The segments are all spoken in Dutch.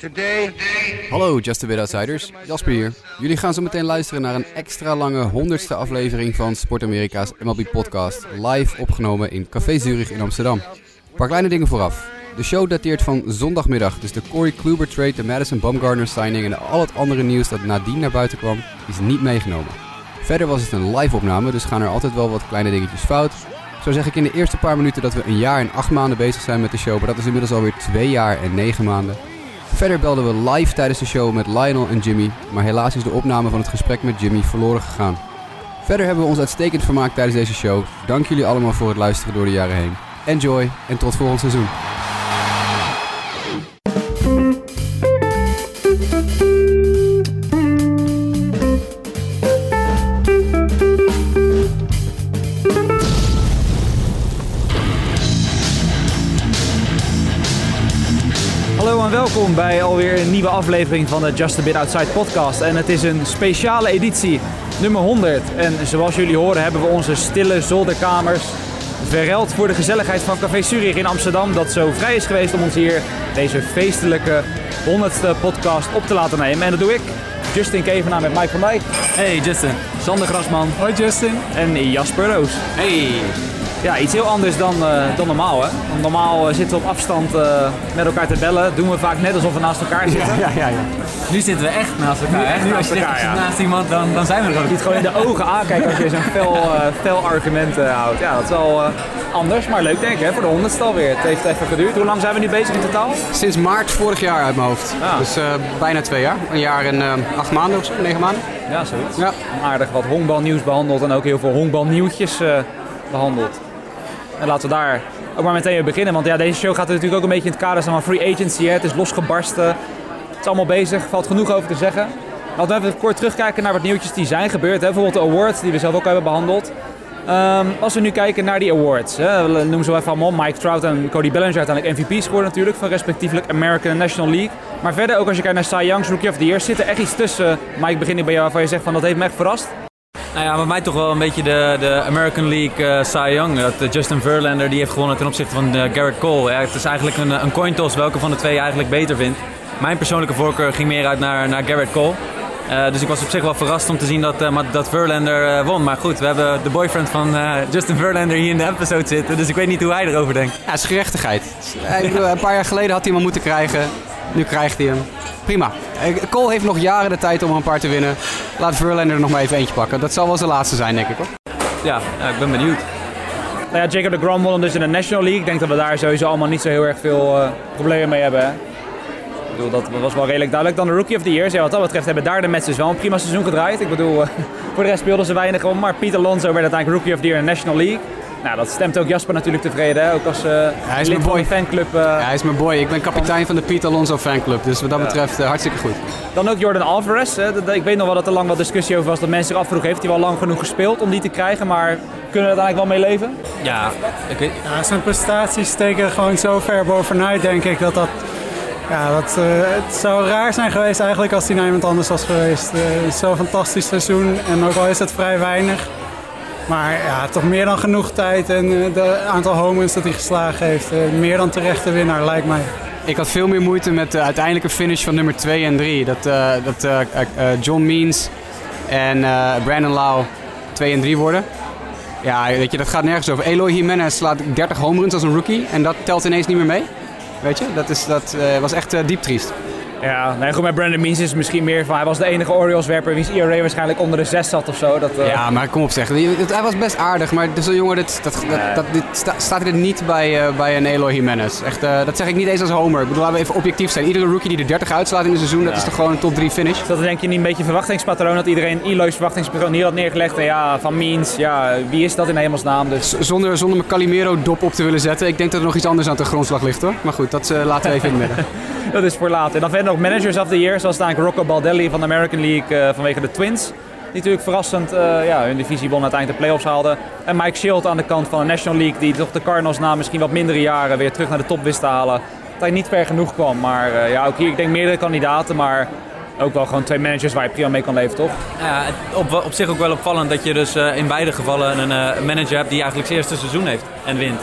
Today. Hallo Just a Bit Outsiders, Jasper hier. Jullie gaan zo meteen luisteren naar een extra lange honderdste aflevering van Sport Amerika's MLB podcast, live opgenomen in Café Zurich in Amsterdam. Een paar kleine dingen vooraf. De show dateert van zondagmiddag, dus de Corey Kluber trade, de Madison Bumgarner signing en al het andere nieuws dat nadien naar buiten kwam, is niet meegenomen. Verder was het een live opname, dus gaan er altijd wel wat kleine dingetjes fout. Zo zeg ik in de eerste paar minuten dat we een jaar en acht maanden bezig zijn met de show, maar dat is inmiddels alweer twee jaar en negen maanden. Verder belden we live tijdens de show met Lionel en Jimmy, maar helaas is de opname van het gesprek met Jimmy verloren gegaan. Verder hebben we ons uitstekend vermaakt tijdens deze show. Dank jullie allemaal voor het luisteren door de jaren heen. Enjoy en tot volgend seizoen. Welkom bij alweer een nieuwe aflevering van de Just a Bit Outside podcast. En het is een speciale editie, nummer 100. En zoals jullie horen hebben we onze stille zolderkamers verruild voor de gezelligheid van Café Zurich in Amsterdam. Dat zo vrij is geweest om ons hier deze feestelijke 100ste podcast op te laten nemen. En dat doe ik, Justin Kevenaar met Mike van Dijk Hey Justin, Sander Grasman. Hoi Justin. en Jasper Roos. Hey. Ja, iets heel anders dan, eh, dan normaal hè. Want normaal eh, zitten we op afstand eh, met elkaar te bellen. Doen we vaak net alsof we naast elkaar zitten. Ja, ja, ja. Nu zitten we echt naast elkaar. hè? nu als je elkaar, ja. naast iemand, dan, dan zijn we er ook. Je het gewoon in de ogen aankijken als je zo'n fel, fel argument houdt. Ja, dat is wel anders, maar leuk denk ik hè, voor de honderdste alweer. Het heeft even geduurd. Hoe lang zijn we nu bezig in totaal? Sinds maart vorig jaar uit mijn hoofd. Dus bijna twee jaar. Een jaar en acht maanden of zo, negen maanden. Ja, zoiets. Ja. Aardig wat honkbalnieuws behandeld en ook heel veel honkbalnieuwtjes eh behandeld. En laten we daar ook maar meteen beginnen. Want ja, deze show gaat natuurlijk ook een beetje in het kader van free agency. Hè. Het is losgebarsten. Het is allemaal bezig. valt genoeg over te zeggen. Laten we even kort terugkijken naar wat nieuwtjes die zijn gebeurd. Hè. Bijvoorbeeld de awards die we zelf ook hebben behandeld. Ehm, als we nu kijken naar die awards, hè, ze wel even allemaal. Mike Trout en Cody Bellinger uiteindelijk MVP scoren natuurlijk van respectievelijk American en National League. Maar verder ook als je kijkt naar Cy Young's Rookie of the Year, zit er echt iets tussen. Mike, begin ik bij jou waarvan je zegt van dat heeft me echt verrast. Nou ja, bij mij toch wel een beetje de, de American League eh Cy Young. Dat eh, Justin Verlander die heeft gewonnen ten opzichte van eh, Garrett Cole. Ja, het is eigenlijk een, een coin toss welke van de twee je eigenlijk beter vindt. Mijn persoonlijke voorkeur ging meer uit naar, naar Garrett Cole. Eh, dus ik was op zich wel verrast om te zien dat, eh, maar dat Verlander won. Maar goed, we hebben de boyfriend van eh, Justin Verlander hier in de episode zitten. Dus ik weet niet hoe hij erover denkt. Ja, het is gerechtigheid. Een paar jaar geleden had hij hem al moeten krijgen. Nu krijgt hij hem. Prima. Cole heeft nog jaren de tijd om er een paar te winnen. Laat Verlander er nog maar even eentje pakken. Dat zal wel zijn laatste zijn, denk ik hoor. Ja, ik ben benieuwd. Nou ja, Jacob de Grom won dus in de National League. Ik denk dat we daar sowieso allemaal niet zo heel erg veel eh, problemen mee hebben. Hè? Ik bedoel, dat was wel redelijk duidelijk. Dan de Rookie of the Year. Ja, wat dat betreft hebben daar de Mets dus wel een prima seizoen gedraaid. Ik bedoel, eh, voor de rest speelden ze weinig om. Maar Pete Alonso werd uiteindelijk Rookie of the Year in de National League. Nou, dat stemt ook Jasper natuurlijk tevreden. Hè? Ook als eh is lid mijn van boy. de fanclub. eh, Ja, hij is mijn boy. Ik ben kapitein van de Pete Alonso fanclub. Dus wat dat betreft eh, hartstikke goed. Dan ook Jordan Alvarez. Hè. Dat- Ik weet nog wel dat er lang wat discussie over was. Dat mensen zich afvroegen, heeft hij wel lang genoeg gespeeld om die te krijgen? Maar kunnen we er eigenlijk wel mee leven? Ja, ik weet, Ja, zijn prestaties steken gewoon zo ver bovenuit, denk ik, dat dat... Ja, dat, eh, het zou raar zijn geweest eigenlijk als hij naar iemand anders was geweest. Het is zo'n fantastisch seizoen en ook al is het vrij weinig. Maar ja, toch meer dan genoeg tijd en het aantal homeruns dat hij geslagen heeft. eh, meer dan terechte winnaar, lijkt mij. Ik had veel meer moeite met de uiteindelijke finish van nummer 2 en 3. Dat, eh, dat eh, eh, John Means en eh, Brandon Lau 2 en 3 worden. Ja, weet je, dat gaat nergens over. Eloy Jimenez slaat 30 home runs als een rookie en dat telt ineens niet meer mee. Weet je, dat, is, dat eh, was echt eh, diep triest. Ja, nee, goed, met Brandon Means is het misschien meer van... Hij was de enige Orioles-werper wiens ERA waarschijnlijk onder de 6 zat of zo. Dat, eh, Ja, maar kom op zeg. Hij was best aardig, maar zo'n jongen, dit, dat, dat, dat, dit sta- staat er niet bij, eh, bij een Eloy Jimenez. Echt, eh, dat zeg ik niet eens als homer. Ik bedoel, laten we even objectief zijn. Iedere rookie die er 30 uitslaat in een seizoen, dat is toch gewoon een top 3 finish? Is dat denk je niet een beetje verwachtingspatroon dat iedereen Eloy's verwachtingspatroon hier had neergelegd? En ja, van Means, ja, wie is dat in hemelsnaam? Dus Zonder, zonder mijn Calimero-dop op te willen zetten. Ik denk dat er nog iets anders aan de grondslag ligt hoor. Maar goed, dat laten we even in het midden. dat is voor later. En dan verder nog Managers of the Year, zoals eigenlijk Rocco Baldelli van de American League eh, vanwege de Twins. Die natuurlijk verrassend eh, ja, hun divisie won uiteindelijk de playoffs haalden. En Mike Schild aan de kant van de National League, die toch de Cardinals na misschien wat mindere jaren weer terug naar de top wist te halen. Dat hij niet ver genoeg kwam. Maar eh, ja, ook hier, ik denk meerdere kandidaten, maar ook wel gewoon twee managers waar je prima mee kan leven, toch? Ja, op, op zich ook wel opvallend dat je dus in beide gevallen een manager hebt die eigenlijk zijn eerste seizoen heeft en wint.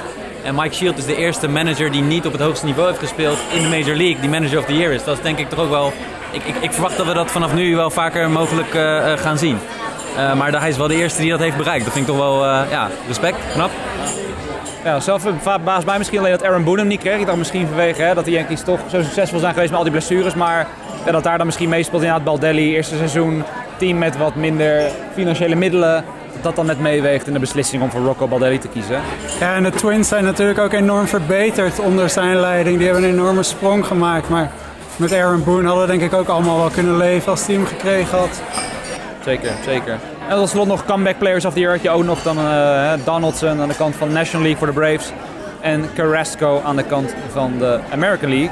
En Mike Shield is de eerste manager die niet op het hoogste niveau heeft gespeeld in de Major League, die manager of the year is. Dat is denk ik toch ook wel. Ik, ik, ik verwacht dat we dat vanaf nu wel vaker mogelijk uh, gaan zien. Uh, maar hij is wel de eerste die dat heeft bereikt. Dat vind ik toch wel, ja, respect, knap. Ja, zelf baas mij misschien alleen dat Aaron Boone niet kreeg. Ik dacht misschien vanwege hè, dat de Yankees toch zo succesvol zijn geweest met al die blessures. Maar dat daar dan misschien meespeelt inderdaad Baldelli, eerste seizoen. Team met wat minder financiële middelen dat dan net meeweegt in de beslissing om voor Rocco Baldelli te kiezen. Ja, en de Twins zijn natuurlijk ook enorm verbeterd onder zijn leiding. Die hebben een enorme sprong gemaakt. Maar met Aaron Boone hadden we denk ik ook allemaal wel kunnen leven als hem gekregen had. Zeker, zeker. En tot slot nog comeback players of the year. Je ook nog dan uh, Donaldson aan de kant van National League voor de Braves. En Carrasco aan de kant van de American League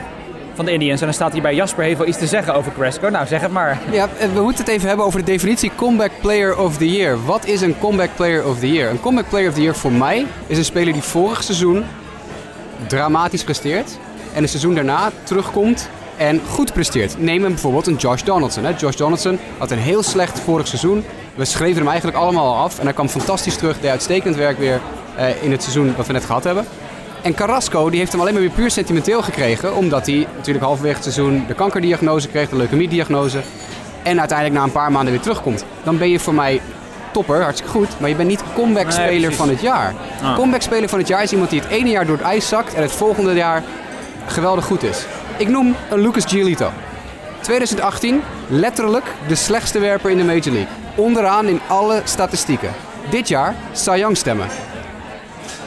van de Indians. En dan staat hier bij Jasper heeft wel iets te zeggen over Carrasco. Nou, zeg het maar. Ja, we moeten het even hebben over de definitie Comeback Player of the Year. Wat is een Comeback Player of the Year? Een Comeback Player of the Year voor mij is een speler die vorig seizoen dramatisch presteert. En een seizoen daarna terugkomt en goed presteert. Neem hem bijvoorbeeld een Josh Donaldson. Hè. Josh Donaldson had een heel slecht vorig seizoen. We schreven hem eigenlijk allemaal af. En hij kwam fantastisch terug. Deed uitstekend werk weer uh, in het seizoen wat we net gehad hebben. En Carrasco die heeft hem alleen maar weer puur sentimenteel gekregen. Omdat hij natuurlijk halverwege het seizoen de kankerdiagnose kreeg, de leukemiediagnose. En uiteindelijk na een paar maanden weer terugkomt. Dan ben je voor mij topper, hartstikke goed. Maar je bent niet comeback-speler nee, van het jaar. Ah. Comeback-speler van het jaar is iemand die het ene jaar door het ijs zakt en het volgende jaar geweldig goed is. Ik noem een Lucas Giolito. 2018, letterlijk de slechtste werper in de Major League. Onderaan in alle statistieken. Dit jaar, Cy Young stemmen.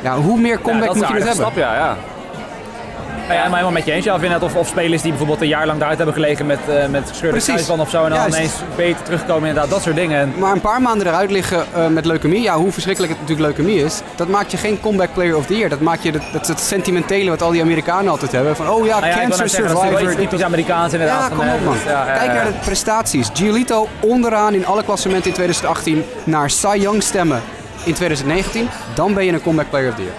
Ja, hoe meer comeback moet je het hebben? Stap, ja, ja. Ja, ja, maar helemaal met je eens. Ja, of, of, of spelers die bijvoorbeeld een jaar lang daaruit hebben gelegen met, uh, met gescheurde kruisband of zo. En dan ineens beter terugkomen, inderdaad, dat soort dingen. Maar een paar maanden eruit liggen uh, met leukemie, ja, hoe verschrikkelijk het natuurlijk leukemie is, dat maakt je geen comeback player of the year. Dat maakt je dat, dat het sentimentele wat al die Amerikanen altijd hebben. Van, oh ja, nou ja cancer survivor. Dat is typisch Amerikaans inderdaad. Ja, kom op man. Ja, Kijk naar de prestaties. Giolito onderaan in alle klassementen in 2018 naar Cy Young stemmen in 2019. Dan ben je een comeback player of the year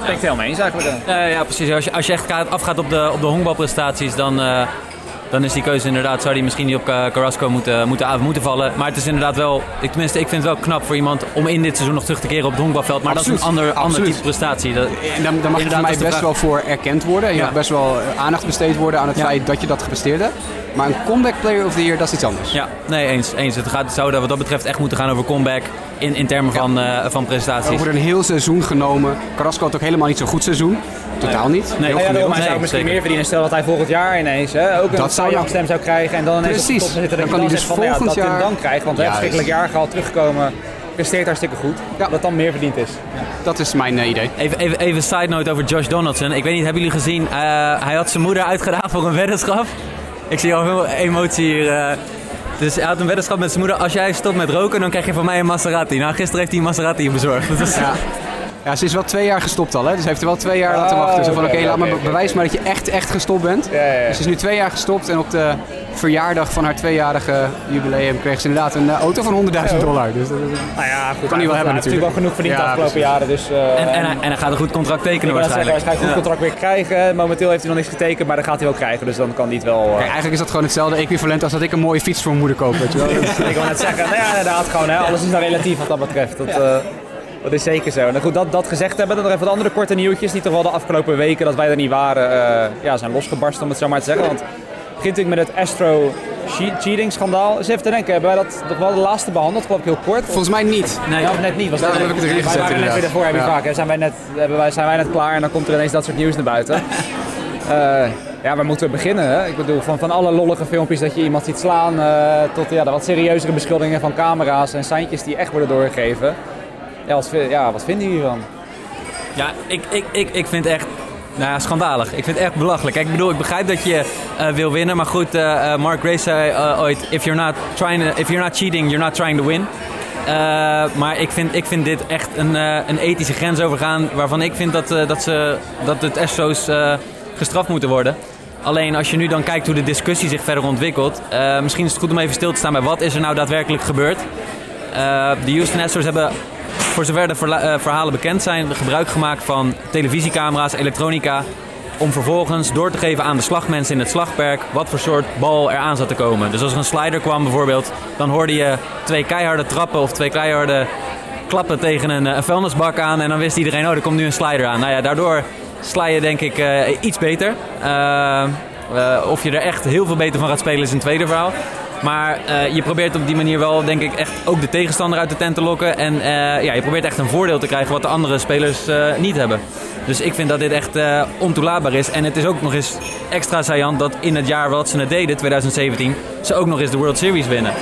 ben ik het helemaal eens eigenlijk. Uh, ja, precies. Als je, als je echt gaat, afgaat op de, op de honkbalprestaties, dan, uh, dan is die keuze inderdaad, zou die misschien niet op Carrasco moeten, moeten, moeten vallen. Maar het is inderdaad wel, ik, tenminste, ik vind het wel knap voor iemand om in dit seizoen nog terug te keren op het honkbalveld. Maar Absoluut. dat is een ander, ander type prestatie. Dat, en dan, dan mag je voor mij best wel voor erkend worden. Je mag best wel aandacht besteed worden aan het feit dat je dat gepresteerd hebt. Maar een comeback player of the year, dat is iets anders. Ja, nee, eens. eens. Het gaat, zou wat dat betreft echt moeten gaan over comeback in, in termen van, uh, van prestaties. Over een heel seizoen genomen. Carrasco had ook helemaal niet zo'n goed seizoen. Totaal niet. Nee, heel ja, hij zou misschien meer verdienen. Stel dat hij volgend jaar ineens hè, ook een zou stem zou krijgen. En dan ineens Precies. op de top zitten. Dan, dan kan hij dus van, volgend ja, dat jaar... dan krijgt. Want we hebben een verschrikkelijk jaar gehad teruggekomen presteert hartstikke goed. Ja. Dat dan meer verdiend is. Ja. Dat is mijn uh, idee. Even, even, even side note over Josh Donaldson. Ik weet niet, hebben jullie gezien? Uh, hij had zijn moeder uitgedaan voor een weddenschap. Ik zie al veel emotie hier. Uh, dus hij had een weddenschap met zijn moeder. Als jij stopt met roken, dan krijg je van mij een Maserati. Nou, gisteren heeft hij een Maserati bezorgd. Is, ja. Ja, ze is wel twee jaar gestopt al, hè? dus heeft er wel twee jaar laten oh, wachten. Zo van, oké, okay, laat me bewijs maar dat je echt, echt gestopt bent. Ja, ja, dus ze is nu twee jaar gestopt en op de verjaardag van haar tweejarige jubileum kreeg ze inderdaad een uh, auto van 100.000 dollar. Dus dat, nou ja, goed, kan hij wel hebben natuurlijk. natuurlijk wel genoeg verdiend de afgelopen jaren. Dus, uh, en, en, en, hij gaat een goed contract tekenen waarschijnlijk. Hij gaat een goed contract weer krijgen. Momenteel heeft hij nog niks getekend, maar dat gaat hij wel krijgen. Dus dan kan hij het wel... Uh... Kijk, eigenlijk is dat gewoon hetzelfde equivalent als dat ik een mooie fiets voor mijn moeder koop. Weet je wel. ik wil net zeggen, nou ja, inderdaad gewoon. Hè, alles is dan relatief wat dat betreft. Dat, dat is zeker zo. En goed, dat, dat gezegd hebben, dan nog even wat andere korte nieuwtjes. Die toch wel de afgelopen weken dat wij er niet waren, uh, ja, zijn losgebarsten om het zo maar te zeggen. Want het begint natuurlijk met het Astro cheating schandaal. Eens even te denken, hebben wij dat nog wel de laatste behandeld? Geloof ik heel kort. Volgens mij niet. Nee, ja, net niet. Was Daar heb ik het erin gezet. Wij waren net weer ervoor, heb je vaak. Zijn wij, net, hebben wij, zijn wij net klaar en dan komt er ineens dat soort nieuws naar buiten. uh, ja, waar moeten we beginnen? Hè? Ik bedoel, van, van alle lollige filmpjes dat je iemand ziet slaan, uh, tot ja, de wat serieuzere beschuldigingen van camera's en seintjes die echt worden doorgegeven. Ja, wat, ja, wat vinden jullie hiervan? Ja, ik, ik, ik, ik vind echt nou ja, schandalig. Ik vind het echt belachelijk. Kijk, ik bedoel, ik begrijp dat je uh, wil winnen. Maar goed, uh, Mark Grace zei ooit... If you're, not trying if you're not cheating, you're not trying to win. maar ik vind, ik vind dit echt een, een ethische grens overgaan... waarvan ik vind dat, dat, ze, dat het SO's gestraft moeten worden. Alleen als je nu dan kijkt hoe de discussie zich verder ontwikkelt... misschien is het goed om even stil te staan bij wat is er nou daadwerkelijk gebeurd. de Houston Astros hebben voor zover de eh, verhalen bekend zijn, gebruik gemaakt van televisiecamera's, elektronica. Om vervolgens door te geven aan de slagmensen in het slagperk wat voor soort bal er aan zat te komen. Dus als er een slider kwam bijvoorbeeld, dan hoorde je twee keiharde trappen of twee keiharde klappen tegen een, een vuilnisbak aan en dan wist iedereen, oh, er komt nu een slider aan. Nou ja, daardoor sla je denk ik iets beter. of je er echt heel veel beter van gaat spelen is een tweede verhaal. Maar uh, je probeert op die manier wel, denk ik, echt ook de tegenstander uit de tent te lokken. En uh, ja, je probeert echt een voordeel te krijgen wat de andere spelers uh, niet hebben. Dus ik vind dat dit echt ontoelaatbaar is. En het is ook nog eens extra saillant dat in het jaar wat ze het deden, 2017, ze ook nog eens de World Series winnen.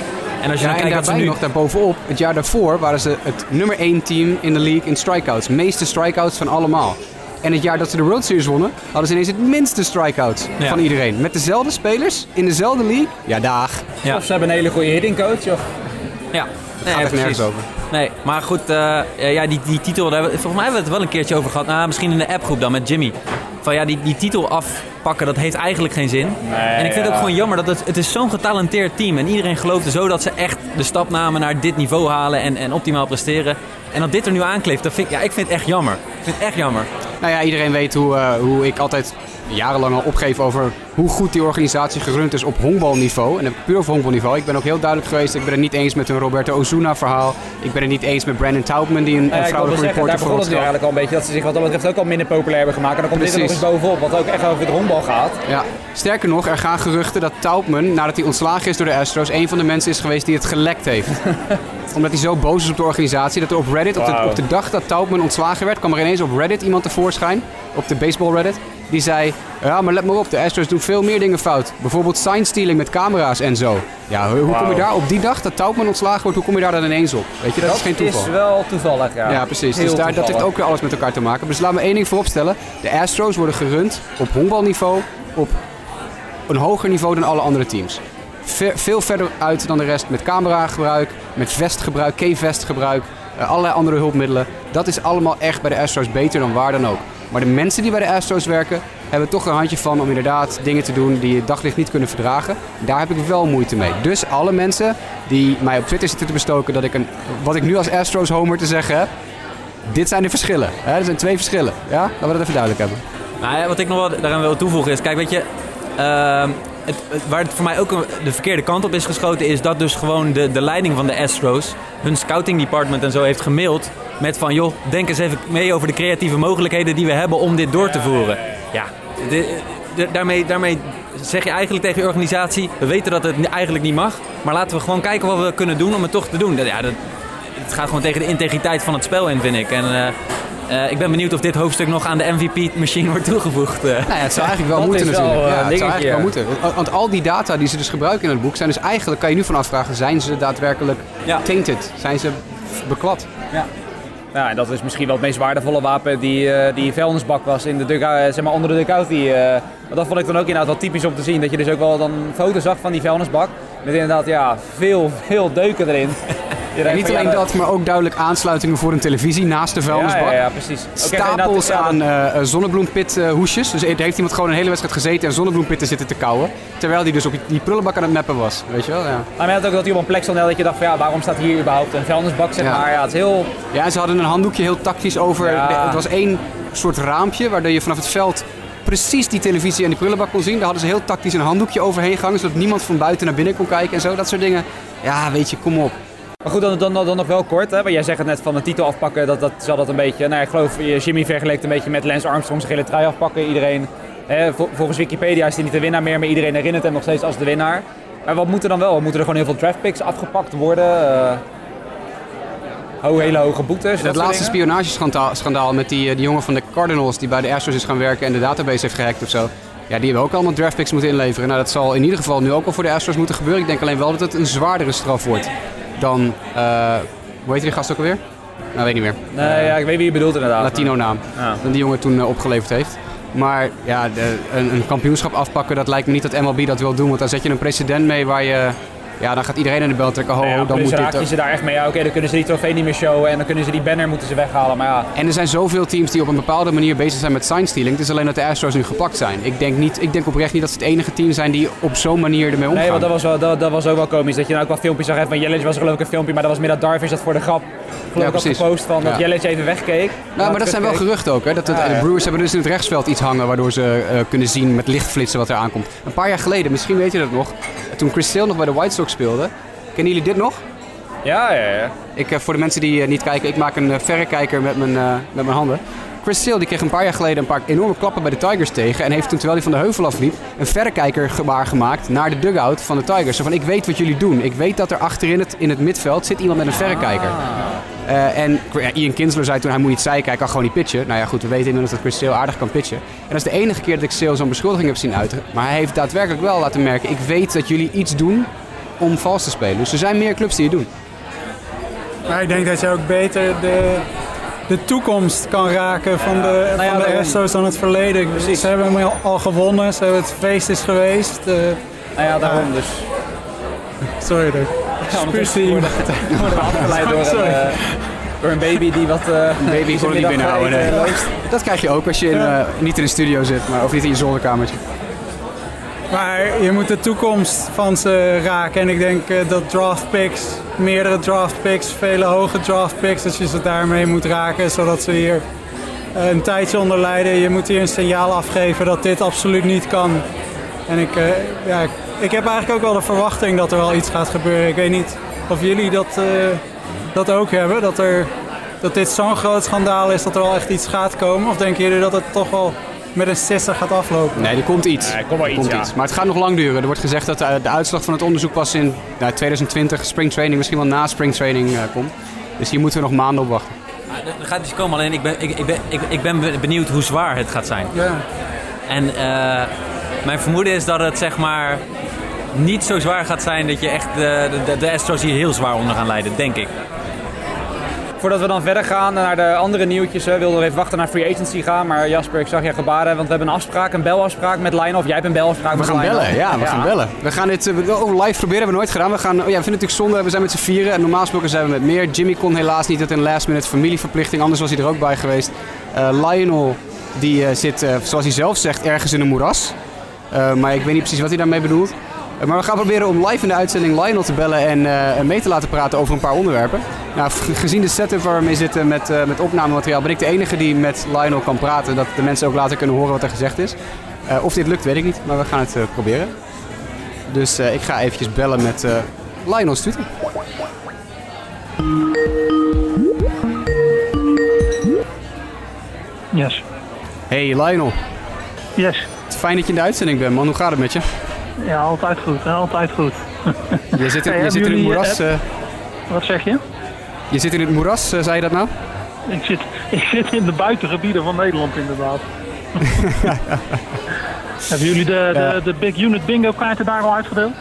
En als je ja, dan kijkt daarbij ze nu... nog daarbovenop, het jaar daarvoor waren ze het nummer 1 team in de league in strikeouts. Meeste strikeouts van allemaal. En het jaar dat ze de World Series wonnen, hadden ze ineens het minste strikeouts van iedereen. Met dezelfde spelers, in dezelfde league. Ja, dag. Ja. Of ze hebben een hele goede hitting coach. Of... Ja, nee, gaat nergens over. Nee, maar goed, uh, ja, die, die titel, daar, volgens mij hebben we het wel een keertje over gehad. Nou, misschien in de appgroep dan met Jimmy. Van ja, die, die titel afpakken, dat heeft eigenlijk geen zin. Nee, en ik vind het ook gewoon jammer dat het, het is zo'n getalenteerd team. En iedereen geloofde zo dat ze echt de stap namen naar dit niveau halen en, en optimaal presteren. En dat dit er nu aankleeft, dat vind, ja, ik vind het echt jammer. Ik vind het echt jammer. Nou ja, iedereen weet hoe, uh, hoe ik altijd jarenlang al opgeef over hoe goed die organisatie gerund is op honkbalniveau. En puur op honkbalniveau. Ik ben ook heel duidelijk geweest, ik ben het niet eens met een Roberto Ozuna verhaal. Ik ben het niet eens met Brandon Taubman, die een, ja, vrouwelijke reporter voor ons Daar eigenlijk al een beetje dat ze zich wat dat betreft ook al minder populair hebben gemaakt. En dan komt Precies. dit er nog eens bovenop, wat ook echt over het honkbal gaat. Ja. Sterker nog, er gaan geruchten dat Taubman, nadat hij ontslagen is door de Astros, een van de mensen is geweest die het gelekt heeft. Omdat hij zo boos is op de organisatie, dat er op Reddit, op, de, op de dag dat Taubman ontslagen werd, kwam er ineens op Reddit iemand tevoorschijn, op de baseball Reddit. Die zei, ja, maar let maar op, de Astros doen veel meer dingen fout. Bijvoorbeeld sign stealing met camera's en zo. Ja, hoe kom je daar op die dag dat Taubman ontslagen wordt, hoe kom je daar dan ineens op? Weet je, dat, is geen toeval. Dat is wel toevallig, ja. Ja, precies. dus daar, dat heeft ook weer alles met elkaar te maken. Dus laat me één ding vooropstellen. De Astros worden gerund op honkbalniveau, op een hoger niveau dan alle andere teams. veel verder uit dan de rest met cameragebruik, met vestgebruik, K-vestgebruik, uh, allerlei andere hulpmiddelen. Dat is allemaal echt bij de Astros beter dan waar dan ook. Maar de mensen die bij de Astros werken, hebben toch een handje van om inderdaad dingen te doen die je daglicht niet kunnen verdragen. Daar heb ik wel moeite mee. Dus alle mensen die mij op Twitter zitten te bestoken dat ik een, wat ik nu als Astros homer te zeggen heb, dit zijn de verschillen. Hè? Er zijn twee verschillen. Ja? Laten we dat even duidelijk hebben. Nou ja, wat ik nog wel daaraan wil toevoegen is, kijk weet je, uh, waar het voor mij ook de verkeerde kant op is geschoten, is dat dus gewoon de, de leiding van de Astros, hun scouting department en zo, heeft gemaild met van joh, denk eens even mee over de creatieve mogelijkheden die we hebben om dit door te voeren. Ja, daarmee, daarmee zeg je eigenlijk tegen je organisatie, we weten dat het eigenlijk niet mag, maar laten we gewoon kijken wat we kunnen doen om het toch te doen. Ja, dat, het gaat gewoon tegen de integriteit van het spel in, vind ik. En, uh, uh, ik ben benieuwd of dit hoofdstuk nog aan de MVP-machine wordt toegevoegd. Uh. Nou ja, het zou eigenlijk wel moeten natuurlijk. Wel, ja, het zou eigenlijk wel moeten. Want al die data die ze dus gebruiken in het boek zijn dus eigenlijk, kan je nu van afvragen, zijn ze daadwerkelijk ja. tainted? Zijn ze beklad? Ja. Ja, en dat is misschien wel het meest waardevolle wapen die, uh, die vuilnisbak was in de dugout, zeg maar onder de dugout. Die, uh, dat vond ik dan ook inderdaad wel typisch om te zien. Dat je dus ook wel dan foto's zag van die vuilnisbak. Met inderdaad ja, veel, veel deuken erin. niet alleen dat, maar ook duidelijk aansluitingen voor een televisie naast de vuilnisbak. Ja, ja, precies. Stapels aan uh, zonnebloempit hoesjes. Dus er heeft iemand gewoon een hele wedstrijd gezeten en zonnebloempitten zitten te kauwen. Terwijl hij dus op die prullenbak aan het mappen was. Weet je wel, ja. Maar je had ook dat hij op een plek stond dat je dacht van ja, waarom staat hier überhaupt een vuilnisbak, zeg maar. Ja, het is heel... Ja, ze hadden een handdoekje heel tactisch over... Het was één soort raampje waardoor je vanaf het veld precies die televisie en die prullenbak kon zien. Daar hadden ze heel tactisch een handdoekje overheen gehangen, zodat niemand van buiten naar binnen kon kijken en zo. Dat soort dingen. Ja, weet je, kom op. Maar goed, dan, dan, dan nog wel kort. Hè? Want jij zegt het net van een titel afpakken. Dat, dat zal dat een beetje. Nou, ik geloof Jimmy vergelijkt een beetje met Lance Armstrong zijn hele trui afpakken. Iedereen, hè, volgens Wikipedia is hij niet de winnaar meer, maar iedereen herinnert hem nog steeds als de winnaar. Maar wat moet er dan wel? Moeten er gewoon heel veel draftpicks afgepakt worden? Uh, hele hoge boetes. Het laatste spionageschandaal met die, eh, die jongen van de Cardinals die bij de Astros is gaan werken en de database heeft gehackt of zo. Ja, die hebben ook allemaal draftpicks moeten inleveren. Nou, dat zal in ieder geval nu ook al voor de Astros moeten gebeuren. Ik denk alleen wel dat het een zwaardere straf wordt dan, uh, hoe heet die gast ook alweer? Nou, weet niet meer. Nee, ja, ik weet wie je bedoelt inderdaad. Latino naam. Ja. Dan die jongen toen uh, opgeleverd heeft. Maar ja, de, een, een, kampioenschap afpakken, dat lijkt me niet dat MLB dat wil doen. Want dan zet je een precedent mee waar je ja, dan gaat iedereen in de bel trekken. Ho, ja, dan moet raak je ze daar echt mee. Ja, Oké, dan kunnen ze die trofee niet meer showen en dan kunnen ze die banner moeten ze weghalen. Maar ja. En er zijn zoveel teams die op een bepaalde manier bezig zijn met sign stealing. Het is alleen dat de Astros nu gepakt zijn. Ik denk, niet, ik denk oprecht niet dat ze het enige team zijn die op zo'n manier ermee omgaan. Nee, want dat was, wel, dat, dat was ook wel komisch. Dat je nou ook wel filmpjes zag. Van Jelic was geloof ik een filmpje, maar dat was meer dat Darvish dat voor de grap geloof ik gepost van dat Jelic even wegkeek. Nou, maar dat zijn wel geruchten ook. Hè? Dat het, de Brewers hebben dus in het rechtsveld iets hangen waardoor ze uh, kunnen zien met lichtflitsen wat er aankomt. Een paar jaar geleden, misschien weet je dat nog, toen Chris Sale nog bij de White Sox speelde, Kennen jullie dit nog? Ja, ja, ja. Ik, eh, voor de mensen die eh, niet kijken, ik maak een eh, verrekijker met mijn, met mijn handen. Chris Sale die kreeg een paar jaar geleden een paar enorme klappen bij de Tigers tegen. En heeft toen, terwijl hij van de heuvel afliep, een verrekijkergebaar gemaakt naar de dugout van de Tigers. Zo van, ik weet wat jullie doen. Ik weet dat er achterin het, in het midveld zit iemand met een verrekijker. Eh, en ja, Ian Kinsler zei toen, hij moet niet zeiken, hij kan gewoon niet pitchen. Nou ja, goed, we weten inmiddels dat Chris Sale aardig kan pitchen. En dat is de enige keer dat ik Sale zo'n beschuldiging heb zien uiten. Maar hij heeft daadwerkelijk wel laten merken, ik weet dat jullie iets doen om vals te spelen. Dus er zijn meer clubs die het doen. Maar ik denk dat je ook beter de, de toekomst kan raken van de, Nou ja, van de. Astros dan het verleden. Ze hebben hem al- gewonnen, ze hebben het feest is geweest. eh, Nou ja, daarom dus. sorry, Ja, worden worden afgeleid door een, eh, door een baby die wat... eh Baby die niet binnenhouden. nee. Dat krijg je ook als je in, niet in de studio zit, maar, of niet in je zolderkamertje. Maar je moet de toekomst van ze raken. En ik denk eh, dat draft picks, meerdere draft picks, vele hoge draft picks, dat je ze daarmee moet raken. Zodat ze hier eh, een tijdje onder lijden. Je moet hier een signaal afgeven dat dit absoluut niet kan. En ik, eh, ja, ik, heb eigenlijk ook wel de verwachting dat er wel iets gaat gebeuren. Ik weet niet of jullie dat, dat ook hebben. Dat, er, dat dit zo'n groot schandaal is dat er wel echt iets gaat komen. Of denken jullie dat het toch wel met een sisser gaat aflopen? Nee, er komt iets. Nee, er komt wel Er iets, ja. Maar het gaat nog lang duren. Er wordt gezegd dat eh, de uitslag van het onderzoek pas in nou, 2020, springtraining, misschien wel na springtraining eh, komt. Dus hier moeten we nog maanden op wachten. Er gaat iets komen, alleen ik ben, ik, ik, ben, ik, ik ben benieuwd hoe zwaar het gaat zijn. Ja. En eh, mijn vermoeden is dat het zeg maar niet zo zwaar gaat zijn dat je echt de, de, de Astros hier heel zwaar onder gaan lijden, denk ik. Voordat we dan verder gaan naar de andere nieuwtjes, hè, wilden we even wachten naar free agency gaan. Maar Jasper, ik zag je gebaren, want we hebben een afspraak, een belafspraak met Line. Of jij hebt een belafspraak We met gaan Line. bellen, ja, we gaan bellen. We gaan dit eh, oh, live proberen, hebben we nooit gedaan. We gaan, oh ja, we vinden het natuurlijk zonde, we zijn met z'n vieren. En normaal gesproken zijn we met meer. Jimmy kon helaas niet, dat een last minute familieverplichting, anders was hij er ook bij geweest. Eh, Lionel, die eh, zit, eh, zoals hij zelf zegt, ergens in een moeras. Eh, maar ik weet niet precies wat hij daarmee bedoelt. Maar we gaan proberen om live in de uitzending Lionel te bellen en eh, mee te laten praten over een paar onderwerpen. Nou, gezien de setup waar we mee zitten met, eh, met opnamemateriaal, ben ik de enige die met Lionel kan praten. Dat de mensen ook later kunnen horen wat er gezegd is. Eh, of dit lukt, weet ik niet, maar we gaan het proberen. Dus ik ga eventjes bellen met Lionel Stuter. Yes. Hey Lionel, Yes. fijn dat je in de uitzending bent man. Hoe gaat het met je? Ja, altijd goed. hè, Altijd goed. Je zit in, Hey, je zit in het moeras. eh, Wat zeg je? je zit in het moeras, eh, zei je dat nou? Ik zit, ik zit in de buitengebieden van Nederland inderdaad. Hebben jullie de, de, de Big Unit Bingo kaarten daar al uitgedeeld?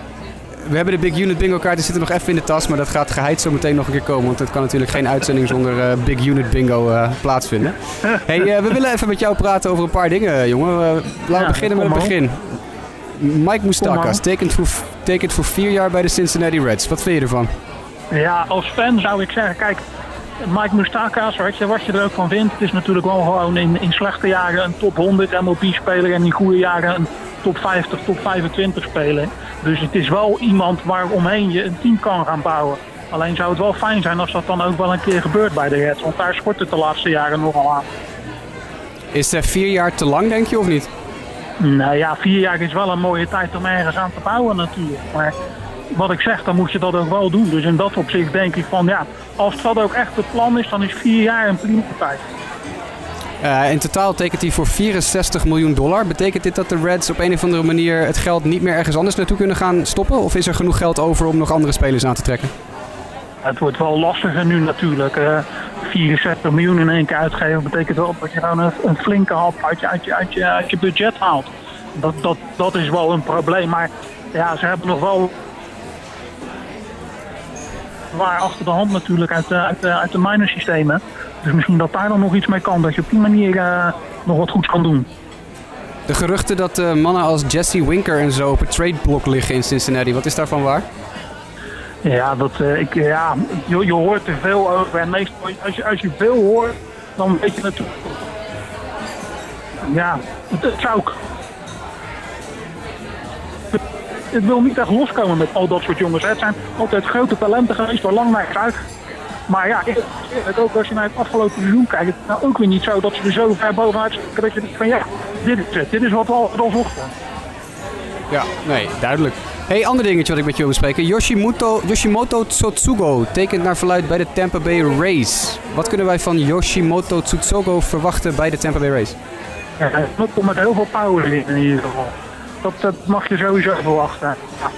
We hebben de Big Unit Bingo kaarten zitten nog even in de tas, maar dat gaat geheid zo meteen nog een keer komen. Want het kan natuurlijk geen uitzending zonder eh, Big Unit Bingo plaatsvinden. Hey, we willen even met jou praten over een paar dingen, jongen. Laten we Ja, beginnen met het begin. Mike Moustakas tekent voor, tekent voor vier jaar bij de Cincinnati Reds. Wat vind je ervan? Ja, als fan zou ik zeggen, kijk, Mike Moustakas, weet je, wat je er ook van vindt, het is natuurlijk wel gewoon in, in slechte jaren een top 100 MLB-speler en in goede jaren een top 50, top 25 speler. Dus het is wel iemand waaromheen je een team kan gaan bouwen. Alleen zou het wel fijn zijn als dat dan ook wel een keer gebeurt bij de Reds, want daar schort het de laatste jaren nogal aan. Is eh, vier jaar te lang, denk je, of niet? Nou ja, vier jaar is wel een mooie tijd om ergens aan te bouwen natuurlijk. Maar wat ik zeg, dan moet je dat ook wel doen. Dus in dat opzicht denk ik van ja, als dat ook echt het plan is, dan is vier jaar een prima tijd. Eh, in totaal tekent hij voor 64 miljoen dollar. Betekent dit dat de Reds op een of andere manier het geld niet meer ergens anders naartoe kunnen gaan stoppen? Of is er genoeg geld over om nog andere spelers aan te trekken? Het wordt wel lastiger nu natuurlijk. Eh 64 miljoen in één keer uitgeven betekent wel dat je gewoon een, flinke hap uit je, uit, je, uit, je, budget haalt. Dat, dat, dat is wel een probleem. Maar ja, ze hebben nog wel waar achter de hand natuurlijk uit, uit, uit de minor systemen. Dus misschien dat daar dan nog iets mee kan. Dat je op die manier eh, nog wat goeds kan doen. De geruchten dat eh, mannen als Jesse Winker en zo op het tradeblok liggen in Cincinnati, wat is daarvan waar? Ja, dat, eh, ik, ja je, je hoort er veel over. En meestal, als je, als je veel hoort, dan weet je natuurlijk. Ja, het, het zou ook. Het, het wil niet echt loskomen met al dat soort jongens. Het zijn altijd grote talenten geweest waar lang naar uit. Maar ja, eerlijk, ook als je naar het afgelopen seizoen kijkt, het nou ook weer niet zo dat ze er zo ver bovenuit zitten dat je denkt van ja, dit is het. Dit is wat we al al zochten. Ja, nee, duidelijk. hey, ander dingetje wat ik met je wil bespreken. Yoshimoto, Yoshimoto Tsutsugo tekent naar verluid bij de Tampa Bay Race. Wat kunnen wij van Yoshimoto Tsutsugo verwachten bij de Tampa Bay Race? Ja, hij komt met heel veel power in, in ieder geval. Dat, dat mag je sowieso verwachten. Ja.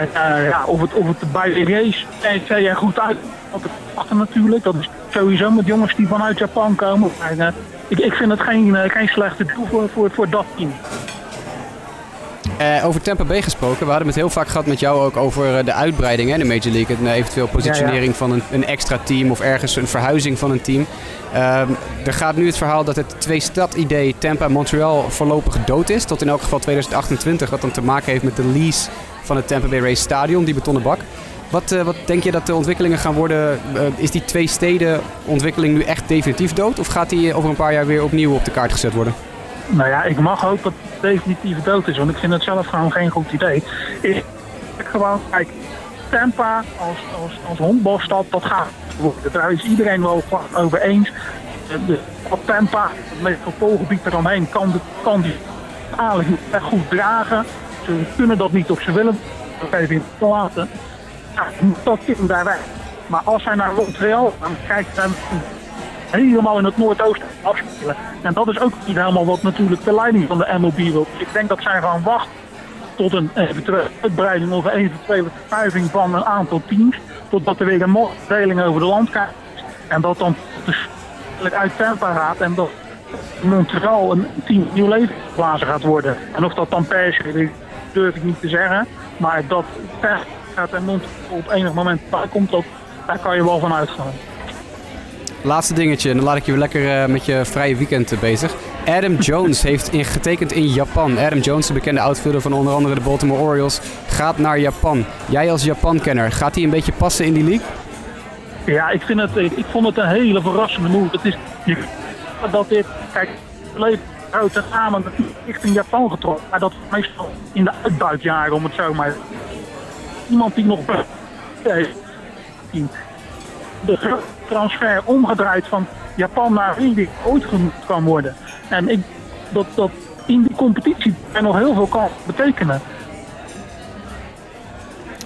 En uh, ja, of, het, of het bij de race zei er goed uit, op het wachten natuurlijk. Dat is sowieso met jongens die vanuit Japan komen. Uh, ik, ik vind het geen, uh, geen slechte doel voor, voor, voor dat team. Uh, over Tampa Bay gesproken, we hadden het heel vaak gehad met jou ook over de uitbreiding in de Major League. En eventueel positionering ja, ja. van een, een, extra team of ergens een verhuizing van een team. Uh, er gaat nu het verhaal dat het twee-stad-idee Tampa-Montreal voorlopig dood is. Tot in elk geval 2028, wat dan te maken heeft met de lease van het Tampa Bay Race Stadion, die betonnen bak. Wat, uh, wat denk je dat de ontwikkelingen gaan worden? Is die twee steden ontwikkeling nu echt definitief dood? Of gaat die over een paar jaar weer opnieuw op de kaart gezet worden? Nou ja, ik mag ook dat het definitief dood is, want ik vind het zelf gewoon geen goed idee. Ik, gewoon, kijk, Tampa als, als, als dat gaat worden. Daar is iedereen wel over eens. De Tampa, het metropoolgebied eromheen, kan, de, kan die eigenlijk niet goed dragen. Ze kunnen dat niet of ze willen dat even te laten. Ja, dat kind daar weg. Maar als zij naar Montreal kijkt dan helemaal in het Noordoosten afspelen. En dat is ook niet helemaal wat natuurlijk de leiding van de MLB wil. Ik denk dat zij gaan wachten tot een eventuele uitbreiding of een eventuele verschuiving van een aantal teams. Totdat er weer een verdeling over de landkaart is. En dat dan dus uit Tampa gaat en dat Montreal een team nieuw leven geblazen gaat worden. En of dat dan per se durf ik niet te zeggen. Maar dat gaat en Montreal op enig moment komt, dat, daar kan je wel van uitgaan. Laatste dingetje, en dan laat ik je weer lekker uh, met je vrije weekend uh, bezig. Adam Jones heeft in, getekend in Japan. Adam Jones, de bekende outfielder van onder andere de Baltimore Orioles, gaat naar Japan. Jij als Japan-kenner, gaat hij een beetje passen in die league? Ja, ik, vind het, ik vond het een hele verrassende move. Het is dat dit, kijk, verleden grote namen richting Japan getrokken. Maar dat meestal in de uitbuitjaren, om het zo maar. Iemand die nog. De transfer omgedraaid van Japan naar India ooit genoemd kan worden. En ik, dat, dat in die competitie er nog heel veel kan betekenen.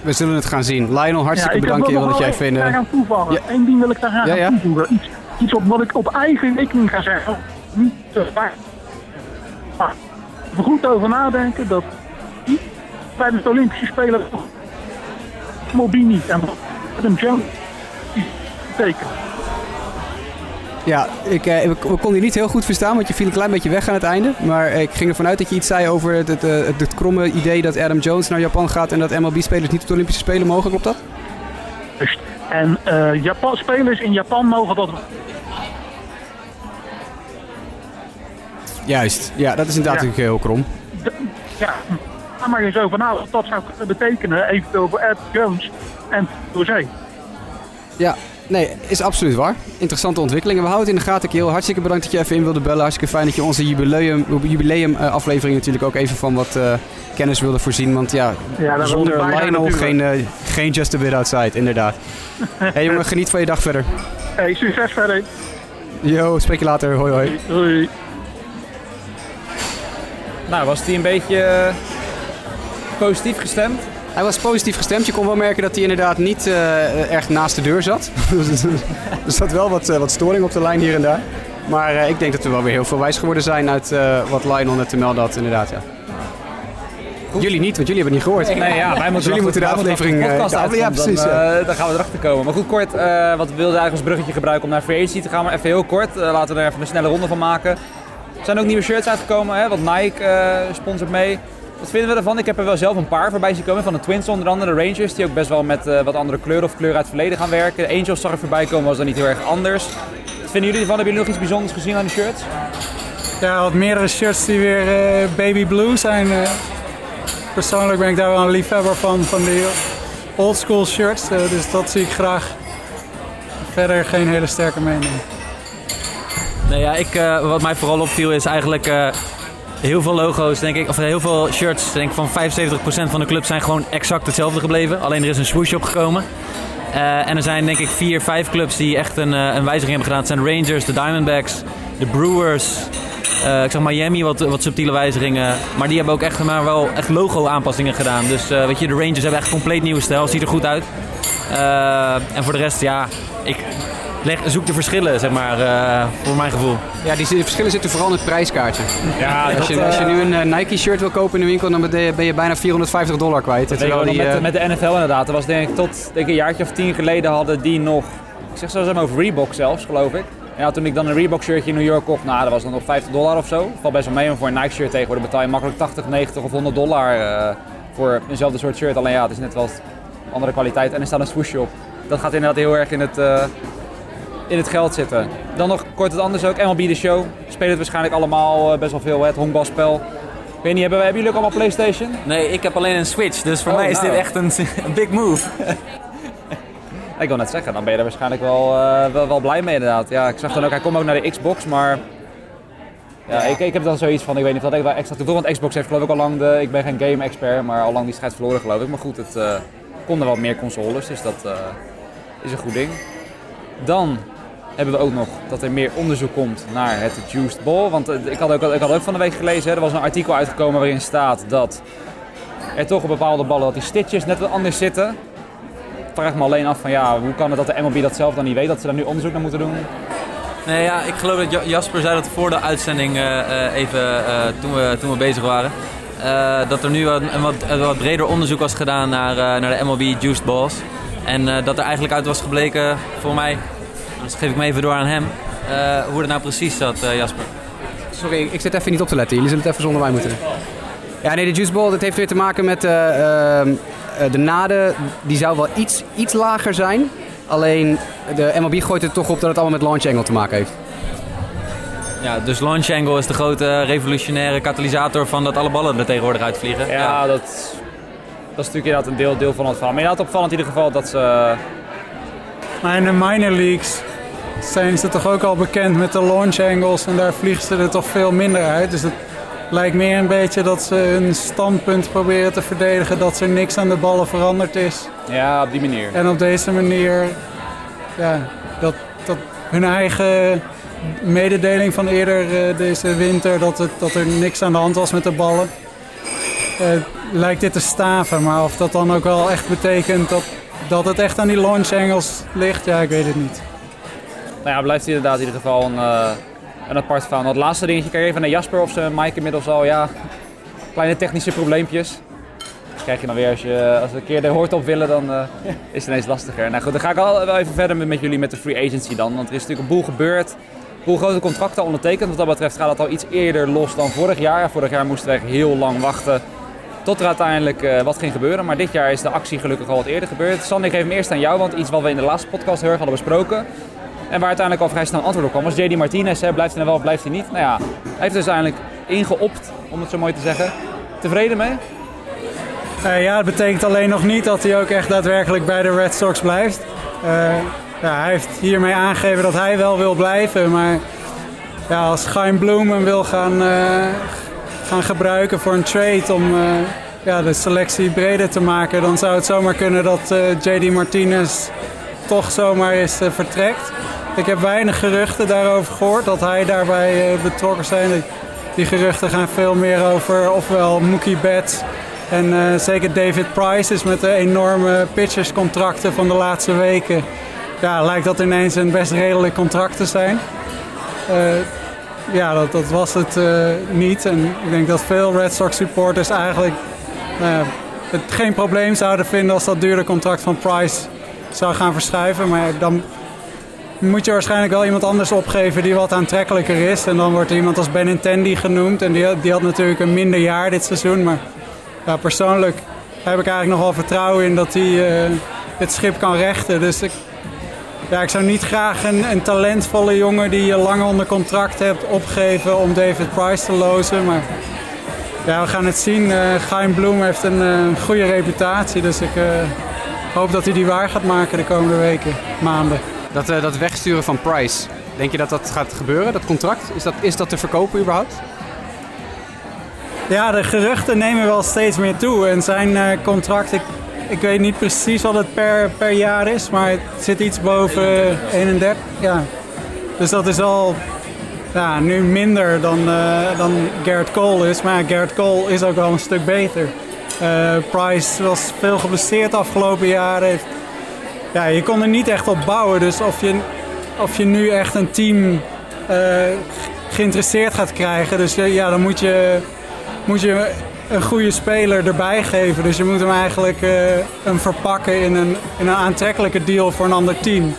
We zullen het gaan zien. Lionel, hartstikke ja, bedankt dat jij vindt. Ik aan toevallen. Ja. Eén ding wil ik daar aan ja, toevoegen. Iets, iets op wat ik op eigen rekening ga zeggen. Niet te waar. Maar er goed over nadenken dat bij de Olympische Spelen Mobi niet en Adam Jones teken. Ja, ik, eh, ik, ik kon je niet heel goed verstaan, want je viel een klein beetje weg aan het einde. Maar ik ging ervan uit dat je iets zei over het, het, het, het kromme idee dat Adam Jones naar Japan gaat en dat MLB-spelers niet op de Olympische Spelen mogen. Klopt dat? En uh, Japan, spelers in Japan mogen dat Juist, ja, dat is inderdaad ja. heel krom. De, ja, maar je zo van nou, dat zou kunnen betekenen, eventueel voor Ed Jones en José. Ja, nee, is absoluut waar. Interessante ontwikkelingen. We houden het in de gaten, Kiel. Hartstikke bedankt dat je even in wilde bellen. Hartstikke fijn dat je onze jubileum, jubileum uh, aflevering natuurlijk ook even van wat uh, kennis wilde voorzien. Want ja, ja zonder Lionel geen, uh, geen Just a Bit Outside, inderdaad. Hé hey, jongen, geniet van je dag verder. Hey, succes verder. Yo, spreek je later. Hoi hoi. Hoi. Nou, was hij een beetje positief gestemd? Hij was positief gestemd. Je kon wel merken dat hij inderdaad niet uh, erg naast de deur zat. er zat wel wat, uh, wat storing op de lijn hier en daar. Maar uh, ik denk dat we wel weer heel veel wijs geworden zijn uit wat Lionel net te melden had, inderdaad. Ja. Jullie niet, want jullie hebben het niet gehoord. Nee, ja, wij moeten, jullie moeten de aflevering... De podcast ja, precies. Dan, ja. dan, gaan we erachter komen. Maar goed, kort, wat we wilden eigenlijk als bruggetje gebruiken om naar VHC te gaan. Maar even heel kort, laten we er even een snelle ronde van maken. Er zijn ook nieuwe shirts uitgekomen, hè, want Nike uh, sponsort mee. Wat vinden we ervan? Ik heb er wel zelf een paar voorbij zien komen. Van de Twins onder andere, de Rangers, die ook best wel met uh, wat andere kleuren of kleuren uit het verleden gaan werken. De Angels zag er voorbij komen, was dan niet heel erg anders. Wat vinden jullie ervan? Hebben jullie nog iets bijzonders gezien aan de shirts? Ja, wat meerdere shirts die weer uh, baby blue zijn. persoonlijk ben ik daar wel een liefhebber van, van de old school shirts. dus dat zie ik graag. Verder geen hele sterke mening. Nee, ja, ik, uh, wat mij vooral opviel is eigenlijk uh, heel veel logo's, denk ik, of heel veel shirts, denk ik van 75% van de clubs zijn gewoon exact hetzelfde gebleven. Alleen er is een swoosh opgekomen. Uh, en er zijn denk ik vier, vijf clubs die echt een, een wijziging hebben gedaan. Het zijn Rangers, de Diamondbacks, de Brewers, Eh, ik zag Miami wat, wat subtiele wijzigingen. Maar die hebben ook echt maar wel echt logo aanpassingen gedaan. Dus eh, weet je, de Rangers hebben echt compleet nieuwe stijl. Ziet er goed uit. Eh, en voor de rest, ja, ik leg, zoek de verschillen, zeg maar, eh, voor mijn gevoel. Ja, die verschillen zitten vooral in het prijskaartje. Ja, Als je, als je nu een eh, Nike-shirt wil kopen in de winkel, dan ben je, bijna 450 dollar kwijt. Dat Terwijl die, met, eh, met de NFL inderdaad. Dat was denk ik tot denk ik, een jaartje of tien geleden hadden die nog... Ik zeg maar over Reebok zelfs, geloof ik. Ja, toen ik dan een Reebok shirtje in New York kocht, nou, dat was dan nog 50 dollar of zo. Valt best wel mee, maar voor een Nike shirt tegenwoordig betaal je makkelijk 80, 90 of 100 dollar eh, voor eenzelfde soort shirt. Alleen ja, het is net wel andere kwaliteit en er staat een swoosje op. Dat gaat inderdaad heel erg in het, eh, in het geld zitten. Dan nog kort het anders ook, MLB The Show. Spelen het waarschijnlijk allemaal eh, best wel veel, hè, het honkbalspel. Ik weet niet, hebben, hebben jullie ook allemaal PlayStation? Nee, ik heb alleen een Switch. Dus voor Oh, mij is nou. dit echt een, een big move. Ik wil net zeggen, dan ben je er waarschijnlijk wel, eh, wel, wel blij mee inderdaad. Ja, ik zag dan ook, hij komt ook naar de Xbox, maar... Ja, ik, ik heb dan zoiets van, ik weet niet of dat ik wel extra toevoeg. Want Xbox heeft geloof ik al lang de... Ik ben geen game-expert, maar al lang die strijd verloren geloof ik. Maar goed, het eh konden wel meer consoles, dus dat is een goed ding. Dan hebben we ook nog dat er meer onderzoek komt naar het Juiced Ball. Want eh, ik had ook, ik had ook van de week gelezen, hè, er was een artikel uitgekomen waarin staat dat er toch op bepaalde ballen dat die stitches net wat anders zitten. Vraag me alleen af van ja, hoe kan het dat de MLB dat zelf dan niet weet, dat ze daar nu onderzoek naar moeten doen? Nee, ja, ik geloof dat Ja- Jasper zei dat voor de uitzending eh, eh, even toen, we, toen we bezig waren. dat er nu een, wat, een wat breder onderzoek was gedaan naar, naar de MLB Juiced Balls. En dat er eigenlijk uit was gebleken, voor mij, dus geef ik me even door aan hem, eh, hoe het nou precies zat, eh, Jasper. Sorry, ik zit even niet op te letten. Jullie zullen het even zonder mij moeten doen. Ja, nee, de juice ball, dat heeft weer te maken met eh, ehm, eh, de naden. Die zou wel iets, iets lager zijn. Alleen de MLB gooit er toch op dat het allemaal met launch angle te maken heeft. Ja, dus launch angle is de grote revolutionaire katalysator van dat alle ballen er tegenwoordig uitvliegen. Ja, Dat, dat is natuurlijk inderdaad een deel, deel van het verhaal. Maar inderdaad opvallend in ieder geval dat ze... Maar in de minor leagues zijn ze toch ook al bekend met de launch angles en daar vliegen ze er toch veel minder uit. Dus het lijkt meer een beetje dat ze hun standpunt proberen te verdedigen dat er niks aan de ballen veranderd is. Ja, op die manier. En op deze manier, ja, dat, dat hun eigen mededeling van eerder eh, deze winter, dat, het, dat er niks aan de hand was met de ballen, eh, lijkt dit te staven. Maar of dat dan ook wel echt betekent dat, dat het echt aan die launch angles ligt, ja, ik weet het niet. Nou ja, blijft inderdaad in ieder geval een, eh, een apart verhaal. Het laatste dingetje je even naar Jasper of ze Mike inmiddels al, ja, kleine technische probleempjes. Dat krijg je dan weer als je als we een keer de hoort op willen, dan eh, is het ineens lastiger. Nou goed, dan ga ik al wel even verder met, met jullie met de free agency dan. Want er is natuurlijk een boel gebeurd. Een boel grote contracten ondertekend. Wat dat betreft gaat het al iets eerder los dan vorig jaar. Vorig jaar moesten we echt heel lang wachten tot er uiteindelijk eh, wat ging gebeuren. Maar dit jaar is de actie gelukkig al wat eerder gebeurd. Sander, ik geef hem eerst aan jou, want iets wat we in de laatste podcast heel erg hadden besproken. En waar uiteindelijk al vrij snel antwoord op kwam, was JD Martinez. Hè, blijft hij nou wel blijft hij niet? Nou ja, hij heeft dus uiteindelijk ingeopt, om het zo mooi te zeggen. Tevreden mee? Eh, ja, het betekent alleen nog niet dat hij ook echt daadwerkelijk bij de Red Sox blijft. Eh, hij heeft hiermee aangegeven dat hij wel wil blijven, maar ja, als Chaim Bloem hem wil gaan, eh, gaan gebruiken voor een trade om ja, de selectie breder te maken, dan zou het zomaar kunnen dat JD Martinez toch zomaar eh, vertrekt. Ik heb weinig geruchten daarover gehoord dat hij daarbij eh, betrokken zijn. Die, geruchten gaan veel meer over ofwel Mookie Betts en eh, zeker David Price is met de enorme pitcherscontracten van de laatste weken. Ja, lijkt dat ineens een best redelijk contract te zijn. Eh, ja, dat, dat was het eh, niet. En ik denk dat veel Red Sox supporters eigenlijk het geen probleem zouden vinden als dat dure contract van Price zou gaan verschuiven. Maar dan moet je waarschijnlijk wel iemand anders opgeven die wat aantrekkelijker is. En dan wordt er iemand als Benintendi genoemd. En die, die had natuurlijk een minder jaar dit seizoen. Maar ja, persoonlijk heb ik eigenlijk nog wel vertrouwen in dat hij eh, het schip kan rechten. Dus ik, ja, ik zou niet graag een, een talentvolle jongen die je lang onder contract hebt opgeven om David Price te lozen. Maar ja, we gaan het zien. Chaim Bloem heeft een eh, goede reputatie. Dus ik hoop dat hij die waar gaat maken de komende weken, maanden. Dat, eh, dat wegsturen van Price, denk je dat dat gaat gebeuren, dat contract? Is dat, is dat te verkopen überhaupt? Ja, de geruchten nemen wel steeds meer toe. En zijn eh, contract, ik, ik weet niet precies wat het per, per jaar is, maar het zit iets boven 31. Ja. Dus dat is al ja, nu minder dan, uh, dan Garrett Cole is. Maar Garrett Cole is ook wel een stuk beter. Price was veel geblesseerd afgelopen jaren. Ja, je kon er niet echt op bouwen. Dus of je, of je nu echt een team uh, geïnteresseerd gaat krijgen. Dus ja, dan moet je, moet je een goede speler erbij geven. Dus je moet hem eigenlijk uh, verpakken in een, in een aantrekkelijke deal voor een ander team.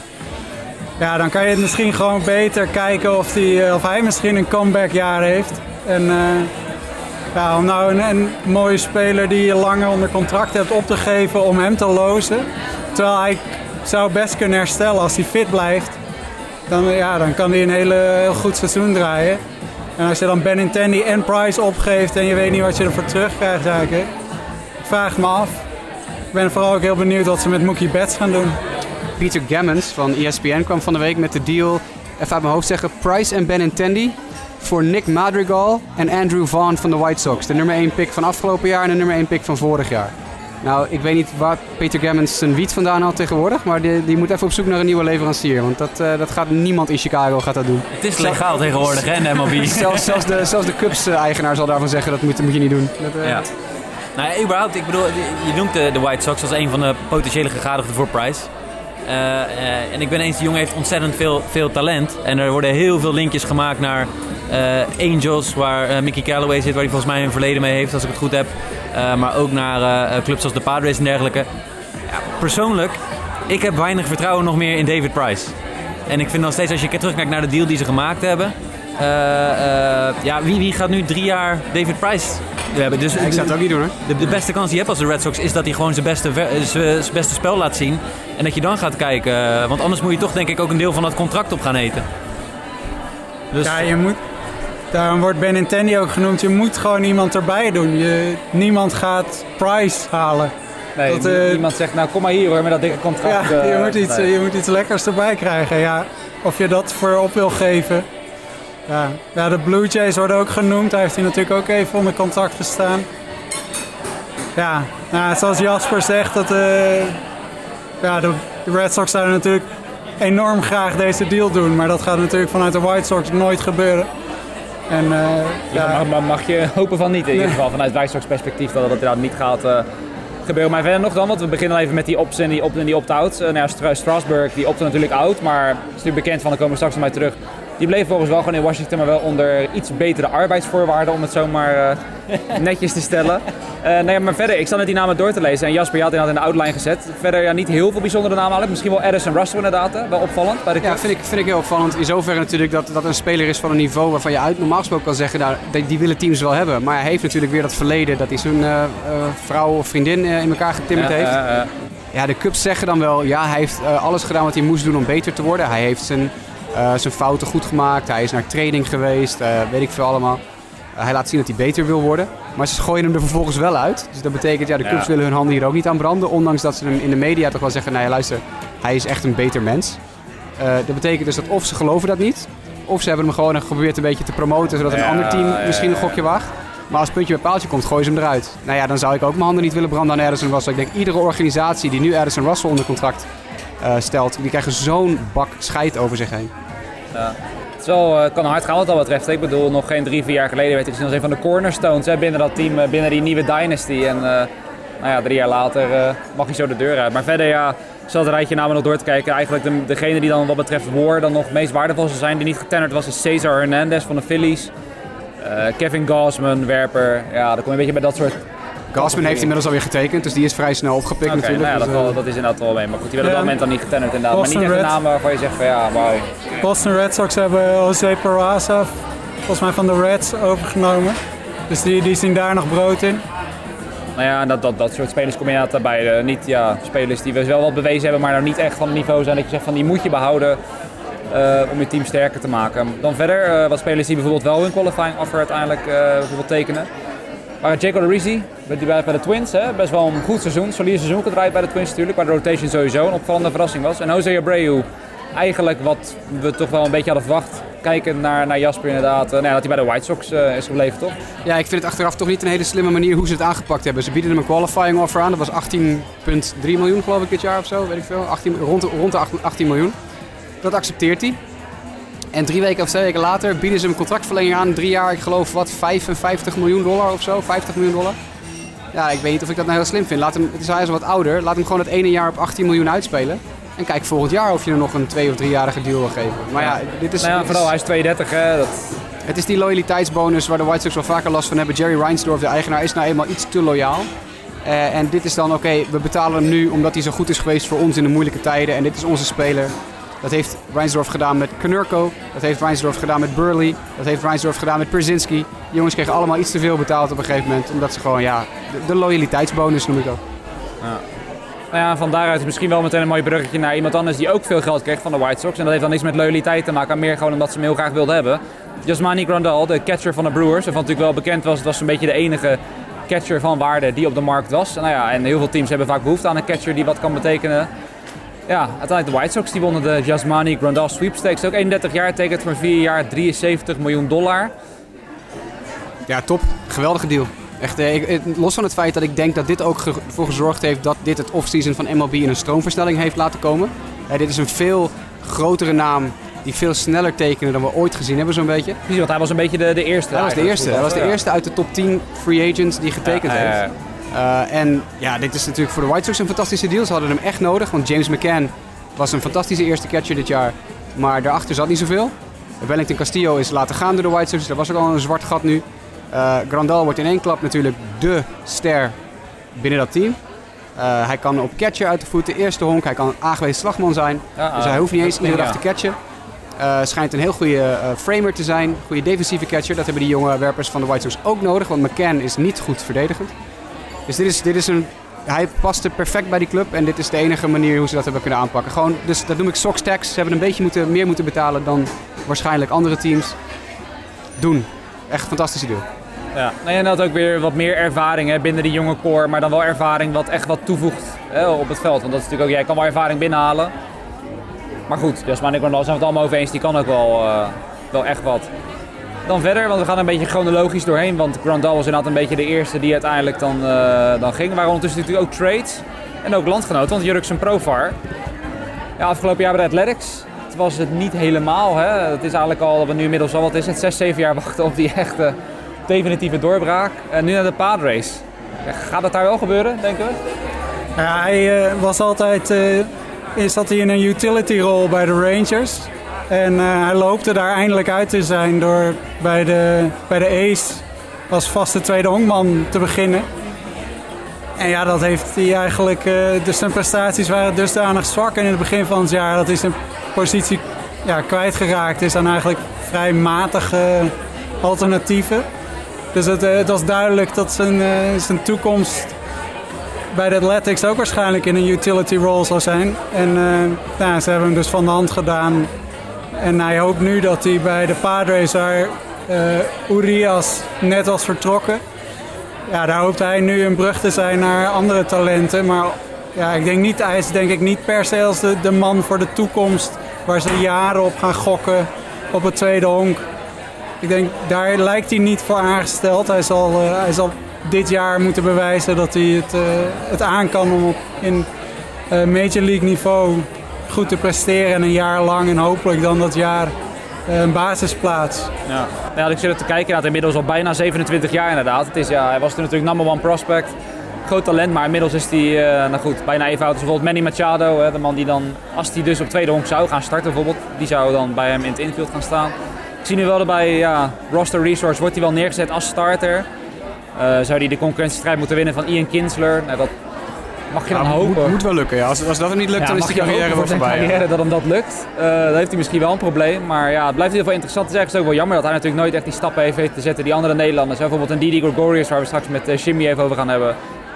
Ja, dan kan je misschien gewoon beter kijken of, die, of hij misschien een comebackjaar heeft. En ja, om nou een, een, mooie speler die je langer onder contract hebt op te geven om hem te lozen. Terwijl hij zou best kunnen herstellen als hij fit blijft. Dan, ja, dan kan hij een hele, heel goed seizoen draaien. En als je dan Benintendi en Price opgeeft en je weet niet wat je ervoor terugkrijgt eigenlijk. Vraag me af. Ik ben vooral ook heel benieuwd wat ze met Mookie Betts gaan doen. Peter Gammons van ESPN kwam van de week met de deal, even uit mijn hoofd zeggen, Price en Benintendi voor Nick Madrigal en Andrew Vaughn van de White Sox. De nummer 1 pick van afgelopen jaar en de nummer 1 pick van vorig jaar. Nou, ik weet niet waar Peter Gammons zijn wiet vandaan had tegenwoordig, maar die, die moet even op zoek naar een nieuwe leverancier. Want dat, uh, dat gaat niemand in Chicago gaat dat doen. Het is legaal tegenwoordig, hè, MLB. zelfs, zelfs, de, zelfs de Cubs-eigenaar zal daarvan zeggen dat moet, moet je niet doen. Dat, uh... ja. Nou ja, überhaupt, ik bedoel, je noemt de, de White Sox als een van de potentiële gegadigden voor Price. Uh, uh, en ik ben eens, die jongen heeft ontzettend veel, veel talent. En er worden heel veel linkjes gemaakt naar Angels, waar Mickey Callaway zit, waar hij volgens mij een verleden mee heeft, als ik het goed heb. maar ook naar clubs als de Padres en dergelijke. Ja, persoonlijk, ik heb weinig vertrouwen nog meer in David Price. En ik vind nog steeds, als je terugkijkt naar de deal die ze gemaakt hebben. ja, wie, wie gaat nu drie jaar David Price hebben. Dus ik zou het ook niet doen hoor. De, de, beste kans die je hebt als de Red Sox is dat hij gewoon zijn beste, zijn beste spel laat zien. En dat je dan gaat kijken. Want anders moet je toch denk ik ook een deel van dat contract op gaan eten. Dus... Ja, je moet... Daarom wordt Benintendi ook genoemd. Je moet gewoon iemand erbij doen. Je, niemand gaat Price halen. Nee, dat, uh, iemand zegt nou kom maar hier hoor met dat dikke contract. Ja, je, uh, moet iets, nee. je moet iets lekkers erbij krijgen. Ja, of je dat voor op wil geven. Ja. ja, de Blue Jays worden ook genoemd. Daar heeft hij natuurlijk ook even onder contract gestaan. Ja, nou, zoals Jasper zegt, dat, uh, ja, de, de Red Sox zouden natuurlijk enorm graag deze deal doen. Maar dat gaat natuurlijk vanuit de White Sox nooit gebeuren. En, uh, ja, ja. mag je hopen van niet in ieder geval. Vanuit perspectief dat het inderdaad niet gaat uh, gebeuren. Maar verder nog dan, want we beginnen even met die ops en die, op en die opt-outs. Uh, nou ja, Strasburg die opte natuurlijk out, maar is natuurlijk bekend van, dan komen we straks nog maar terug. Die bleef volgens wel gewoon in Washington, maar wel onder iets betere arbeidsvoorwaarden, om het zomaar uh, netjes te stellen. Uh, nee, maar verder, ik zat net die namen door te lezen en Jasper, je had inderdaad in de outline gezet. Verder ja, niet heel veel bijzondere namen eigenlijk. Misschien wel Addison Russell inderdaad, wel opvallend bij de Ja, vind ik, vind ik heel opvallend. In zoverre natuurlijk dat, dat een speler is van een niveau waarvan je uit normaal gesproken kan zeggen, nou, die, die willen teams wel hebben. Maar hij heeft natuurlijk weer dat verleden dat hij zijn uh, vrouw of vriendin in elkaar getimmerd heeft. Ja, de Cubs zeggen dan wel, ja, hij heeft alles gedaan wat hij moest doen om beter te worden. Hij heeft zijn uh, zijn fouten goed gemaakt. Hij is naar training geweest, uh, weet ik veel allemaal. Uh, hij laat zien dat hij beter wil worden. Maar ze gooien hem er vervolgens wel uit. Dus dat betekent, ja, de Cubs ja. willen hun handen hier ook niet aan branden. Ondanks dat ze hem in de media toch wel zeggen, nou ja, luister, hij is echt een beter mens. dat betekent dus dat of ze geloven dat niet, of ze hebben hem gewoon geprobeerd een beetje te promoten, zodat een ander team misschien een gokje waagt. Maar als puntje bij paaltje komt, gooien ze hem eruit. Nou ja, dan zou ik ook mijn handen niet willen branden aan Addison Russell. Ik denk iedere organisatie die nu Addison Russell onder contract uh, stelt, die krijgen zo'n bak scheid over zich heen. Ja. Het is wel, uh, kan hard gaan wat dat betreft. Ik bedoel, nog geen drie, vier jaar geleden werd hij gezien als een van de cornerstones hè, binnen dat team, binnen die nieuwe dynasty. En nou ja, drie jaar later mag hij zo de deur uit. Maar verder, ja, zal het rijtje namen nog door te kijken. Eigenlijk de, degene die dan wat betreft War dan nog meest waardevol zou zijn, die niet getennerd was, is Cesar Hernandez van de Phillies. Kevin Gausman, werper. Ja, dan kom je een beetje bij dat soort Gasman heeft inmiddels alweer getekend, dus die is vrij snel opgepikt okay, natuurlijk. Nou ja, dat, dus, uh, dat is inderdaad wel mee. Maar goed, die werden op dat moment dan niet getennerd inderdaad. Boston maar niet echt een naam waarvan je zegt van ja, wauw. Boston Red Sox hebben Jose Peraza, volgens mij van de Reds, overgenomen. Dus die, die zien daar nog brood in. Nou ja, dat, dat, dat soort spelers kom je inderdaad bij. Uh, niet ja, spelers die we wel wat bewezen hebben, maar nou niet echt van het niveau zijn dat je zegt van die moet je behouden. Uh, om je team sterker te maken. Dan verder, uh, wat spelers die bijvoorbeeld wel hun qualifying offer uiteindelijk uh, bijvoorbeeld tekenen. Maar Jacob Rizzi, bij de Twins, hè, best wel een goed seizoen, solide seizoen gedraaid bij de Twins natuurlijk, waar de rotation sowieso een opvallende verrassing was. En Jose Abreu, eigenlijk wat we toch wel een beetje hadden verwacht, kijken naar, naar Jasper inderdaad, uh, nou dat hij bij de White Sox uh, is gebleven toch? Ja, ik vind het achteraf toch niet een hele slimme manier hoe ze het aangepakt hebben. Ze bieden hem een qualifying offer aan, dat was 18,3 miljoen geloof ik dit jaar of zo, weet ik veel, 18, rond, rond de 18 miljoen. Dat accepteert hij. En drie weken of twee weken later bieden ze hem contractverlenging aan. Drie jaar, ik geloof, wat, 55 miljoen dollar of zo? 50 miljoen dollar? Ja, ik weet niet of ik dat nou heel slim vind. Laat hem, het is, hij is wat ouder. Laat hem gewoon het ene jaar op 18 miljoen uitspelen. En kijk volgend jaar of je er nog een twee- of driejarige deal wil geven. Maar ja, dit is, Nou ja, vooral hij is 32, hè. Dat, het is die loyaliteitsbonus waar de White Sox wel vaker last van hebben. Jerry Reinsdorf, de eigenaar, is nou eenmaal iets te loyaal. Eh, en dit is dan, oké, we betalen hem nu omdat hij zo goed is geweest voor ons in de moeilijke tijden. En dit is onze speler. Dat heeft Reinsdorf gedaan met Knurko. Dat heeft Reinsdorf gedaan met Burley. Dat heeft Reinsdorf gedaan met Perzinski. Jongens kregen allemaal iets te veel betaald op een gegeven moment. Omdat ze gewoon, ja, de, loyaliteitsbonus noem ik dat. nou ja, van daaruit is misschien wel meteen een mooi bruggetje naar iemand anders die ook veel geld kreeg van de White Sox. En dat heeft dan niks met loyaliteit te maken, meer gewoon omdat ze hem heel graag wilden hebben. Jasmani Grandal, de catcher van de Brewers, waarvan natuurlijk wel bekend was, het was een beetje de enige catcher van waarde die op de markt was. Nou ja, en heel veel teams hebben vaak behoefte aan een catcher die wat kan betekenen. Ja, uiteindelijk de White Sox die wonnen de Jasmani Grandal sweepstakes. Ook 31 jaar, tekent voor 4 jaar 73 miljoen dollar. Ja, top. Geweldige deal. Echt, eh, ik, los van het feit dat ik denk dat dit ook ervoor gezorgd heeft dat dit het offseason van MLB in een stroomversnelling heeft laten komen. Eh, dit is een veel grotere naam die veel sneller tekenen dan we ooit gezien hebben zo'n beetje. Precies, want hij was een beetje de, de eerste. Hij was de eerste. Hij was de eerste uit de top 10 free agents die getekend heeft. Eh, en ja, dit is natuurlijk voor de White Sox een fantastische deal. Ze hadden hem echt nodig, want James McCann was een fantastische eerste catcher dit jaar. Maar daarachter zat niet zoveel. Wellington Castillo is laten gaan door de White Sox. Dat was ook al een zwart gat nu. Eh, Grandal wordt in één klap natuurlijk de ster binnen dat team. Eh, hij kan op catcher uit de voeten, eerste honk. Hij kan een aangewezen slagman zijn. Ja, dus hij hoeft niet eens iedere ja. dag te catchen. Schijnt een heel goede framer te zijn. Goede defensieve catcher. Dat hebben die jonge werpers van de White Sox ook nodig. Want McCann is niet goed verdedigend. Dus dit is, dit is een... Hij paste perfect bij die club. En dit is de enige manier hoe ze dat hebben kunnen aanpakken. Gewoon, dus dat noem ik Sox tax. Ze hebben een beetje moeten, meer moeten betalen dan waarschijnlijk andere teams doen. Echt een fantastische deal. Ja. Nou, en dat ook weer wat meer ervaring hè, binnen die jonge core, maar dan wel ervaring wat echt wat toevoegt hè, op het veld. Want dat is natuurlijk ook, jij kan wel ervaring binnenhalen. Maar goed, Jasmine Grandal zijn we het allemaal over eens, die kan ook wel, eh, wel echt wat. Dan verder, want we gaan een beetje chronologisch doorheen, want Grandal was inderdaad een beetje de eerste die uiteindelijk dan, eh, dan ging. Waren ondertussen natuurlijk ook trades en ook landgenoten, want Jurksen Profar, ja, afgelopen jaar bij de Athletics, het was het niet helemaal. Hè. Het is eigenlijk al, dat we nu inmiddels al, wat is het, zes, zeven jaar wachten op die echte definitieve doorbraak. En nu naar de Padres. Ja, Gaat het daar wel gebeuren, denken we? Ja, hij eh, was altijd, eh, zat hij in een utility rol bij de Rangers. En eh, hij loopte daar eindelijk uit te zijn door bij de, bij de Ace als vaste tweede honkman te beginnen. En ja, dat heeft hij eigenlijk. eh, dus zijn prestaties waren dusdanig zwak in het begin van het jaar dat hij zijn positie ja, kwijtgeraakt is aan eigenlijk vrij matige alternatieven. Dus het, eh, het was duidelijk dat zijn, zijn toekomst bij de Athletics ook waarschijnlijk in een utility role zal zijn. En nou, ze hebben hem dus van de hand gedaan. En hij hoopt nu dat hij bij de Padres, waar eh, Urias net was vertrokken, ja, daar hoopt hij nu een brug te zijn naar andere talenten. Maar ja, ik denk niet, hij is denk ik niet per se als de, de man voor de toekomst waar ze jaren op gaan gokken op het tweede honk. Ik denk, daar lijkt hij niet voor aangesteld. Hij zal, eh, hij zal dit jaar moeten bewijzen dat hij het, eh, het aan kan om op, in Major League niveau goed te presteren. En een jaar lang en hopelijk dan dat jaar eh, een basisplaats. Ja. ja, ik zit er te kijken, inderdaad, inmiddels al bijna 27 jaar inderdaad. Het is, ja, hij was toen natuurlijk number one prospect. Groot talent, maar inmiddels is hij, eh, nou goed, bijna even oud als bijvoorbeeld Manny Machado. Hè, de man die dan, als hij dus op tweede honk zou gaan starten bijvoorbeeld, die zou dan bij hem in het infield gaan staan. Ik zie nu wel dat bij ja, roster resource wordt hij wel neergezet als starter. Eh, zou hij de concurrentiestrijd moeten winnen van Ian Kinsler? Nou, dat mag je dan Nou, hopen. moet, moet wel lukken. Ja. Als, als dat hem niet lukt, dan is mag de je carrière wel voor zijn voorbij. ja. carrière dat hem dat lukt. Eh, dan heeft hij misschien wel een probleem. Maar ja, het blijft in ieder geval interessant. Het is eigenlijk ook wel jammer dat hij natuurlijk nooit echt die stappen heeft weten te zetten die andere Nederlanders. hè, Bijvoorbeeld een Didi Gregorius, waar we straks met eh, Jimmy even over gaan hebben.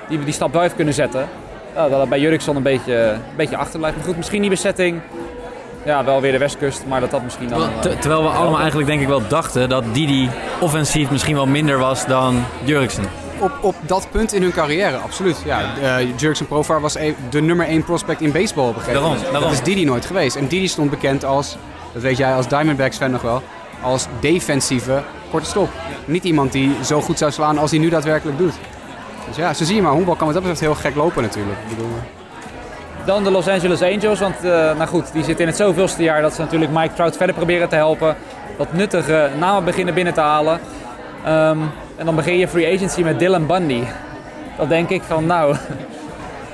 Die die stap wel heeft kunnen zetten. Ja, dat het bij Jurkson een beetje, een beetje achterblijft. Maar goed, misschien die bezetting. Ja, wel weer de westkust, maar dat dat misschien dan... Terwijl, eh, terwijl we allemaal eigenlijk denk ik wel dachten dat Didi offensief misschien wel minder was dan Jurksen. Op, op dat punt in hun carrière, absoluut. Ja, eh Jurgen Profar was e- de nummer 1 prospect in baseball op een gegeven Daarom, moment. daarom. Dat is Didi nooit geweest. En Didi stond bekend als, dat weet jij als Diamondbacks fan nog wel, als defensieve korte stop. Niet iemand die zo goed zou slaan als hij nu daadwerkelijk doet. Dus ja, zo zie je maar, honkbal kan wat dat betreft heel gek lopen natuurlijk. Ik bedoel, Dan de Los Angeles Angels, want uh, nou goed, die zitten in het zoveelste jaar dat ze natuurlijk Mike Trout verder proberen te helpen. Wat nuttige namen beginnen binnen te halen. Um, en dan begin je free agency met Dylan Bundy. Dat denk ik van nou,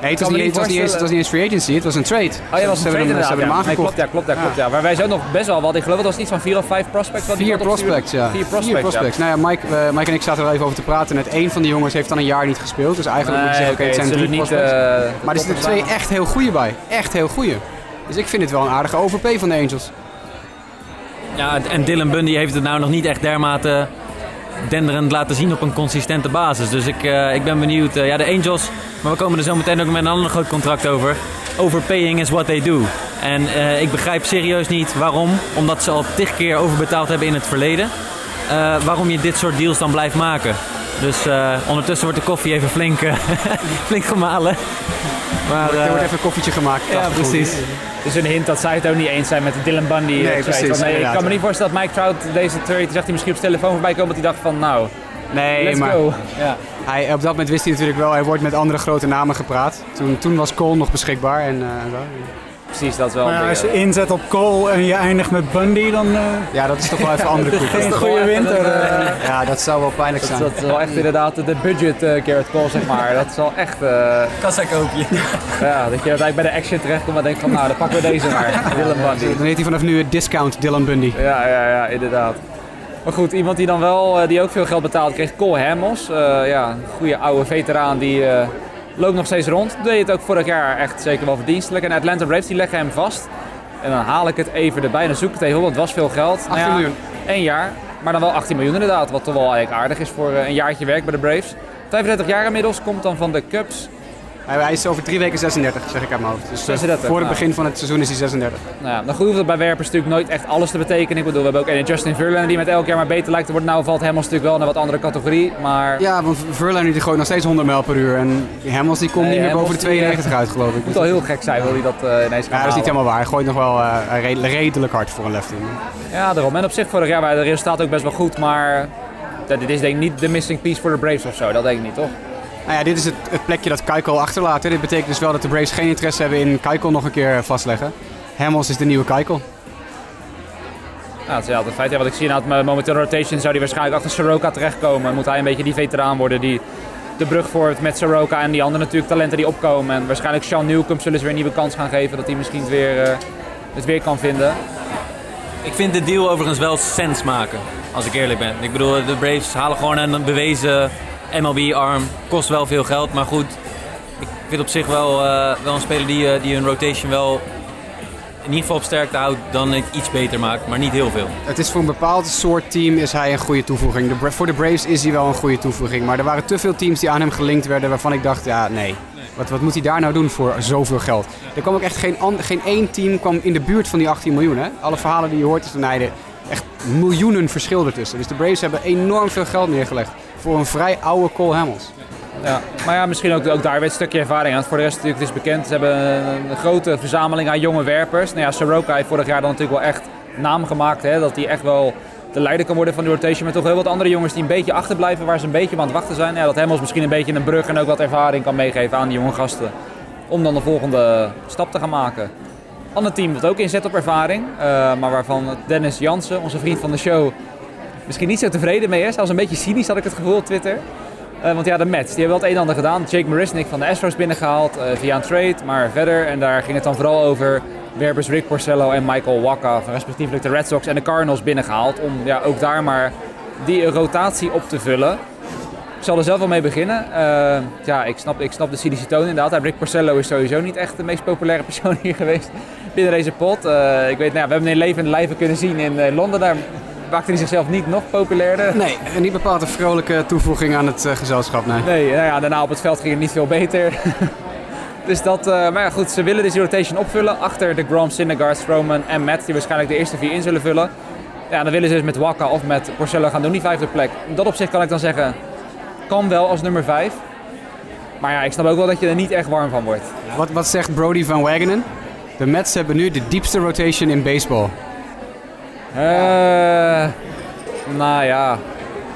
Nee, het was, niet, het, was niet eens, het was niet eens free agency, het was een trade. Oh ja, was een trade inderdaad. Ja. Nee, klopt, ja, klopt, ja, klopt, ja. Maar wij zijn nog best wel wat. Ik geloof dat was iets van vier of vijf prospects. Wat vier prospects, ja. Vier prospects, vier prospects. Nou ja, Mike, uh, Mike en ik zaten er even over te praten. Net één van die jongens heeft dan een jaar niet gespeeld. Dus eigenlijk moet je zeggen, oké, okay, het zijn drie niet, prospects. Uh, maar er zitten twee echt heel goede bij. Echt heel goede. Dus ik vind het wel een aardige overp van de Angels. Ja, en Dylan Bundy heeft het nou nog niet echt dermate denderend laten zien op een consistente basis. Dus ik, uh, ik ben benieuwd. Uh, ja, de Angels, maar we komen er zo meteen ook met een ander groot contract over. Overpaying is what they do. En uh, ik begrijp serieus niet waarom, omdat ze al tig keer overbetaald hebben in het verleden, waarom je dit soort deals dan blijft maken. Dus ondertussen wordt de koffie even flink, flink gemalen. Maar, er wordt even een koffietje gemaakt. Ja, precies. Het is een hint dat zij het ook niet eens zijn met de Dylan Bundy. Nee, precies. Nee, ik kan me niet voorstellen dat Mike Trout deze trade zegt hij misschien op zijn telefoon voorbij komen dat hij dacht van nou, nee, let's maar go. Ja. Hij, op dat moment wist hij natuurlijk wel, hij wordt met andere grote namen gepraat. Toen, toen was Cole nog beschikbaar en uh, precies, dat is wel. Maar als je inzet op Cole en je eindigt met Bundy, dan. Uh... Ja, dat is toch wel even andere koek. Geen goede winter. Uh... Ja, dat zou wel pijnlijk zijn. Dat, is wel echt inderdaad de budget uh, Garrett Cole, zeg maar. Dat is wel echt. Kassa koopje. Ja, dat je uiteindelijk bij de action terechtkomt en denkt van, nou, dan pakken we deze maar. Dylan Bundy. Dan heet hij vanaf nu een discount Dylan Bundy. Ja, ja, ja, inderdaad. Maar goed, iemand die dan wel, die ook veel geld betaalt, kreeg Cole Hamels. ja, een goede oude veteraan die loopt nog steeds rond. Deed het ook vorig jaar echt zeker wel verdienstelijk. En Atlanta Braves die leggen hem vast. En dan haal ik het even erbij. Dan zoek ik het even op, het was veel geld. 18 nou ja, miljoen. Eén jaar, maar dan wel 18 miljoen inderdaad. Wat toch wel eigenlijk aardig is voor eh, een jaartje werk bij de Braves. 35 jaar inmiddels, komt dan van de Cubs. Hij is over drie weken 36, zeg ik uit mijn hoofd. Dus 36, eh, voor het nou. begin van het seizoen is hij 36. Nou ja, dan goed hoeft het bij werpers natuurlijk nooit echt alles te betekenen. Ik bedoel, we hebben ook een Justin Verlander die met elk jaar maar beter lijkt te worden. Nou valt Hamels natuurlijk wel naar wat andere categorie, maar... Ja, want Verlander die gooit nog steeds 100 mijl per uur. En Hamels die komt niet meer boven de 92 uit, geloof ik. Het moet wel heel gek zijn, wil hij dat uh, ineens Ja, dat is niet helemaal waar. Hij gooit nog wel uh, redelijk hard voor een lefty. Ja, daarom. En op zich vorig jaar waren de resultaten ook best wel goed, maar... Dit is denk ik niet de missing piece voor de Braves of zo. Dat denk ik niet, toch? Nou ja, dit is het, het plekje dat Keukel achterlaat. Dit betekent dus wel dat de Braves geen interesse hebben in Keukel nog een keer vastleggen. Hamels is de nieuwe Keukel. Ja, dat is het feit. Ja, wat ik zie na het momenteel rotation zou hij waarschijnlijk achter Soroka terechtkomen. Moet hij een beetje die veteraan worden die de brug voert met Soroka en die andere natuurlijk talenten die opkomen. En waarschijnlijk Sean Newcomb zullen ze weer een nieuwe kans gaan geven dat hij misschien het weer, uh, het weer kan vinden. Ik vind de deal overigens wel sens maken, als ik eerlijk ben. Ik bedoel, de Braves halen gewoon een bewezen MLB-arm. Kost wel veel geld, maar goed. Ik vind op zich wel, uh, wel een speler die, uh, die hun rotation wel in ieder geval op sterkte houdt, dan iets beter maakt, maar niet heel veel. Het is voor een bepaald soort team is hij een goede toevoeging. De, voor de Braves is hij wel een goede toevoeging, maar er waren te veel teams die aan hem gelinkt werden waarvan ik dacht, ja nee. Wat, wat moet hij daar nou doen voor zoveel geld? Er kwam ook echt geen, geen één team kwam in de buurt van die 18 miljoen. Hè? Alle verhalen die je hoort is van echt miljoenen verschil ertussen. Dus de Braves hebben enorm veel geld neergelegd voor een vrij oude Cole Hamels. Ja, maar ja, misschien ook, ook daar weer een stukje ervaring aan. Voor de rest natuurlijk, het is bekend, ze hebben een, grote verzameling aan jonge werpers. Nou ja, Soroka heeft vorig jaar dan natuurlijk wel echt naam gemaakt. Hè, dat hij echt wel de leider kan worden van de rotation. Maar toch heel wat andere jongens die een beetje achterblijven, waar ze een beetje aan het wachten zijn. Ja, dat Hamels misschien een beetje een brug en ook wat ervaring kan meegeven aan die jonge gasten. Om dan de volgende stap te gaan maken. Ander team dat ook inzet op ervaring, uh, maar waarvan Dennis Jansen, onze vriend van de show, misschien niet zo tevreden mee is. Zelfs een beetje cynisch had ik het gevoel op Twitter. Uh, want ja, de Mets, die hebben wel het een en ander gedaan. Jake Marisnik van de Astros binnengehaald uh, via een trade. Maar verder, en daar ging het dan vooral over werpers Rick Porcello en Michael Waka, van respectievelijk de Red Sox en de Cardinals binnengehaald. Om ja, ook daar maar die rotatie op te vullen. Ik zal er zelf wel mee beginnen. Uh, ja, ik snap, ik snap de cynische toon inderdaad. Rick Porcello is sowieso niet echt de meest populaire persoon hier geweest binnen deze pot. ik weet, nou, we hebben hem in levende lijven kunnen zien in Londen. Daar maakte hij zichzelf niet nog populairder. Nee, en niet bepaald een vrolijke toevoeging aan het uh, gezelschap. Nee. nee, nou ja, daarna op het veld ging het niet veel beter. dus dat, uh, maar ja, goed, ze willen deze rotation opvullen achter de Grom, Syndergaard, Stroman en Matt, die waarschijnlijk de eerste vier in zullen vullen. Ja, dan willen ze dus met Waka of met Porcello gaan doen, die vijfde plek. Dat op zich kan ik dan zeggen, kan wel als nummer vijf. Maar ja, ik snap ook wel dat je er niet echt warm van wordt. Wat, wat zegt Brody van Wagenen? De Mets hebben nu de diepste rotation in baseball. Uh, nou ja.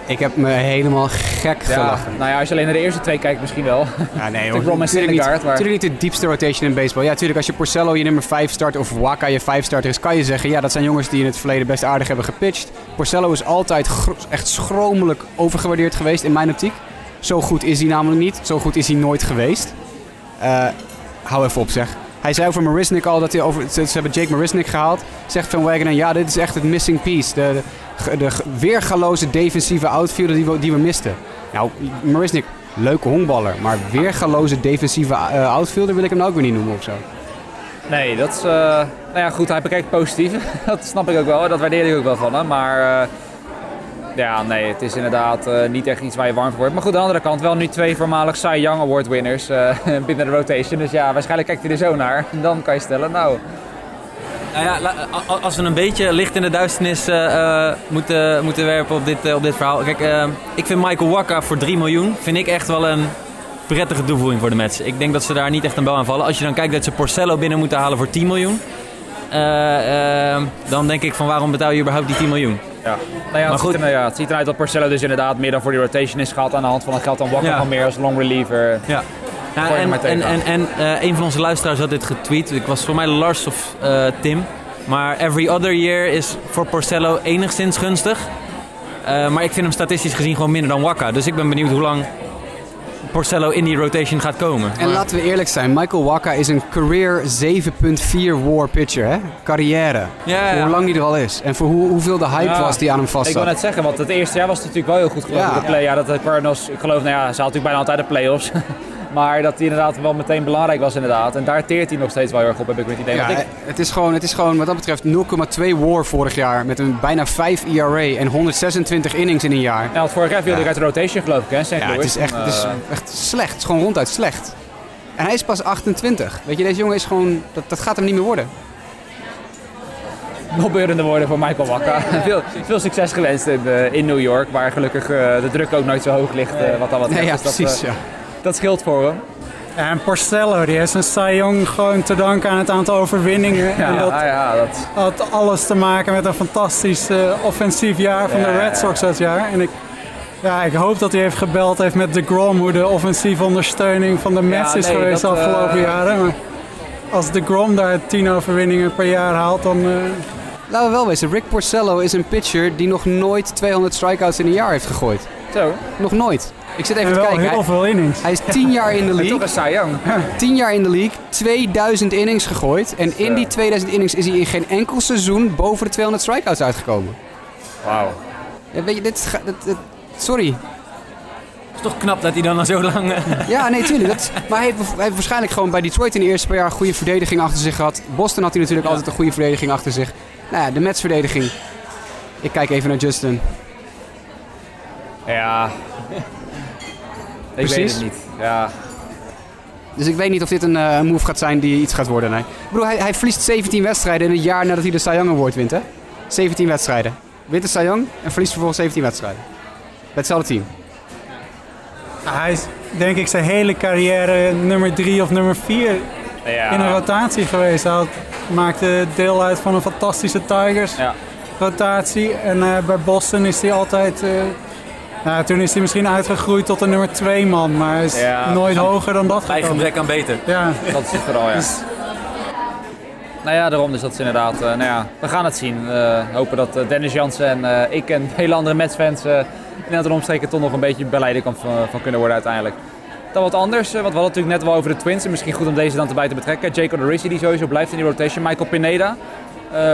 Ik heb me helemaal gek Ja, gelachen. nou ja, als je alleen naar de eerste twee kijkt misschien wel. Ja, nee en Natuurlijk niet, maar- natuurlijk niet de diepste rotation in baseball. Ja, natuurlijk als je Porcello je nummer 5 start of Waka je 5 starter is, kan je zeggen... ja, dat zijn jongens die in het verleden best aardig hebben gepitcht. Porcello is altijd echt schromelijk overgewaardeerd geweest in mijn optiek. Zo goed is hij namelijk niet. Zo goed is hij nooit geweest. Eh, hou even op zeg. Hij zei over Marisnik al dat hij over... Ze, hebben Jake Marisnik gehaald. Zegt Van Wagenen, ja, dit is echt het missing piece. De, de, de weergaloze defensieve outfielder die we, die we misten. Nou, Marisnik, leuke honkballer. Maar weergaloze defensieve eh, outfielder wil ik hem nou ook weer niet noemen of zo. Nee, dat is... eh, nou ja, goed, hij bekijkt positief. dat snap ik ook wel. Dat waardeer ik ook wel van hem. Maar... eh, ja, nee, het is inderdaad eh, niet echt iets waar je warm voor wordt. Maar goed, aan de andere kant wel nu twee voormalig Cy Young Award winners eh, binnen de rotation. Dus ja, waarschijnlijk kijkt hij er zo naar. En dan kan je stellen, nou, Nou ja, als we een beetje licht in de duisternis eh, moeten, moeten werpen op dit, op dit verhaal. Kijk, ik vind Michael Waka voor 3 miljoen vind ik echt wel een prettige toevoeging voor de Mets. Ik denk dat ze daar niet echt een bel aan vallen. Als je dan kijkt dat ze Porcello binnen moeten halen voor 10 miljoen. dan denk ik van waarom betaal je überhaupt die 10 miljoen? Ja, nou ja, het, goed. Ziet er, ja, het ziet eruit dat Porcello dus inderdaad meer dan voor die rotation is gehaald aan de hand van het geld dan Wakker Ja. van meer als long reliever. Ja. Nou, er en maar en, en, en eh, een van onze luisteraars had dit getweet. Ik was voor mij Lars of eh, Tim. Maar every other year is voor Porcello enigszins gunstig. Eh, maar ik vind hem statistisch gezien gewoon minder dan Waka. Dus ik ben benieuwd hoe lang Porcello in die rotation gaat komen. En laten we eerlijk zijn, Michael Waka is een career 7.4 war pitcher, hè? Carrière. Ja, hoe lang die er al is. En voor hoe, hoeveel de hype Ja, was die aan hem vast Ik wil net zeggen, want het eerste jaar was het natuurlijk wel heel goed geloof ik. De play, ja, dat de Cardinals, ik geloof, nou ja, ze hadden natuurlijk bijna altijd de playoffs. maar dat hij inderdaad wel meteen belangrijk was inderdaad. En daar teert hij nog steeds wel heel erg op, heb ik het idee. Ja, ik, het, is gewoon, het is gewoon wat dat betreft 0,2 war vorig jaar. Met een bijna 5 ERA en 126 innings in een jaar. ja, want vorig jaar viel hij uit de rotation geloof ik, hè, St. Ja, Louis. het is echt, het is Eh, echt slecht. Het is gewoon ronduit slecht. En hij is pas 28. Weet je, deze jongen is gewoon... Dat, dat gaat hem niet meer worden. opbeurende woorden voor Michael Waka. veel, veel succes gewenst in, eh, in New York, waar gelukkig eh, de druk ook nooit zo hoog ligt. eh, wat dat wat Nee, ja, Dus dat, precies. eh, ja. Dat scheelt voor hem. Ja, en Porcello, die heeft zijn Young gewoon te danken aan het aantal overwinningen. en dat ja, ja, dat, had alles te maken met een fantastisch eh, offensief jaar van de Ja. Red Sox dat jaar. En ik, ja, ik hoop dat hij heeft gebeld heeft met de Grom, hoe de offensieve ondersteuning van de Mets Ja, is nee, geweest de afgelopen eh, jaren. Maar als de Grom daar 10 overwinningen per jaar haalt, dan... eh, Laten we wel wezen, Rick Porcello is een pitcher die nog nooit 200 strikeouts in een jaar heeft gegooid. zo. Nog nooit. Ik zit even en te wel kijken. heel Hij, veel innings. hij is 10 jaar in de toch league. een Young. 10 jaar in de league, 2000 innings gegooid. En in die 2000 innings is hij in geen enkel seizoen boven de 200 strikeouts uitgekomen. Wauw. Ja, weet je, dit, is ga- dit, dit- sorry. Het is toch knap dat hij dan al zo lang... eh, Ja, nee, tuurlijk. Dat maar hij heeft, hij heeft waarschijnlijk gewoon bij Detroit in de eerste paar jaar een goede verdediging achter zich gehad. Boston had hij natuurlijk altijd een goede verdediging achter zich. Nou ja, de Mets verdediging. Ik kijk even naar Justin. Ja. ik weet het niet. Ja. Dus ik weet niet of dit een eh, move gaat zijn die iets gaat worden. Nee. Ik bedoel, hij, hij verliest 17 wedstrijden in het jaar nadat hij de Cy Young Award wint, hè? 17 wedstrijden. Wint de Cy Young en verliest vervolgens 17 wedstrijden. Bij hetzelfde team. Hij is denk ik zijn hele carrière nummer 3 of nummer 4 ja. in een rotatie geweest. Hij maakte deel uit van een fantastische Tigers Ja. rotatie. En eh, bij Boston is hij altijd... eh, nou, toen is hij misschien uitgegroeid tot een nummer 2 man, maar hij is Ja. nooit hoger dan dat Bij gekomen. gebrek aan beter. Ja, Dat is het vooral, ja. dus Nou ja, daarom dus dat is inderdaad, eh, nou ja, we gaan het zien. Hopen dat eh, Dennis Jansen en eh, ik en hele andere Mets-fans eh in het omstreken toch nog een beetje beleider kan van, van kunnen worden uiteindelijk. Dan wat anders, want we hadden natuurlijk net wel over de Twins. En misschien goed om deze dan erbij te betrekken. Jacob Odorizzi die sowieso blijft in die rotation. Michael Pineda,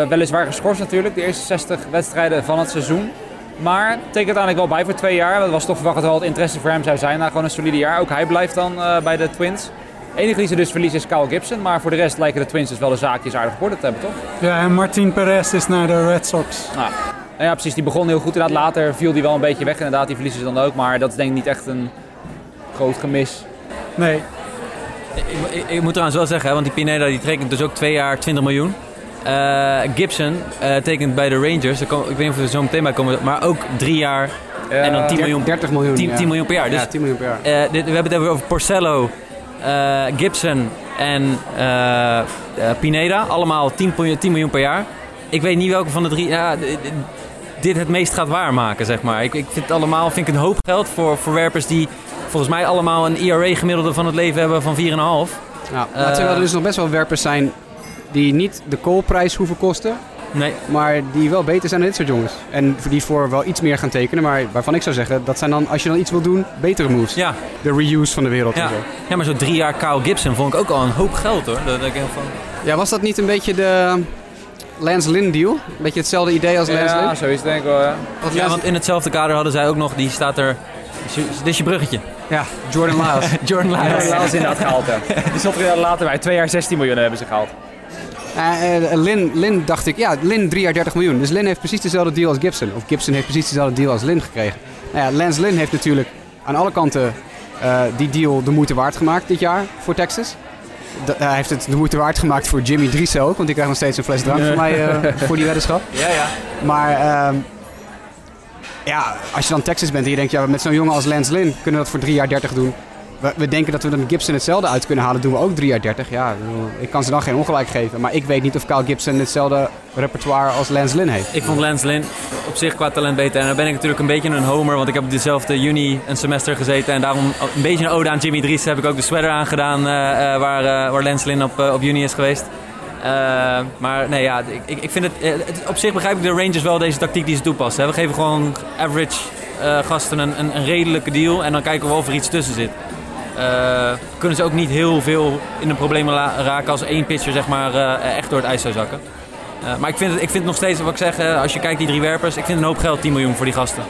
weliswaar geschorst natuurlijk, de eerste 60 wedstrijden van het seizoen. Maar tekent uiteindelijk wel bij voor twee jaar. Dat was toch verwacht dat wel het interesse voor hem zou zijn. Na gewoon een solide jaar. Ook hij blijft dan bij de Twins. De enige die ze dus verliezen is Kyle Gibson. Maar voor de rest lijken de Twins dus wel de zaakjes aardig geworden te hebben, toch? ja, en Martin Perez is naar de Red Sox. Nou, nou ja, precies. Die begon heel goed. Inderdaad, later viel die wel een beetje weg. Inderdaad, die verliezen ze dan ook. Maar dat is denk ik niet echt een groot gemis. Nee, Ik, ik, ik moet trouwens wel zeggen, want die Pineda die tekent dus ook twee jaar 20 miljoen. Eh, Gibson eh, tekent bij de Rangers, daar kom- ik weet niet of we er zo meteen bij komen, maar ook drie jaar en dan 10 miljoen, 30 miljoen. 10, ja. 10 miljoen per jaar. Dus ja, 10 miljoen per jaar. eh, dit, we hebben het even over Porcello, Gibson en eh, eh, Pineda. Allemaal 10, miljoen- 10 miljoen per jaar. Ik weet niet welke van de drie. Ja, dit het meest gaat waarmaken, zeg maar. Ik, ik vind het allemaal vind ik een hoop geld voor, voor werpers die volgens mij allemaal een ERA-gemiddelde van het leven hebben van 4,5. Ja, maar terwijl er dus nog best wel werpers zijn die niet de koolprijs hoeven kosten, Nee, maar die wel beter zijn dan dit soort jongens. En die voor wel iets meer gaan tekenen, maar waarvan ik zou zeggen, dat zijn dan, als je dan iets wil doen, betere moves. ja, De reuse van de wereld en ja. zo. ja, maar zo drie jaar Kyle Gibson vond ik ook al een hoop geld hoor. Dat, ik van, Ja, was dat niet een beetje de Lance Lynn deal? Een beetje hetzelfde idee als Lance Ja, Lynn? zoiets denk ik wel, ja. Want ja, want in hetzelfde kader hadden zij ook nog, die staat er. Dit is je bruggetje. ja, Jordan Lyles. Jordan Ja, Lyles. dat is inderdaad gehaald, ja. Die zat er later bij. Twee jaar 16 miljoen hebben ze gehaald. Eh, eh, Lin, Lin dacht ik, ja, Lin 3 jaar 30 miljoen. Dus Lin heeft precies dezelfde deal als Gibson. Of Gibson heeft precies dezelfde deal als Lin gekregen. Nou ja, Lance Lin heeft natuurlijk aan alle kanten eh, die deal de moeite waard gemaakt dit jaar voor Texas. Da- hij heeft het de moeite waard gemaakt voor Jimmy Driessen ook, want die krijgt nog steeds een fles drank van mij eh, voor die weddenschap. Ja, ja. Maar ehm, ja, als je dan Texas bent en je denkt, ja, met zo'n jongen als Lance Lynn kunnen we dat voor 3 jaar 30 doen. We, denken dat we dan Gibson hetzelfde uit kunnen halen, doen we ook 3 jaar 30. Ja, ik kan ze dan geen ongelijk geven. Maar ik weet niet of Kyle Gibson hetzelfde repertoire als Lance Lynn heeft. Ik vond Lance Lynn op zich qua talent beter. En dan ben ik natuurlijk een beetje een homer, want ik heb dezelfde juni een semester gezeten. En daarom een beetje een ode aan Jimmy Dries heb ik ook de sweater aangedaan eh, waar, eh, waar Lance Lynn op, op juni is geweest. Maar nee, ja, ik, ik- vind het, Op zich begrijp ik de Rangers wel deze tactiek die ze toepassen. hè. We geven gewoon average gasten een, een, een redelijke deal. En dan kijken we of er iets tussen zit. Eh, kunnen ze ook niet heel veel in de problemen raken als één pitcher zeg maar, eh, echt door het ijs zou zakken. Eh, maar ik vind, het, ik vind het nog steeds, wat ik zeg, als je kijkt die drie werpers, ik vind een hoop geld, 10 miljoen voor die gasten.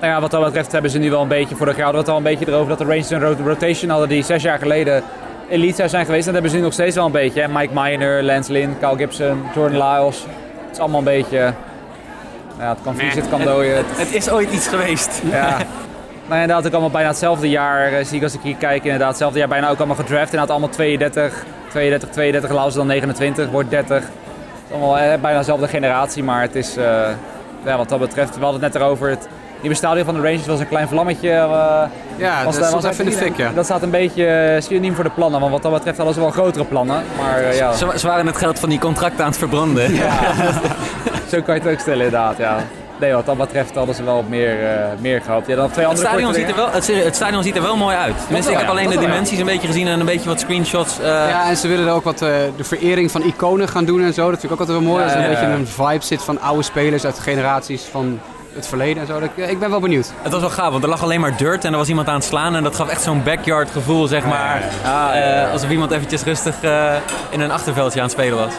Nou ja, wat dat betreft hebben ze nu wel een beetje, vorig jaar hadden we het al een beetje erover dat de Rangers een rot- rotation hadden die zes jaar geleden elite zou zijn geweest. En dat hebben ze nu nog steeds wel een beetje. hè. Mike Minor, Lance Lynn, Kyle Gibson, Jordan Lyles. Het is allemaal een beetje, nou ja, het kan vliegen, het kan dooien. Het, het is ooit iets geweest. Ja. Nou, inderdaad ook allemaal bijna hetzelfde jaar, eh, zie ik als ik hier kijk. Inderdaad, hetzelfde jaar bijna ook allemaal gedraft. Inderdaad allemaal 32, 32, 32, Laus dan 29, wordt 30. Het is allemaal eh, bijna dezelfde generatie, maar het is, eh, ja, wat dat betreft, we hadden het net erover. Het nieuwe stadion van de Rangers was een klein vlammetje. eh, Ja, was, dat was even in de fik, ja. Dat staat een beetje synoniem voor de plannen, want wat dat betreft hadden ze wel grotere plannen. Maar eh, ja, Ze, ze waren het geld van die contracten aan het verbranden. zo kan je het ook stellen inderdaad, ja. Nee, wat dat betreft hadden ze wel meer, eh, meer gehoopt. Ja, dan twee Het andere stadion, korte ziet er wel, het, het stadion ziet er wel mooi uit. Tenminste, ik heb alleen de dimensies een beetje gezien en een beetje wat screenshots. eh, Ja, en ze willen er ook wat eh, de verering van iconen gaan doen en zo. Dat vind ik ook altijd wel mooi. Als er een ja, beetje ja. een vibe zit van oude spelers uit generaties van het verleden en zo. Dat- Ik ben wel benieuwd. Het was wel gaaf, want er lag alleen maar dirt en er was iemand aan het slaan. En dat gaf echt zo'n backyard gevoel, zeg maar. Eh, alsof iemand eventjes rustig eh, in een achterveldje aan het spelen was.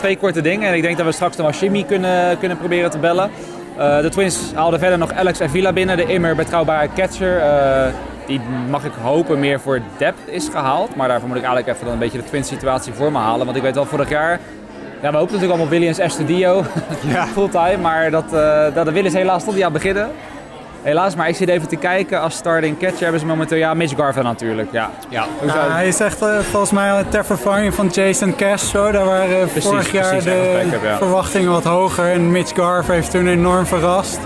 Twee korte dingen en ik denk dat we straks nog wel Jimmy kunnen, kunnen proberen te bellen. Eh, de Twins haalden verder nog Alex Avila binnen, de immer betrouwbare catcher. eh, die mag ik hopen meer voor depth is gehaald. Maar daarvoor moet ik eigenlijk even dan een beetje de Twins situatie voor me halen. Want ik weet wel vorig jaar, ja, we hoopten natuurlijk allemaal Williams Estudio fulltime. Maar dat, eh dat de Willis helaas stond die aan het beginnen. Helaas, maar ik zit even te kijken. Als starting catcher hebben ze momenteel, ja, Mitch Garver natuurlijk. Ja. Ja. Hij is echt eh, volgens mij ter vervanging van Jason Castro. Daar waren eh, vorig jaar precies, ja, de heb ja. verwachtingen wat hoger. En Mitch Garver heeft toen enorm verrast.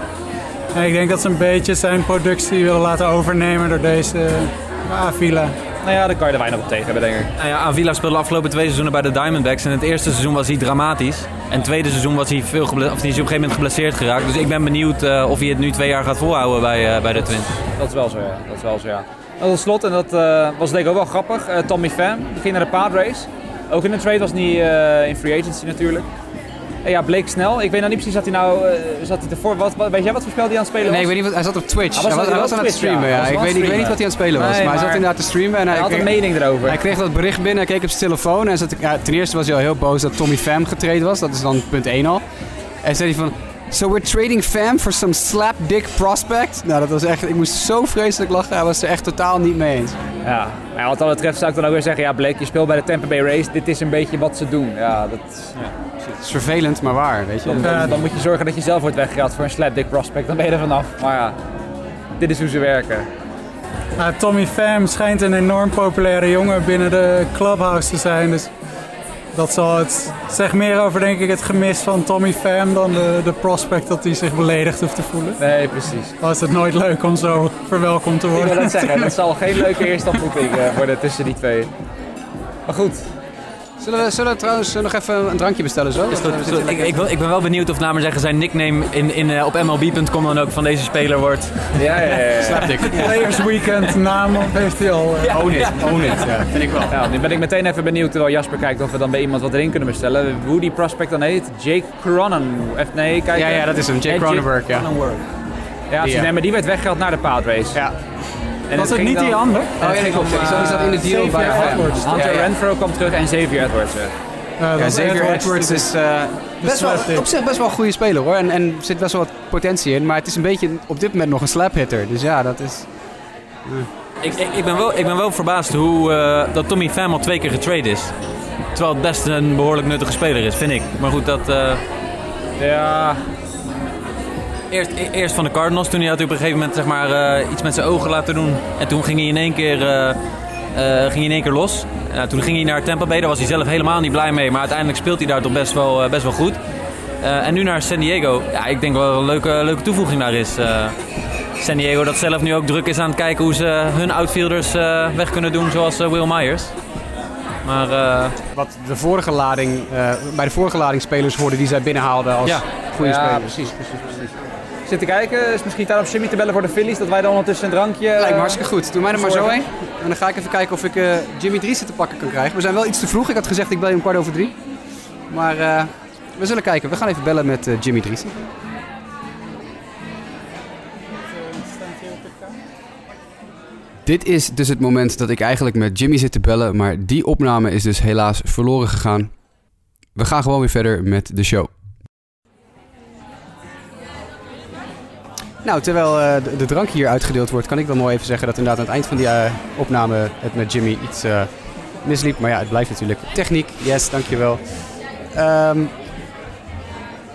En ik denk dat ze een beetje zijn productie willen laten overnemen door deze uh, Avila. Nou ja, daar kan je er weinig op tegen hebben, denk ik. Nou ja, Avila speelde de afgelopen twee seizoenen bij de Diamondbacks. En het eerste seizoen was hij dramatisch. En het tweede seizoen was hij, veel of die is hij op een gegeven moment geblesseerd geraakt. Dus ik ben benieuwd eh, of hij het nu twee jaar gaat volhouden bij, eh, bij de Twins. Dat is wel zo, ja. Dat is wel zo, ja. En tot slot, en dat eh, was denk ik ook wel grappig, Tommy Pham die ging naar de Padres. Ook in de trade was niet in free agency natuurlijk. En ja, bleek snel. Ik weet nou niet precies, zat hij nou, eh, zat hij ervoor, wat, wat- weet jij wat voor spel hij aan het spelen Nee, ik was? weet niet wat, hij zat op Twitch. Hij was- Hij was, hij was was aan het Twitch, ja. streamen, ja. was Ik weet, ik niet wat hij aan het spelen was. Nee, maar hij zat inderdaad te streamen en hij, had een mening erover. hij kreeg dat bericht binnen. Hij keek op zijn telefoon en zat, ja, ten eerste was hij al heel boos dat Tommy Pham getraind was. Dat is dan punt 1 al. En zei hij van... So we're trading Pham for some slapdick prospect? Nou, dat was echt... Ik moest zo vreselijk lachen. Hij was er echt totaal niet mee eens. Ja, maar wat dat betreft zou ik dan ook weer zeggen, ja Blake, je speelt bij de Tampa Bay Rays, dit is een beetje wat ze doen. Ja, dat, Het is vervelend, maar waar, weet je. dan, dan, dan moet je zorgen dat je zelf wordt weggehaald voor een slapdick prospect, dan ben je er vanaf. Maar ja, dit is hoe ze werken. Nou, Tommy Pham schijnt een enorm populaire jongen binnen de clubhouse te zijn. Dus dat zal het zegt meer over denk ik het gemis van Tommy Pham dan de, de prospect dat hij zich beledigd hoeft te voelen. Nee, precies. Dan is het nooit leuk om zo verwelkomd te Ik wil worden. dat zeggen, dat zal geen leuke eerste ontmoeting eh, worden tussen die twee. Maar goed, Zullen we, zullen we trouwens eh, nog even een drankje bestellen zo? Is is goed. Ik, ik, wil- ik ben wel benieuwd of, laat maar zeggen, zijn nickname in, in, eh, op MLB.com dan ook van deze speler wordt. Ja, ja, ja. Slapdick. Players Weekend naam op heeft hij al. eh. Own it, own it. Ja, vind ik wel. Nou, nu ben ik meteen even benieuwd, terwijl Jasper kijkt of we dan bij iemand wat erin kunnen bestellen. Hoe die prospect dan heet? Jake Cronin. Even, nee, kijk. Ja, ja, dat is hem. Jake Eh, Cronenberg, ja. Ja, Die, ja. nee, maar die werd weggehaald naar de Padres. Ja. En Was het niet dan- die ander? Oh ja, dat klopt. Die zat- in de deal bij Edwards. Hunter Ja, ja. Renfro kwam terug en Xavier Edwards. ja. Xavier Edwards is eh, best wel, op zich best wel een goede speler hoor. En, en er zit best wel wat potentie in. Maar het is een beetje op dit moment nog een slap hitter. Dus ja, dat is... Ik, ik, ik, ben wel, ik ben wel verbaasd hoe eh, dat Tommy Pham al twee keer getrade is. Terwijl het best een behoorlijk nuttige speler is, vind ik. Maar goed, dat... eh, Ja, Eerst, e- eerst van de Cardinals, toen hij had hij op een gegeven moment zeg maar, eh, iets met zijn ogen laten doen. En toen ging hij in één keer, eh, eh, ging hij in één keer los. Nou, toen ging hij naar Tampa Bay, daar was hij zelf helemaal niet blij mee. Maar uiteindelijk speelt hij daar toch best wel, eh, best wel goed. Eh, en nu naar San Diego. Ja, ik denk wel een leuke, leuke toevoeging daar is. eh. San Diego dat zelf nu ook druk is aan het kijken hoe ze hun outfielders eh, weg kunnen doen, zoals Will Myers. Maar eh, Wat de vorige lading, eh, bij de vorige lading spelers hoorden die zij binnenhaalden als Ja. goede ja spelers. precies, precies, precies. Zit te kijken, is misschien tijd om Jimmy te bellen voor de Phillies, dat wij dan ondertussen een drankje... Lijkt me eh, hartstikke goed. Doe mij er maar zo heen. En dan ga ik even kijken of ik eh, Jimmy Driessen te pakken kan krijgen. We zijn wel iets te vroeg. Ik had gezegd ik bel je om kwart over drie. Maar eh, we zullen kijken. We gaan even bellen met Jimmy Driessen. Dit is dus het moment dat ik eigenlijk met Jimmy zit te bellen. Maar die opname is dus helaas verloren gegaan. We gaan gewoon weer verder met de show. Nou, terwijl eh, de, drank hier uitgedeeld wordt, kan ik dan mooi even zeggen dat inderdaad aan het eind van die eh, opname het met Jimmy iets eh, misliep. Maar ja, het blijft natuurlijk techniek. Yes, dankjewel. Ehm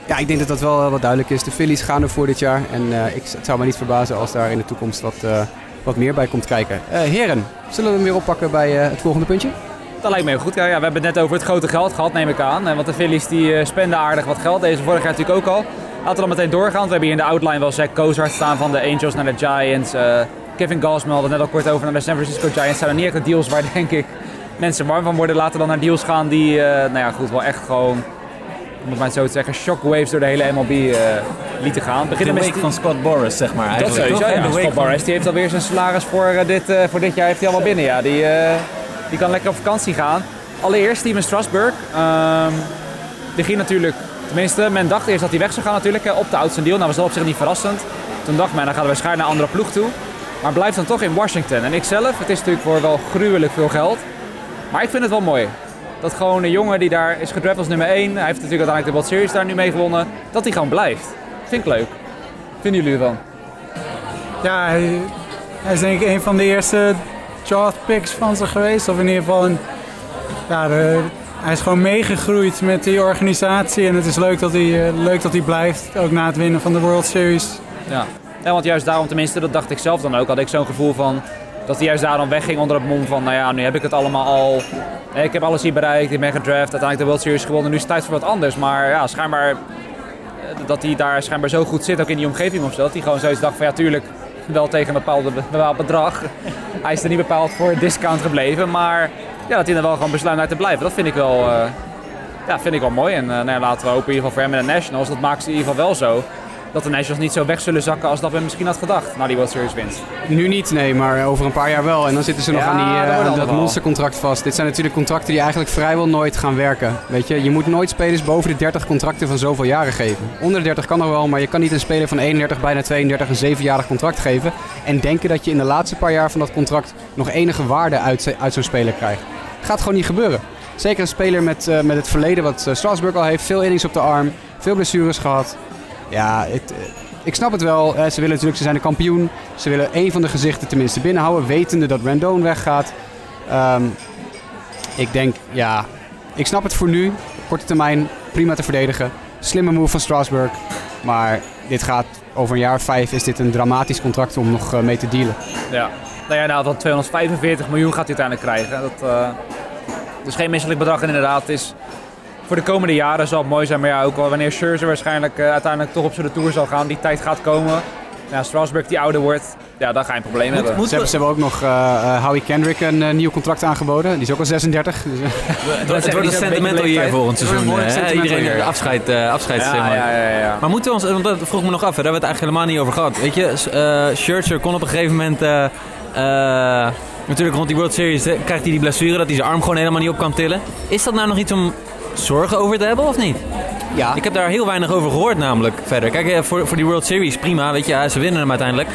ja, ik denk dat dat wel wat duidelijk is. De Phillies gaan er voor dit jaar. En ik, het zou me niet verbazen als daar in de toekomst wat, wat meer bij komt kijken. Heren, zullen we hem weer oppakken bij het volgende puntje? Dat lijkt me heel goed. Ja, we hebben het net over het grote geld gehad, neem ik aan. Want de Phillies die spenden aardig wat geld. Deze vorig jaar natuurlijk ook al. Laten we dan meteen doorgaan. We hebben hier in de outline wel Zach Cozart staan van de Angels naar de Giants. Eh, Kevin Gausman hadden het net al kort over naar de San Francisco Giants. Zijn er niet echt de deals waar denk ik mensen warm van worden. Laten we dan naar deals gaan die, eh, nou ja goed, wel echt gewoon, om het maar zo te zeggen, shockwaves door de hele MLB eh, lieten gaan. de Beginnen met week van Scott Boris, zeg maar. dat Eigenlijk, sowieso, toch? ja. De week Scott van- Boras, die heeft alweer zijn salaris voor, dit, voor dit jaar heeft hij allemaal binnen. Ja. Die, die kan lekker op vakantie gaan. Allereerst Steven Strasburg. Ehm, die ging natuurlijk, tenminste, men dacht eerst dat hij weg zou gaan natuurlijk op de oudste deal. Nou was dat op zich niet verrassend. Toen dacht men, dan gaat hij waarschijnlijk naar een andere ploeg toe. Maar blijft dan toch in Washington. En ik zelf, het is natuurlijk voor wel gruwelijk veel geld. Maar ik vind het wel mooi. Dat gewoon een jongen die daar is gedraft als nummer 1. Hij heeft natuurlijk uiteindelijk de World Series daar nu mee gewonnen. Dat hij gewoon blijft. Vind ik leuk. Vinden jullie ervan? Ja, hij, is denk ik een van de eerste draft picks van ze geweest. Of in ieder geval een, ja, hij is gewoon meegegroeid met die organisatie. En het is leuk dat, hij, eh, leuk dat hij blijft, ook na het winnen van de World Series. Ja. ja, want juist daarom tenminste, dat dacht ik zelf dan ook, had ik zo'n gevoel van dat hij juist daarom wegging onder het mom van, nou ja, nu heb ik het allemaal al, eh, ik heb alles hier bereikt, ik ben gedraft, uiteindelijk de World Series gewonnen, nu is het tijd voor wat anders. Maar ja, schijnbaar, eh, dat hij daar schijnbar zo goed zit, ook in die omgeving of zo, dat hij gewoon zoiets dacht van, ja tuurlijk, wel tegen een bepaald bedrag. hij is er niet bepaald voor discount gebleven, maar ja, dat hij er wel gewoon besluit uit te blijven, dat vind ik wel... eh, ja, vind ik wel mooi. En eh, nou ja, laten we hopen in ieder geval voor hem en de Nationals. Dat maakt ze in ieder geval wel zo. Dat de Nationals niet zo weg zullen zakken als dat we misschien had gedacht. Na die World Series winst. Nu niet, nee, maar over een paar jaar wel. En dan zitten ze nog Ja, aan, die, dat eh, dat monstercontract vast. Dit zijn natuurlijk contracten die eigenlijk vrijwel nooit gaan werken. Weet je, je moet nooit spelers boven de 30 contracten van zoveel jaren geven. Onder de 30 kan nog wel, maar je kan niet een speler van 31, bijna 32 een zevenjarig contract geven. En denken dat je in de laatste paar jaar van dat contract nog enige waarde uit, uit zo'n speler krijgt. Gaat gewoon niet gebeuren. Zeker een speler met, eh, met het verleden wat eh, Strasburg al heeft. Veel innings op de arm, veel blessures gehad. Ja, het, eh, ik snap het wel. Ze willen natuurlijk, ze zijn de kampioen. Ze willen één van de gezichten tenminste binnenhouden, wetende dat Rendon weggaat. Ehm, ik denk, ja, ik snap het voor nu. Korte termijn, prima te verdedigen. Slimme move van Strasburg. Maar dit gaat over een jaar of vijf is dit een dramatisch contract om nog mee te dealen. Ja. Nou ja, nou, van 245 miljoen gaat hij uiteindelijk krijgen. Dat eh, is geen misselijk bedrag. En inderdaad, het is voor de komende jaren zal het mooi zijn. Maar ja, ook wel wanneer Scherzer waarschijnlijk eh, uiteindelijk toch op zijn tour zal gaan. Die tijd gaat komen. Ja, Strasburg die ouder wordt, ja, dan ga je een probleem hebben. Ze hebben, ze hebben ook nog eh, Howie Kendrick een nieuw contract aangeboden. Die is ook al 36. Dus, Het wordt een sentimental year volgend seizoen. Hè? Iedereen year. afscheid, afscheids, ja, zeg maar. ja, ja, ja. Maar moeten we ons, want dat vroeg me nog af, hè, daar hebben we het eigenlijk helemaal niet over gehad. Weet je, eh Scherzer kon op een gegeven moment, natuurlijk rond die World Series, eh, krijgt hij die blessure dat hij zijn arm gewoon helemaal niet op kan tillen. Is dat nou nog iets om zorgen over te hebben of niet? ja, Ik heb daar heel weinig over gehoord namelijk verder. Kijk, eh, voor, voor die World Series prima, weet je, ze winnen hem uiteindelijk.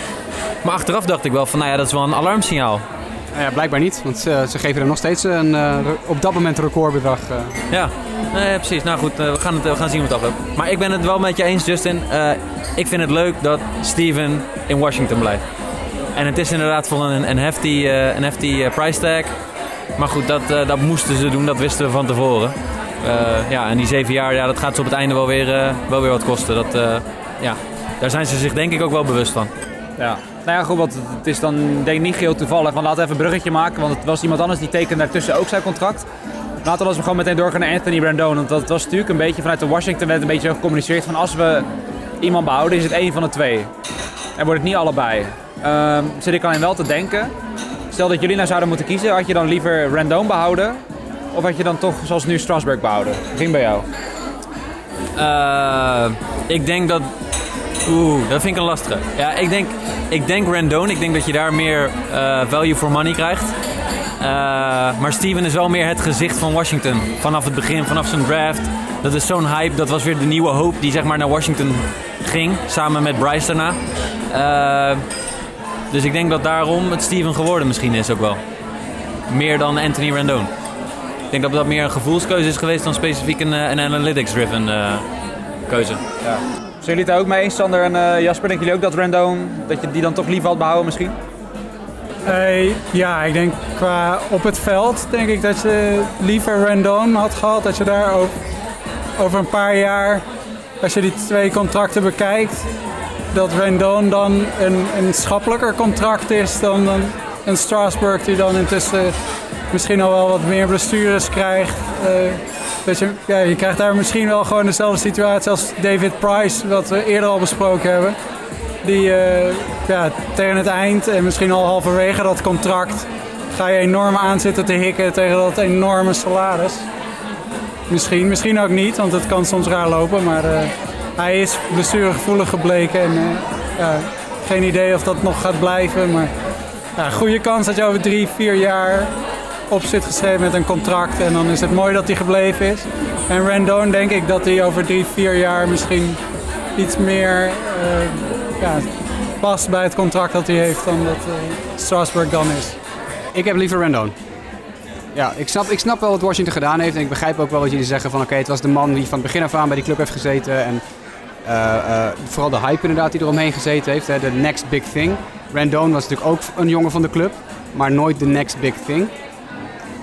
Maar achteraf dacht ik wel van, nou ja, dat is wel een alarmsignaal. ja, blijkbaar niet. Want ze, ze geven hem nog steeds een, eh, op dat moment een recordbedrag. eh. Ja, nee, precies. Nou goed, eh, we, gaan het, we gaan zien hoe het afloopt. Maar ik ben het wel met je eens, Justin. Eh, ik vind het leuk dat Steven in Washington blijft. En het is inderdaad voor een, een hefty, eh, een hefty eh, price tag. Maar goed, dat, eh, dat moesten ze doen, dat wisten we van tevoren. Ja, en die zeven jaar, ja, dat gaat ze op het einde wel weer, wel weer wat kosten. Dat, ja, daar zijn ze zich denk ik ook wel bewust van. Ja. Nou ja, goed, want het is dan denk ik niet heel toevallig. Want laten we even een bruggetje maken, want het was iemand anders die tekende daartussen ook zijn contract. Laten we gewoon meteen doorgaan naar Anthony Brandon. Want dat was natuurlijk een beetje vanuit de Washington werd een beetje zo gecommuniceerd van als we iemand behouden is het één van de twee. En wordt het niet allebei. Ehm zit ik alleen wel te denken. Stel dat jullie nou zouden moeten kiezen, had je dan liever Randon behouden? Of had je dan toch zoals nu Strasburg behouden? Ging bij jou. Eh, ik denk dat. Oeh, dat vind ik een lastige. Ja, ik denk, ik denk Randone. Ik denk dat je daar meer eh, value for money krijgt. Eh, maar Steven is wel meer het gezicht van Washington. Vanaf het begin, vanaf zijn draft. Dat is zo'n hype. Dat was weer de nieuwe hoop die zeg maar naar Washington ging. Samen met Bryce daarna. Dus ik denk dat daarom het Steven geworden misschien is ook wel. Meer dan Anthony Randone. Ik denk dat dat meer een gevoelskeuze is geweest dan specifiek een, eh, een analytics-driven eh, keuze. Zijn jullie het daar ook mee eens, Sander en eh, Jasper? Denken jullie ook dat Randon, dat je die dan toch liever had behouden misschien? Eh, ja, ik denk qua op het veld denk ik dat je liever Randon had gehad. Dat je daar ook over een paar jaar, als je die twee contracten bekijkt, dat Randon dan een, een schappelijker contract is dan een, een Strasburg die dan intussen misschien al wel wat meer blessures krijgt. Dat je, ja, je krijgt daar misschien wel gewoon dezelfde situatie als David Price, wat we eerder al besproken hebben. Die eh, ja, tegen het eind en misschien al halverwege dat contract ga je enorm aan zitten te hikken tegen dat enorme salaris. Misschien, misschien ook niet, want het kan soms raar lopen. Maar eh, hij is blessuregevoelig gebleken en eh, geen idee of dat nog gaat blijven. Maar goede kans dat je over drie, vier jaar op zit geschreven met een contract. En dan is het mooi dat hij gebleven is. En Randone denk ik dat hij over drie, vier jaar misschien iets meer eh, ja, past bij het contract dat hij heeft dan dat eh, Strasburg dan is. Ik heb liever Rendon. Ja, ik snap, ik snap wel wat Washington gedaan heeft. En ik begrijp ook wel wat jullie zeggen van oké, het was de man die van het begin af aan bij die club heeft gezeten. En vooral de hype inderdaad die eromheen gezeten heeft. De next big thing. Randone was natuurlijk ook een jongen van de club. Maar nooit de next big thing.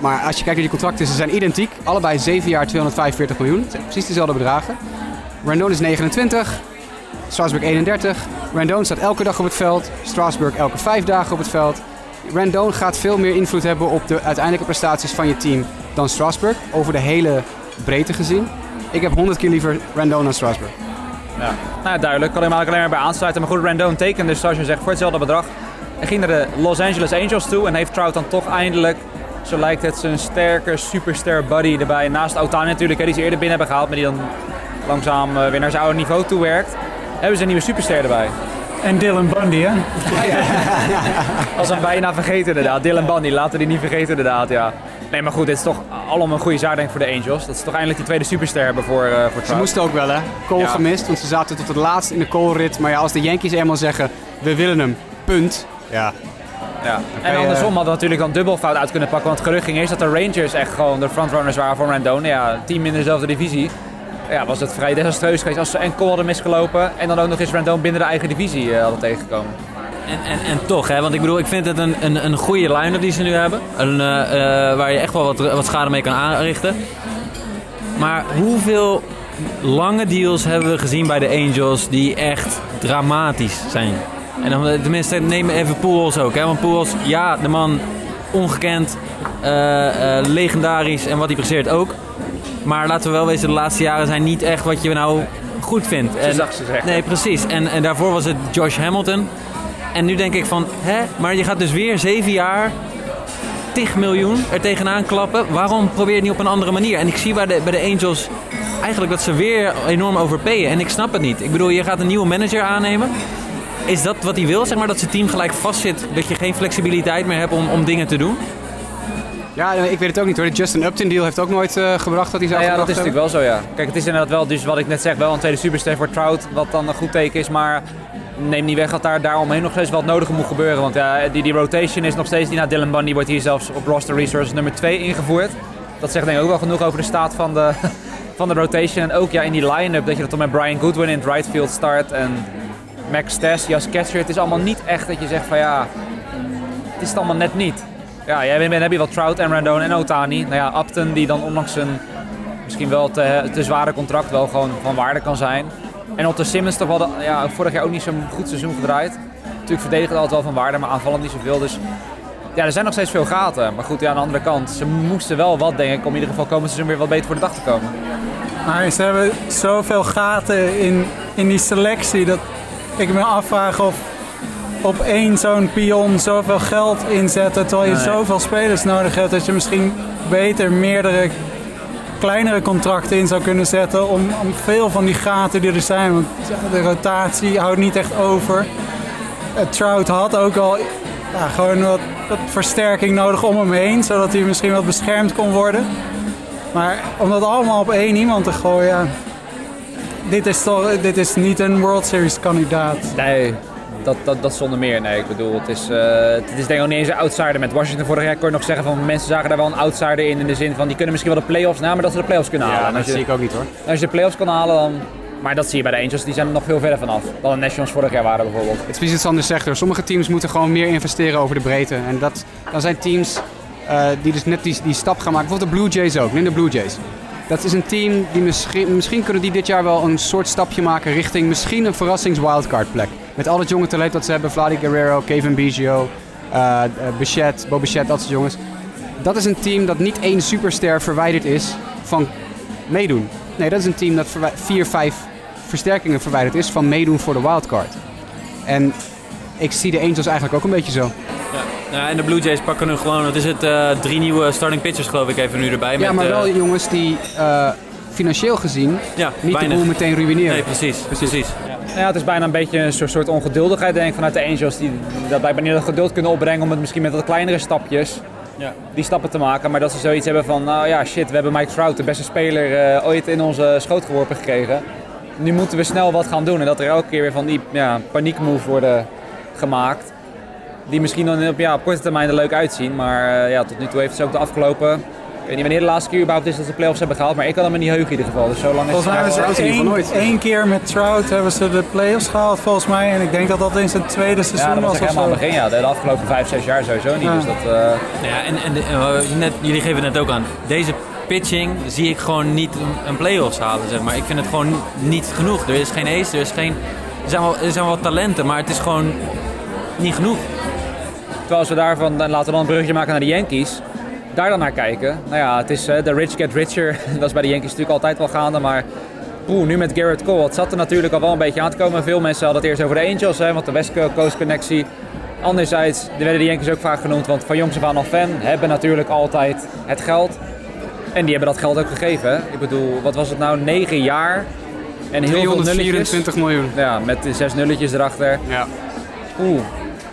Maar als je kijkt naar die contracten, ze zijn identiek. Allebei 7 jaar 245 miljoen. Precies dezelfde bedragen. Randone is 29. Strasburg 31. Randone staat elke dag op het veld. Strasburg elke vijf dagen op het veld. Randone gaat veel meer invloed hebben op de uiteindelijke prestaties van je team dan Strasburg. Over de hele breedte gezien. Ik heb 100 keer liever Randone dan Strasburg. Ja. Nou, duidelijk. Kan maar alleen maar bij aansluiten. Maar goed, Randone tekende dus, zoals je zegt, voor hetzelfde bedrag. Hij ging naar de Los Angeles Angels toe en heeft Trout dan toch eindelijk, zo lijkt het, zijn sterke superster buddy erbij. Naast Otani natuurlijk, hè, die ze eerder binnen hebben gehaald, maar die dan langzaam eh, weer naar zijn oude niveau toe werkt. Hebben ze een nieuwe superster erbij. En Dylan Bundy, hè? Als een bijna vergeten inderdaad. Dylan Bundy, laten we die niet vergeten inderdaad, ja. Nee, maar goed, dit is toch allemaal een goede zaak denk ik voor de Angels. Dat ze toch eindelijk die tweede superster hebben voor, eh voor Ze moesten ook wel hè. Cole Ja. gemist, want ze zaten tot het laatst in de Cole-rit. Maar ja, als de Yankees eenmaal zeggen, we willen hem, punt. Ja, Ja. kan En je- andersom hadden we natuurlijk dan dubbel fout uit kunnen pakken. Want het gerucht ging eerst dat de Rangers echt gewoon de frontrunners waren voor Randone. Ja, team in dezelfde divisie. Ja, was het vrij desastreus geweest als ze en Cole hadden misgelopen. En dan ook nog eens Randone binnen de eigen divisie eh, hadden tegengekomen. En, en, en toch, hè, want ik bedoel, ik vind het een, een, een goede line-up die ze nu hebben. Een, eh, eh, waar je echt wel wat, wat schade mee kan aanrichten. Maar hoeveel lange deals hebben we gezien bij de Angels die echt dramatisch zijn? En dan, tenminste, neem even Pujols ook. Hè? Want Pujols, ja, de man ongekend, eh, legendarisch en wat hij presteert ook. Maar laten we wel wezen, de laatste jaren zijn niet echt wat je nou goed vind. En, zag ze zeggen. Nee, precies. En, en daarvoor was het Josh Hamilton. En nu denk ik van, hè, maar je gaat dus weer zeven jaar 10 miljoen er tegenaan klappen. Waarom probeer je het niet op een andere manier? En ik zie bij de, bij de Angels eigenlijk dat ze weer enorm overpayen. En ik snap het niet. Ik bedoel, je gaat een nieuwe manager aannemen. Is dat wat hij wil, zeg maar, dat zijn team gelijk vastzit? Dat je geen flexibiliteit meer hebt om, om dingen te doen? Ja, ik weet het ook niet hoor. De Justin Upton deal heeft ook nooit uh, gebracht dat hij zou nou ja, dat is hebben. natuurlijk wel zo, ja. Kijk, het is inderdaad wel, dus wat ik net zeg, wel een tweede superster voor Trout, wat dan een goed teken is, maar neem niet weg dat daar daaromheen nog steeds wat nodige moet gebeuren. Want ja, die, die rotation is nog steeds die. Nou, Dylan Bundy wordt hier zelfs op roster resources nummer 2 ingevoerd. Dat zegt denk ik ook wel genoeg over de staat van de, van de rotation. En ook ja, in die line-up dat je dat dan met Brian Goodwin in het right field start en Max Stassi als catcher. Het is allemaal niet echt dat je zegt van ja, het is het allemaal net niet. Ja, jij bent, heb je wel Trout en Randone en Otani. Nou ja, Upton die dan ondanks een misschien wel te, te zware contract wel gewoon van waarde kan zijn. En Otto Simmons toch wel, ja, vorig jaar ook niet zo'n goed seizoen gedraaid. Natuurlijk verdedigd altijd wel van waarde, maar aanvallend niet zoveel. Dus ja, er zijn nog steeds veel gaten. Maar goed, ja, aan de andere kant, ze moesten wel wat, denk ik, om in ieder geval komend seizoen weer wat beter voor de dag te komen. Maar ze hebben zoveel gaten in, in die selectie dat ik me afvraag of op één zo'n pion zoveel geld inzetten terwijl je zoveel spelers nodig hebt dat je misschien beter meerdere kleinere contracten in zou kunnen zetten om, om veel van die gaten die er zijn. Want de rotatie houdt niet echt over. Uh, Trout had ook al ja, gewoon wat, wat, versterking nodig om hem heen, zodat hij misschien wat beschermd kon worden. Maar om dat allemaal op één iemand te gooien, dit is, toch, dit is niet een World Series kandidaat. Nee, dat, dat, dat zonder meer. Nee, ik bedoel, het is, uh, het is denk ik ook niet eens een outsider. Met Washington vorig jaar kon je nog zeggen van mensen zagen daar wel een outsider in. In de zin van die kunnen misschien wel de playoffs na, maar dat ze de playoffs kunnen halen. Ja, dat zie ik ook niet hoor. Als je de playoffs kan halen, dan. Maar dat zie je bij de Angels, die zijn er nog veel verder vanaf dan de Nationals vorig jaar waren bijvoorbeeld. Het is precies wat Sander zegt hoor. Sommige teams moeten gewoon meer investeren over de breedte. En dat, dan zijn teams uh, die dus net die, die stap gaan maken. Bijvoorbeeld de Blue Jays ook, neem de Blue Jays. Dat is een team die misschien, misschien kunnen die dit jaar wel een soort stapje maken richting misschien een verrassings wildcard plek. Met al het jonge talent dat ze hebben, Vladi Guerrero, Kevin Biggio, uh, Bichette, Bo Bichette, dat soort jongens. Dat is een team dat niet één superster verwijderd is van meedoen. Nee, dat is een team dat vier, vijf versterkingen verwijderd is van meedoen voor de wildcard. En ik zie de Angels eigenlijk ook een beetje zo. Ja, ja en de Blue Jays pakken nu gewoon, wat is het, uh, drie nieuwe starting pitchers geloof ik even nu erbij. Ja, met, maar wel jongens die financieel gezien ja, niet weinig. de boel meteen ruïneren. Nee, precies. precies. precies. Ja. ja. het is bijna een beetje een soort, soort ongeduldigheid denk ik vanuit de Angels. Die dat blijkbaar niet dat geduld kunnen opbrengen om het misschien met wat kleinere stapjes ja. die stappen te maken. Maar dat ze zoiets hebben van, nou ja shit, we hebben Mike Trout, de beste speler, uh, ooit in onze schoot geworpen gekregen. Nu moeten we snel wat gaan doen. En dat er elke keer weer van die ja, paniekmove worden gemaakt. Die misschien dan op, ja, op korte termijn er leuk uitzien. Maar uh, ja, tot nu toe heeft ze ook de afgelopen weet niet wanneer de laatste keer überhaupt is dat ze playoffs hebben gehaald, maar ik kan hem niet heugen in ieder geval. Dus zo lang is volgens mij hebben ze één, nooit. één keer met Trout hebben ze de playoffs gehaald volgens mij. En ik denk dat dat in zijn tweede seizoen ja, dat was. Ja, helemaal aan het begin, ja. De afgelopen vijf, zes jaar sowieso niet. Ja. Dus dat, uh... ja, en, en uh, net, jullie geven het net ook aan. Deze pitching zie ik gewoon niet een playoffs halen, zeg maar. Ik vind het gewoon niet genoeg. Er is geen ace, er is geen... Er zijn wel, er zijn wel talenten, maar het is gewoon niet genoeg. Terwijl we daarvan, dan laten we dan een bruggetje maken naar de Yankees daar dan naar kijken. Nou ja, het is de rich get richer. dat is bij de Yankees natuurlijk altijd wel gaande. Maar poeh, nu met Garrett Cole, het zat er natuurlijk al wel een beetje aan te komen. Veel mensen hadden het eerst over de Angels, hè, want de West Coast connectie. Anderzijds werden de Yankees ook vaak genoemd, want van jongs af aan al fan hebben natuurlijk altijd het geld. En die hebben dat geld ook gegeven. Hè. Ik bedoel, wat was het nou, 9 jaar en heel veel nulletjes. 24 miljoen. Ja, met zes nulletjes erachter. Ja. Oeh,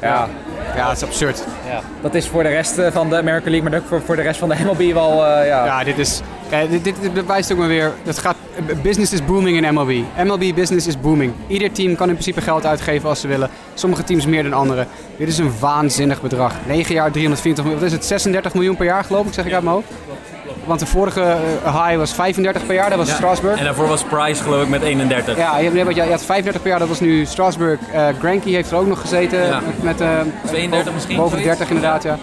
ja. Ja, dat is absurd. Ja. Dat is voor de rest van de American League, maar ook voor, voor de rest van de MLB wel. Uh, ja. ja, dit is. Dit, dit, dit, bewijst ook maar weer. Dat gaat, business is booming in MLB. MLB business is booming. Ieder team kan in principe geld uitgeven als ze willen. Sommige teams meer dan andere. Dit is een waanzinnig bedrag. 9 jaar, 320 miljoen. Wat is het? 36 miljoen per jaar, geloof ik, zeg ik uit mijn hoofd. Want de vorige high was 35 per jaar, dat was ja. Strasburg. En daarvoor was Price geloof ik met 31. Ja, je, je, je had 35 per jaar, dat was nu Strasburg. Uh, Granky heeft er ook nog gezeten. Ja. Met, met uh, 32 misschien? Boven de 30 inderdaad, ja.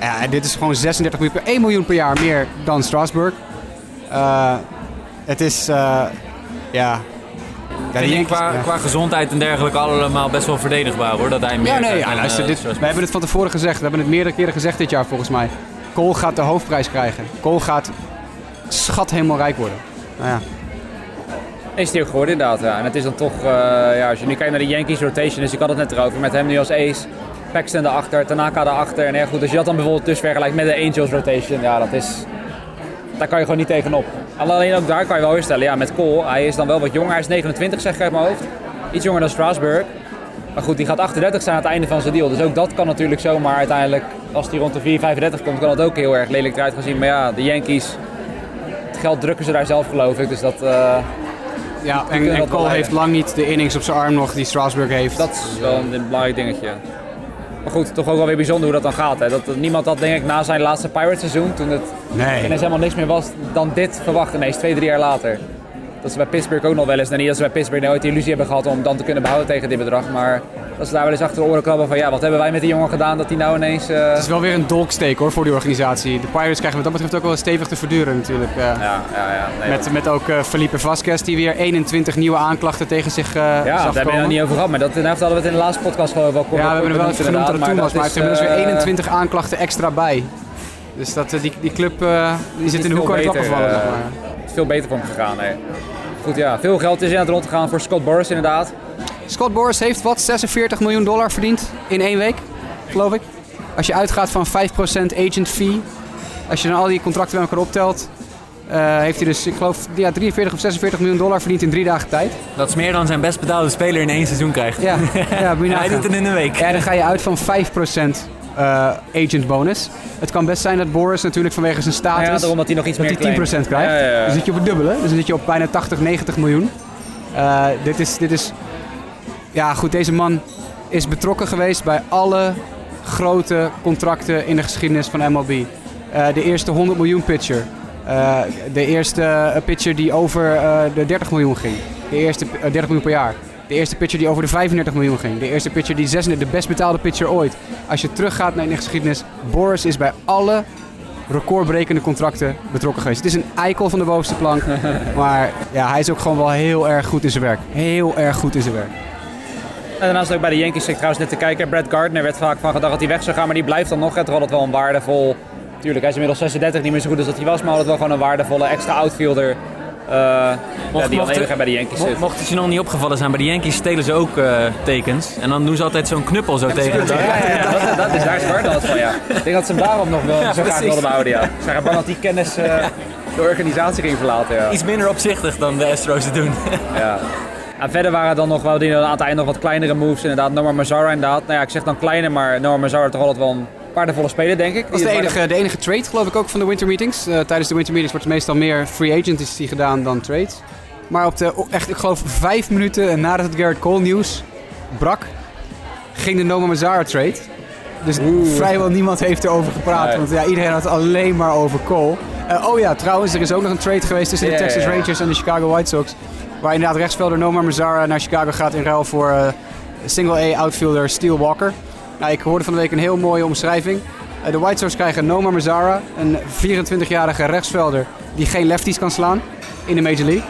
Ja, dit is gewoon 36 miljoen per 1 miljoen per jaar meer dan Strasburg. Uh, het is, ja... Ja, die qua, qua, gezondheid en dergelijke allemaal best wel verdedigbaar hoor. Dat hij meer ja, nee, ja, luister, dit, we hebben het van tevoren gezegd. We hebben het meerdere keren gezegd dit jaar volgens mij. Cole gaat de hoofdprijs krijgen. Cole gaat schat helemaal rijk worden. Nou ja. Is ook geworden inderdaad, ja. En het is dan toch, uh, ja, als je nu kijkt naar de Yankees rotation, dus ik had het net erover, met hem nu als ace, Paxton erachter, Tanaka erachter. En ja, goed, als je dat dan bijvoorbeeld dus vergelijkt met de Angels rotation, ja, dat is, daar kan je gewoon niet tegenop. Alleen ook daar kan je wel weer stellen, ja, met Cole, hij is dan wel wat jonger, hij is 29 zeg ik uit mijn hoofd. Iets jonger dan Strasburg. Maar goed, die gaat 38 zijn aan het einde van zijn deal. Dus ook dat kan natuurlijk zomaar uiteindelijk, als die rond de 4, 35 komt, kan dat ook heel erg lelijk eruit gaan zien. Maar ja, de Yankees, het geld drukken ze daar zelf geloof ik. Dus dat... Uh, ja, en, en Cole heeft lang niet de innings op zijn arm nog die Strasburg heeft. Dat is wel een belangrijk dingetje. Maar goed, toch ook wel weer bijzonder hoe dat dan gaat. Hè? Dat, niemand had denk ik na zijn laatste Pirates seizoen, toen het nee. ineens helemaal niks meer was, dan dit verwacht ineens, twee, drie jaar later. Dat ze bij Pittsburgh ook nog wel eens, en niet dat ze bij Pittsburgh nooit de illusie hebben gehad om dan te kunnen behouden tegen dit bedrag. Maar dat ze daar wel eens achter de oren krabben van ja, wat hebben wij met die jongen gedaan dat hij nou ineens... Uh... Het is wel weer een dolksteek hoor voor die organisatie. De Pirates krijgen wat dat betreft ook wel stevig te verduren natuurlijk. Uh, ja, ja, ja. Nee, met, met ook uh, Felipe Vasquez die weer 21 nieuwe aanklachten tegen zich uh, Ja, daar hebben we nog niet over gehad. Maar dat, daar hadden we het in de laatste podcast gewoon wel kort Ja, we hebben er wel even genoemd dat het toen was. Maar hij heeft er weer 21 aanklachten extra bij. Dus dat, die, die club die zit in de hoek het afgevallen. Zeg maar. veel beter voor hem gegaan. Hè. Goed, ja, veel geld is in het rondgegaan voor Scott Boris inderdaad. Scott Boris heeft wat, 46 miljoen dollar verdiend in één week, geloof ik. Als je uitgaat van 5% agent fee, als je dan al die contracten bij elkaar optelt, uh, heeft hij dus, ik geloof, ja, 43 of 46 miljoen dollar verdiend in drie dagen tijd. Dat is meer dan zijn best betaalde speler in één seizoen krijgt. Ja, ja Hij doet het in een week. Ja, dan ga je uit van 5% uh, agent bonus. Het kan best zijn dat Boris natuurlijk vanwege zijn status... Ja, daarom dat hij nog iets meer hij 10% krijgt. Ja, ja, ja. Dan zit je op het dubbele. Dus dan zit je op bijna 80, 90 miljoen. Uh, dit, is, dit is... Ja, goed, deze man is betrokken geweest bij alle grote contracten in de geschiedenis van MLB. Uh, de eerste 100 miljoen pitcher. Uh, de eerste pitcher die over de 30 miljoen ging. De eerste 30 miljoen per jaar. De eerste pitcher die over de 35 miljoen ging. De eerste pitcher die 36, de best betaalde pitcher ooit. Als je teruggaat naar de geschiedenis, Boris is bij alle recordbrekende contracten betrokken geweest. Het is een eikel van de bovenste plank. maar ja, hij is ook gewoon wel heel erg goed in zijn werk. Heel erg goed in zijn werk. En daarnaast ook bij de Yankees, ik trouwens net te kijken. Brad Gardner werd vaak van gedacht dat hij weg zou gaan, maar die blijft dan nog. Het altijd wel een waardevol. Tuurlijk, hij is inmiddels 36, niet meer zo goed als dat hij was, maar altijd wel gewoon een waardevolle extra outfielder. Mocht, die mocht, bij de Yankees. Mocht het je nog niet opgevallen zijn, bij de Yankees stelen ze ook uh, tekens. En dan doen ze altijd zo'n knuppel zo tegen. Ja, ja, ja, dat, dat, is daar is van, ja. Ik denk dat ze hem daarom nog wel zo graag wilden behouden, ja. Ze zijn bang dat die kennis uh, de organisatie ging verlaten, ja. Iets minder opzichtig dan de Astros het doen. ja. En verder waren dan nog wel die, aan het eind nog wat kleinere moves. Inderdaad, Noah Mazzara inderdaad. Nou ja, ik zeg dan kleiner, maar Noah Mazzara toch altijd wel een waardevolle speler, denk ik. Dat is de enige, de enige trade, geloof ik, ook van de winter meetings. Uh, tijdens de winter meetings wordt meestal meer free agency gedaan dan trades. Maar op de, echt, ik geloof vijf minuten nadat het Garrett Cole nieuws brak, ging de Noma Mazzara trade. Dus vrijwel niemand heeft erover gepraat, want ja, iedereen had alleen maar over Cole. Uh, oh ja, trouwens, er is ook nog een trade geweest tussen de Texas Rangers en de Chicago White Sox. Waar inderdaad rechtsvelder Noma Mazzara naar Chicago gaat in ruil voor uh, single A outfielder Steel Walker. Nou, ik hoorde van de week een heel mooie omschrijving. Uh, de White Sox krijgen Noma Mazzara, een 24-jarige rechtsvelder die geen lefties kan slaan in de Major League.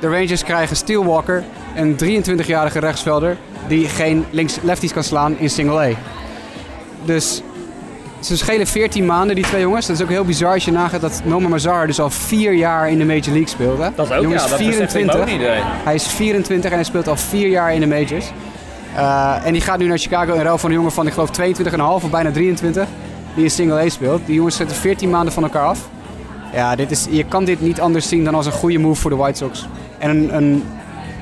De Rangers krijgen Steel Walker, een 23-jarige rechtsvelder die geen links lefties kan slaan in single A. Dus ze schelen 14 maanden, die twee jongens. Dat is ook heel bizar als je nagaat dat Noma Mazzara dus al vier jaar in de Major League speelt. Hè? Dat is ook, Jongens, ja, dat 24. Ook niet, hij is 24 en hij speelt al vier jaar in de Majors. Uh, en die gaat nu naar Chicago in ruil van een jongen van, ik geloof, 22,5 of bijna 23. Die in single A speelt. Die jongens zitten 14 maanden van elkaar af. Ja, dit is, je kan dit niet anders zien dan als een goede move voor de White Sox. En een, een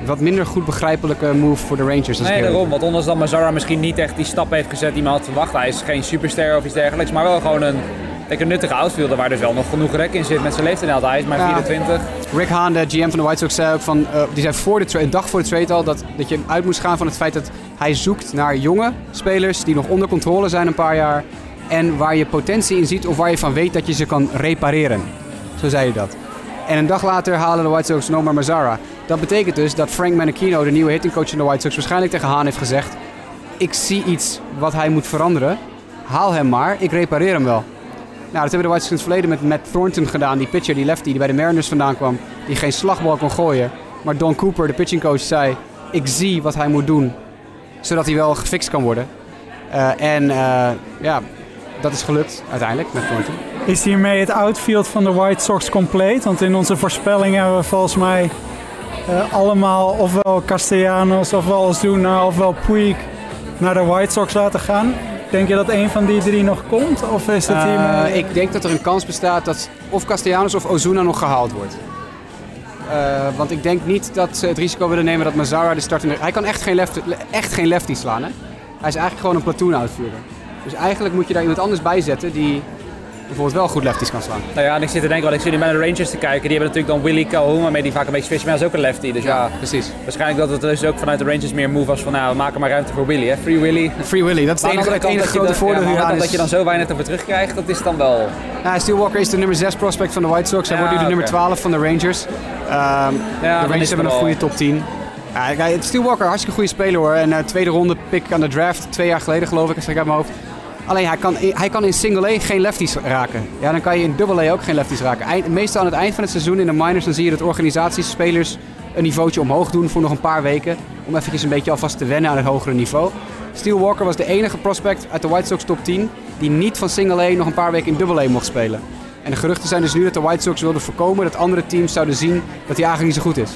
wat minder goed begrijpelijke move voor de Rangers. Nee, daarom. Want ondanks dat Mazzara misschien niet echt die stap heeft gezet die men had verwacht. Hij is geen superster of iets dergelijks. Maar wel gewoon een, een nuttige outfielder waar dus wel nog genoeg rek in zit met zijn leeftijd. Hij is maar 24. Rick Hahn, de GM van de White Sox, zei ook van, uh, die zei voor de een dag voor de trade al dat, dat je uit moest gaan van het feit dat hij zoekt naar jonge spelers die nog onder controle zijn een paar jaar. En waar je potentie in ziet of waar je van weet dat je ze kan repareren. Zo zei hij dat. En een dag later halen de White Sox Nomar Mazzara. Dat betekent dus dat Frank Menachino, de nieuwe hittingcoach van de White Sox, waarschijnlijk tegen Haan heeft gezegd: Ik zie iets wat hij moet veranderen. Haal hem maar, ik repareer hem wel. Nou, dat hebben de White Sox in het verleden met Matt Thornton gedaan, die pitcher, die lefty, die bij de Mariners vandaan kwam, die geen slagbal kon gooien. Maar Don Cooper, de pitchingcoach, zei: Ik zie wat hij moet doen, zodat hij wel gefixt kan worden. Uh, en uh, ja, dat is gelukt uiteindelijk met Thornton. Is hiermee het outfield van de White Sox compleet? Want in onze voorspellingen hebben we volgens mij eh, allemaal ofwel Castellanos, ofwel Ozuna, ofwel Puig naar de White Sox laten gaan. Denk je dat een van die drie nog komt? Of is het team... Eh, ik denk dat er een kans bestaat dat of Castellanos of Ozuna nog gehaald wordt. Eh, want ik denk niet dat ze het risico willen nemen dat Mazzara de startende... Hij kan echt geen, lefty, echt geen lefty slaan, hè? Hij is eigenlijk gewoon een platoon-uitvoerder. Dus eigenlijk moet je daar iemand anders bij zetten die bijvoorbeeld wel goed lefties kan slaan. Nou ja, en ik zit te denken, want ik zit nu bij de Rangers te kijken. Die hebben natuurlijk dan Willy Calhoun, waarmee die vaak een beetje switchen. Maar hij is ook een lefty. Dus ja, precies. waarschijnlijk dat het dus ook vanuit de Rangers meer move was van... Nou, we maken maar ruimte voor Willy, hè. Free Willy. Free Willy, dat is de enige, grote ja, voordeel aan de kant dat je dan zo weinig ervoor terugkrijgt, dat is dan wel... Ja, Steel Walker is de nummer 6 prospect van de White Sox. Hij Ja, wordt nu de nummer oké. 12 van de Rangers. Ehm, de dan is Rangers hebben een goede top 10. Ja, Steel Walker, hartstikke goede speler hoor. En eh, tweede ronde pick aan de draft, twee jaar geleden geloof ik, als ik uit mijn hoofd. Alleen hij kan, hij kan in single A geen lefties raken. Ja, dan kan je in double A ook geen lefties raken. Meestal aan het eind van het seizoen in de minors dan zie je dat organisaties, spelers een niveautje omhoog doen voor nog een paar weken. Om eventjes een beetje alvast te wennen aan het hogere niveau. Steel Walker was de enige prospect uit de White Sox top 10 die niet van single A nog een paar weken in double A mocht spelen. En de geruchten zijn dus nu dat de White Sox wilden voorkomen dat andere teams zouden zien dat hij eigenlijk niet zo goed is.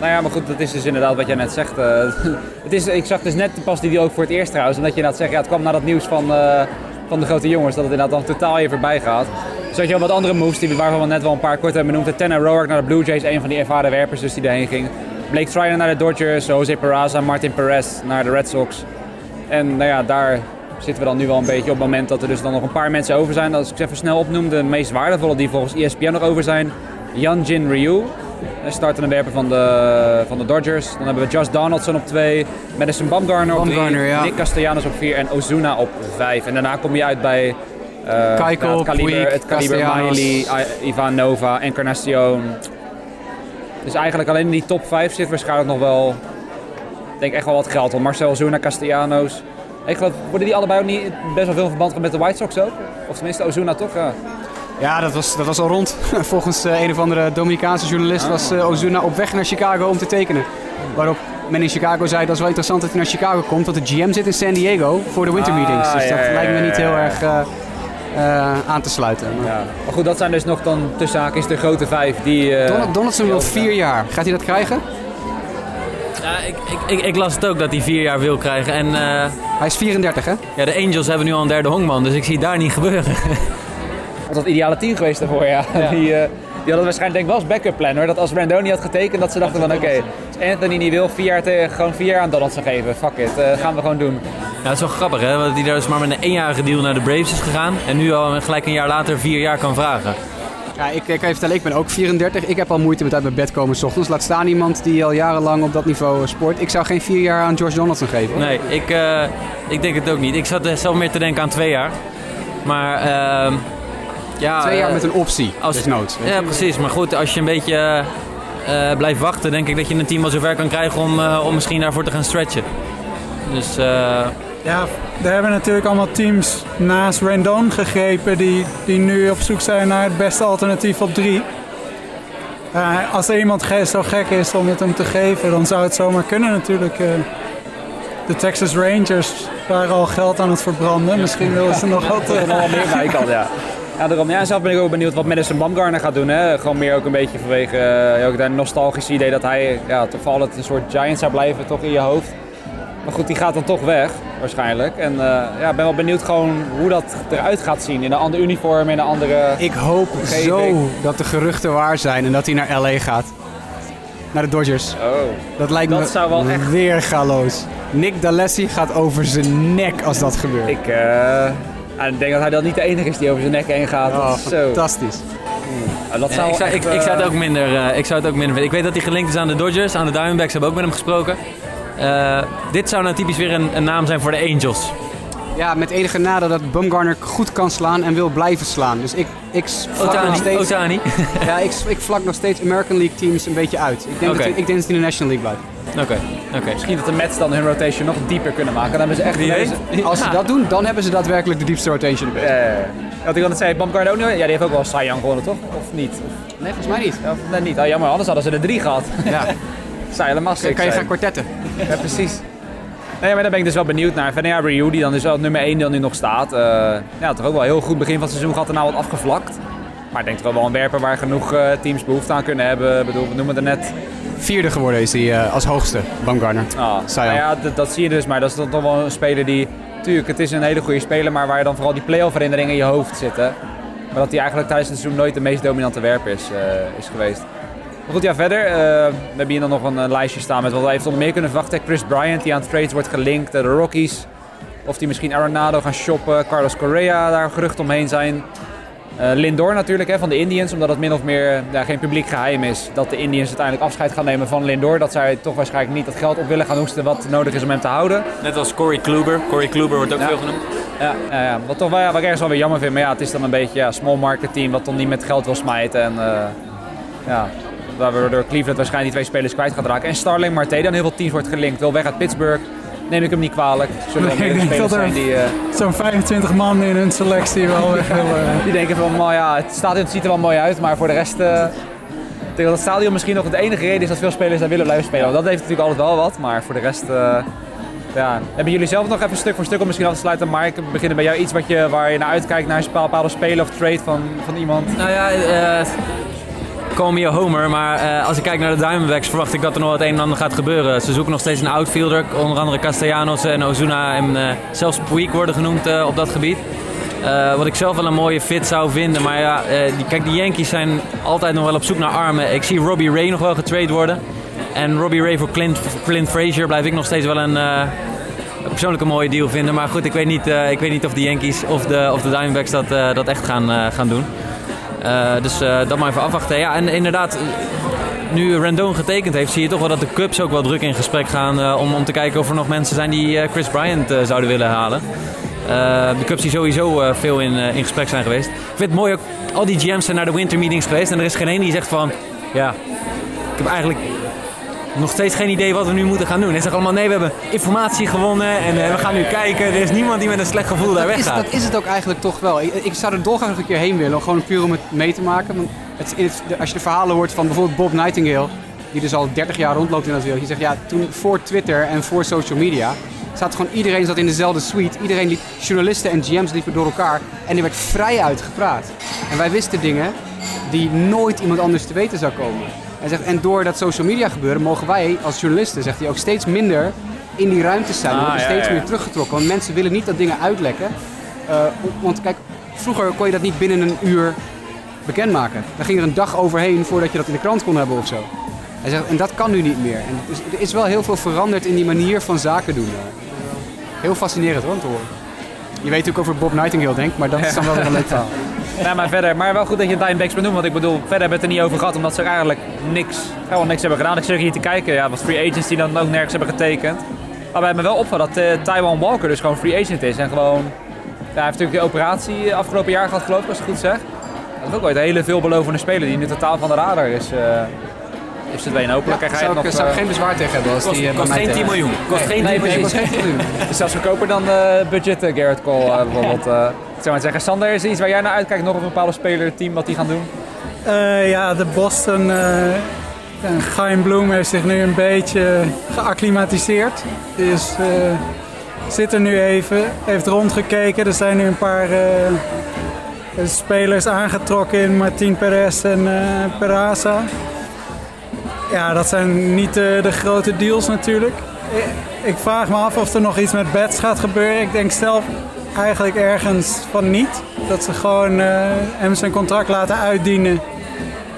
Nou ja, maar goed, dat is dus inderdaad wat jij net zegt. eh. het is, ik zag dus net pas die ook voor het eerst trouwens. Omdat je inderdaad zegt, ja, het kwam na dat nieuws van, eh, van de grote jongens. Dat het inderdaad dan totaal hier voorbij gaat. Zo had je al wat andere moves, die, waarvan we net wel een paar kort hebben benoemd. Tanner Roark naar de Blue Jays, een van die ervaren werpers dus die daarheen ging. Blake Trinan naar de Dodgers, Jose Peraza, Martin Perez naar de Red Sox. En nou ja, daar zitten we dan nu wel een beetje op het moment dat er dus dan nog een paar mensen over zijn. Als ik ze even snel opnoem, de meest waardevolle die volgens ESPN nog over zijn. Jin Ryu, een startende werper van de, van de Dodgers. Dan hebben we Josh Donaldson op 2, Madison Bumgarner op 3, Bumgarner, ja. Nick Castellanos op 4 en Ozuna op 5. En daarna kom je uit bij eh, Keuchel, ja, het kaliber, het kaliber. Miley, I- Ivan Nova, Encarnacion. Dus eigenlijk alleen in die top 5 zit waarschijnlijk nog wel, ik denk echt wel wat geld. Want Marcel Ozuna, Castellanos. Ik geloof, worden die allebei ook niet best wel veel in verband met de White Sox ook? Of tenminste Ozuna toch? Ja. Ja, dat was, dat was al rond. Volgens eh, een of andere Dominicaanse journalist was eh, Ozuna op weg naar Chicago om te tekenen. Waarop men in Chicago zei dat is wel interessant dat hij naar Chicago komt, want de GM zit in San Diego voor de winter Ah, meetings. Dus dat ja, lijkt me ja, niet ja, heel erg eh, eh, aan te sluiten. Maar Ja. Maar goed, dat zijn dus nog dan tussen haakjes de grote vijf die... eh, Donald, Donaldson wil vier jaar. Gaat hij dat krijgen? Ja, ik, ik, ik, ik las het ook dat hij vier jaar wil krijgen. En eh, Hij is 34, hè? ja, de Angels hebben nu al een derde honkman, dus ik zie het daar niet gebeuren. Dat was het ideale team geweest daarvoor, ja. Die, eh, die hadden waarschijnlijk denk ik wel als backup plan hoor. Dat als Brandon niet had getekend, dat ze dachten van oké, als Anthony niet wil, vier jaar te, gewoon vier jaar aan Donaldson geven. Fuck it, eh, gaan we gewoon doen. Ja, het is wel grappig hè, dat hij daar dus maar met een eenjarige deal naar de Braves is gegaan. En nu al gelijk een jaar later vier jaar kan vragen. Ja, ik, ik kan je vertellen, ik ben ook 34. Ik heb al moeite met uit mijn bed komen s ochtends. Laat staan iemand die al jarenlang op dat niveau eh, sport. Ik zou geen vier jaar aan George Donaldson geven. hoor. Nee, ik, eh, ik denk het ook niet. Ik zat eh, zelf meer te denken aan twee jaar. Maar ehm, ja... Twee jaar eh, met een optie, als- weet je. Ja, precies. Maar goed, als je een beetje eh, blijft wachten, denk ik dat je een team wel zover kan krijgen om, eh, om misschien daarvoor te gaan stretchen. Dus eh, Ja, er hebben natuurlijk allemaal teams naast Rendon gegrepen die, die nu op zoek zijn naar het beste alternatief op drie. Eh, als er iemand zo gek is om het hem te geven, dan zou het zomaar kunnen natuurlijk. eh. de Texas Rangers waren al geld aan het verbranden. Misschien willen ze nog wat. Meer bij kan, ja. Ja, daarom, ja, zelf ben ik ook benieuwd wat Madison Bumgarner gaat doen. Hè. Gewoon meer ook een beetje vanwege eh, ook dat nostalgische idee dat hij ja, toch altijd een soort giant zou blijven toch in je hoofd. Maar goed, die gaat dan toch weg, waarschijnlijk. En eh, ja, ik ben wel benieuwd gewoon hoe dat eruit gaat zien. In een ander uniform, in een andere... Ik hoop Omgeving. zo dat de geruchten waar zijn en dat hij naar LA gaat. Naar de Dodgers. Oh. Dat lijkt Dat me zou wel echt- weer galoos. Nick D'Alessi gaat over zijn nek als dat gebeurt. Ik, eh, ja, ik denk dat hij dan niet de enige is die over zijn nek heen gaat. oh, Dat is zo. fantastisch. Dat ja, ik, zou, echt, ik, ik zou het eh, ook minder, eh, ik zou het ook minder vinden. Ik weet dat hij gelinkt is aan de Dodgers, aan de Diamondbacks hebben ook met hem gesproken. Eh, dit zou nou typisch weer een, een naam zijn voor de Angels. Ja, met enige nadeel dat Bumgarner goed kan slaan en wil blijven slaan. Dus ik, ik vlak nog Otani, steeds, Otani. ja, ik, ik vlak nog steeds American League teams een beetje uit. Ik denk, Oké. dat, ik denk dat in de National League blijft. Oké, oké. Misschien dat de Mets dan hun rotation nog dieper kunnen maken. Dan hebben ze echt deze-. Als ze dat doen, dan hebben ze daadwerkelijk de diepste rotation erbij. Eh, wat ik dan net zei, Bumgarner ook nog? Ja, die heeft ook wel Cy Young gewonnen, toch? Of niet? Of, Nee, volgens mij niet. ja, of nee, niet. Oh, jammer, anders hadden ze er drie gehad. Ja. Helemaal Dan kan je gaan kwartetten. Ja, precies. Nee, maar daar ben ik dus wel benieuwd naar. Ja, Ryu, die dan dus wel nummer 1 dan nu nog staat. Eh, ja, toch ook wel een heel goed begin van het seizoen gehad en nou wat afgevlakt. Maar ik denk toch wel een werper waar genoeg eh, teams behoefte aan kunnen hebben. Ik bedoel, we noemen het net. Vierde geworden is hij eh, als hoogste, Baumgartner. Ah, nou ja, dat, dat zie je dus. Maar dat is dan toch wel een speler die... Tuurlijk, het is een hele goede speler, maar waar je dan vooral die play-off herinneringen in je hoofd zitten. Maar dat hij eigenlijk tijdens het seizoen nooit de meest dominante werper is, is geweest. Maar goed, ja, verder. eh, we hebben hier dan nog een, eh, lijstje staan met wat we even onder meer kunnen verwachten. Chris Bryant, die aan trades wordt gelinkt. eh, de Rockies. Of die misschien Arenado gaan shoppen. Carlos Correa, daar gerucht omheen zijn. Eh, Lindor natuurlijk hè, van de Indians, omdat het min of meer ja, geen publiek geheim is dat de Indians uiteindelijk afscheid gaan nemen van Lindor. Dat zij toch waarschijnlijk niet dat geld op willen gaan hoesten wat nodig is om hem te houden. Net als Corey Kluber. Corey Kluber wordt ook Ja. veel genoemd. Ja, ja, ja. Wat, toch wel, ja, wat ik ergens wel weer jammer vind, maar ja, het is dan een beetje ja, small market team wat dan niet met geld wil smijten. En ja, waardoor Cleveland waarschijnlijk die twee spelers kwijt gaat raken. En Starling Marte, die aan heel veel teams wordt gelinkt, wil weg uit Pittsburgh. Neem ik hem niet kwalijk. Zullen Nee, ik denk dat er- die, eh, Zo'n 25 man in hun selectie wel weg willen. die denken van, nou ja, het stadion ziet er wel mooi uit, maar voor de rest... eh, ik denk dat het stadion misschien nog de enige reden is dat veel spelers daar willen blijven spelen. Want dat heeft natuurlijk altijd wel wat, maar voor de rest... eh, ja. Hebben jullie zelf nog even stuk voor stuk om misschien af te sluiten? Mark, we beginnen bij jou iets wat je, waar je naar uitkijkt, naar een bepaalde speler of trade van, van iemand? Nou ja, eh call me a homer, maar eh, als ik kijk naar de Diamondbacks verwacht ik dat er nog het een en ander gaat gebeuren. Ze zoeken nog steeds een outfielder, onder andere Castellanos en Ozuna en eh, zelfs Puig worden genoemd eh, op dat gebied. Wat ik zelf wel een mooie fit zou vinden, maar ja, die, kijk, die Yankees zijn altijd nog wel op zoek naar armen. Ik zie Robbie Ray nog wel getrade worden. En Robbie Ray voor Clint, Frazier blijf ik nog steeds wel een, persoonlijk een mooie deal vinden. Maar goed, ik weet niet, ik weet niet of de Yankees of de, of de Diamondbacks dat, dat echt gaan, gaan doen. Eh, dus eh, dat maar even afwachten. Ja, en inderdaad, nu Rendon getekend heeft, zie je toch wel dat de Cubs ook wel druk in gesprek gaan eh, om, om te kijken of er nog mensen zijn die Chris Bryant zouden willen halen. De Cubs die sowieso veel in, in gesprek zijn geweest. Ik vind het mooi ook, al die GM's zijn naar de winter meetings geweest en er is geen één die zegt van, ja, ik heb eigenlijk nog steeds geen idee wat we nu moeten gaan doen. Ze zeggen allemaal, nee, we hebben informatie gewonnen en eh, we gaan nu kijken. Er is niemand die met een slecht gevoel daar weggaat. dat is het ook eigenlijk toch wel. Ik, ik zou er dolgraag nog een keer heen willen, gewoon puur om het mee te maken. Want het, het- als je de verhalen hoort van bijvoorbeeld Bob Nightingale, die dus al 30 jaar rondloopt in dat wereld. Die zegt, ja, toen voor Twitter en voor social media, zat gewoon iedereen zat in dezelfde suite. Iedereen liep, journalisten en GM's liepen door elkaar en er werd vrij uitgepraat. En wij wisten dingen die nooit iemand anders te weten zou komen. Hij zegt, en door dat social media gebeuren mogen wij als journalisten, zegt hij, ook steeds minder in die ruimtes zijn. We Ah, worden ja, steeds ja, meer teruggetrokken. Want mensen willen niet dat dingen uitlekken. Eh, want kijk, vroeger kon je dat niet binnen een uur bekendmaken. Daar ging er een dag overheen voordat je dat in de krant kon hebben of zo. Hij zegt, en dat kan nu niet meer. En dus, er is wel heel veel veranderd in die manier van zaken doen. Heel fascinerend hoor, om te horen. Je weet ook over Bob Nightingale denkt, maar dat is dan wel weer een leuk verhaal. Maar verder, maar wel goed dat je Diamondbacks benoemt, want ik bedoel, verder hebben we het er niet over gehad, omdat ze eigenlijk niks, gewoon niks hebben gedaan. Ik zit hier te kijken, ja, wat free agents die dan ook nergens hebben getekend. Maar bij me wel opgevallen dat eh, Taiwan Walker dus gewoon free agent is en gewoon, ja, hij heeft natuurlijk de operatie afgelopen jaar gehad, geloof ik, als ik het goed zeg. Dat is ook ooit een hele veelbelovende speler die nu totaal van de radar is, eh is verdwenen. Hopelijk zou, het ik, nog... zou ik eh, geen bezwaar tegen hebben als Kost, die eh, bij kost mij geen 10 tegen- miljoen. Kost geen 10 Nee, nee, miljoen. kost geen 10 miljoen. is zelfs goedkoper dan de budget eh, Garrett Cole eh, bijvoorbeeld. eh. Ik zou maar zeggen, Sander, is er iets waar jij naar uitkijkt? Nog een bepaalde speler, team, wat die gaan doen? Eh, ja, de Boston. eh en Chaim Bloem heeft zich nu een beetje geacclimatiseerd. Dus eh, zit er nu even, heeft rondgekeken. Er zijn nu een paar eh, spelers aangetrokken in Martin Perez en eh Peraza. Ja, dat zijn niet eh, de grote deals natuurlijk. Ik, vraag me af of er nog iets met bets gaat gebeuren. Ik denk zelf eigenlijk ergens van niet. Dat ze gewoon eh, hem zijn contract laten uitdienen.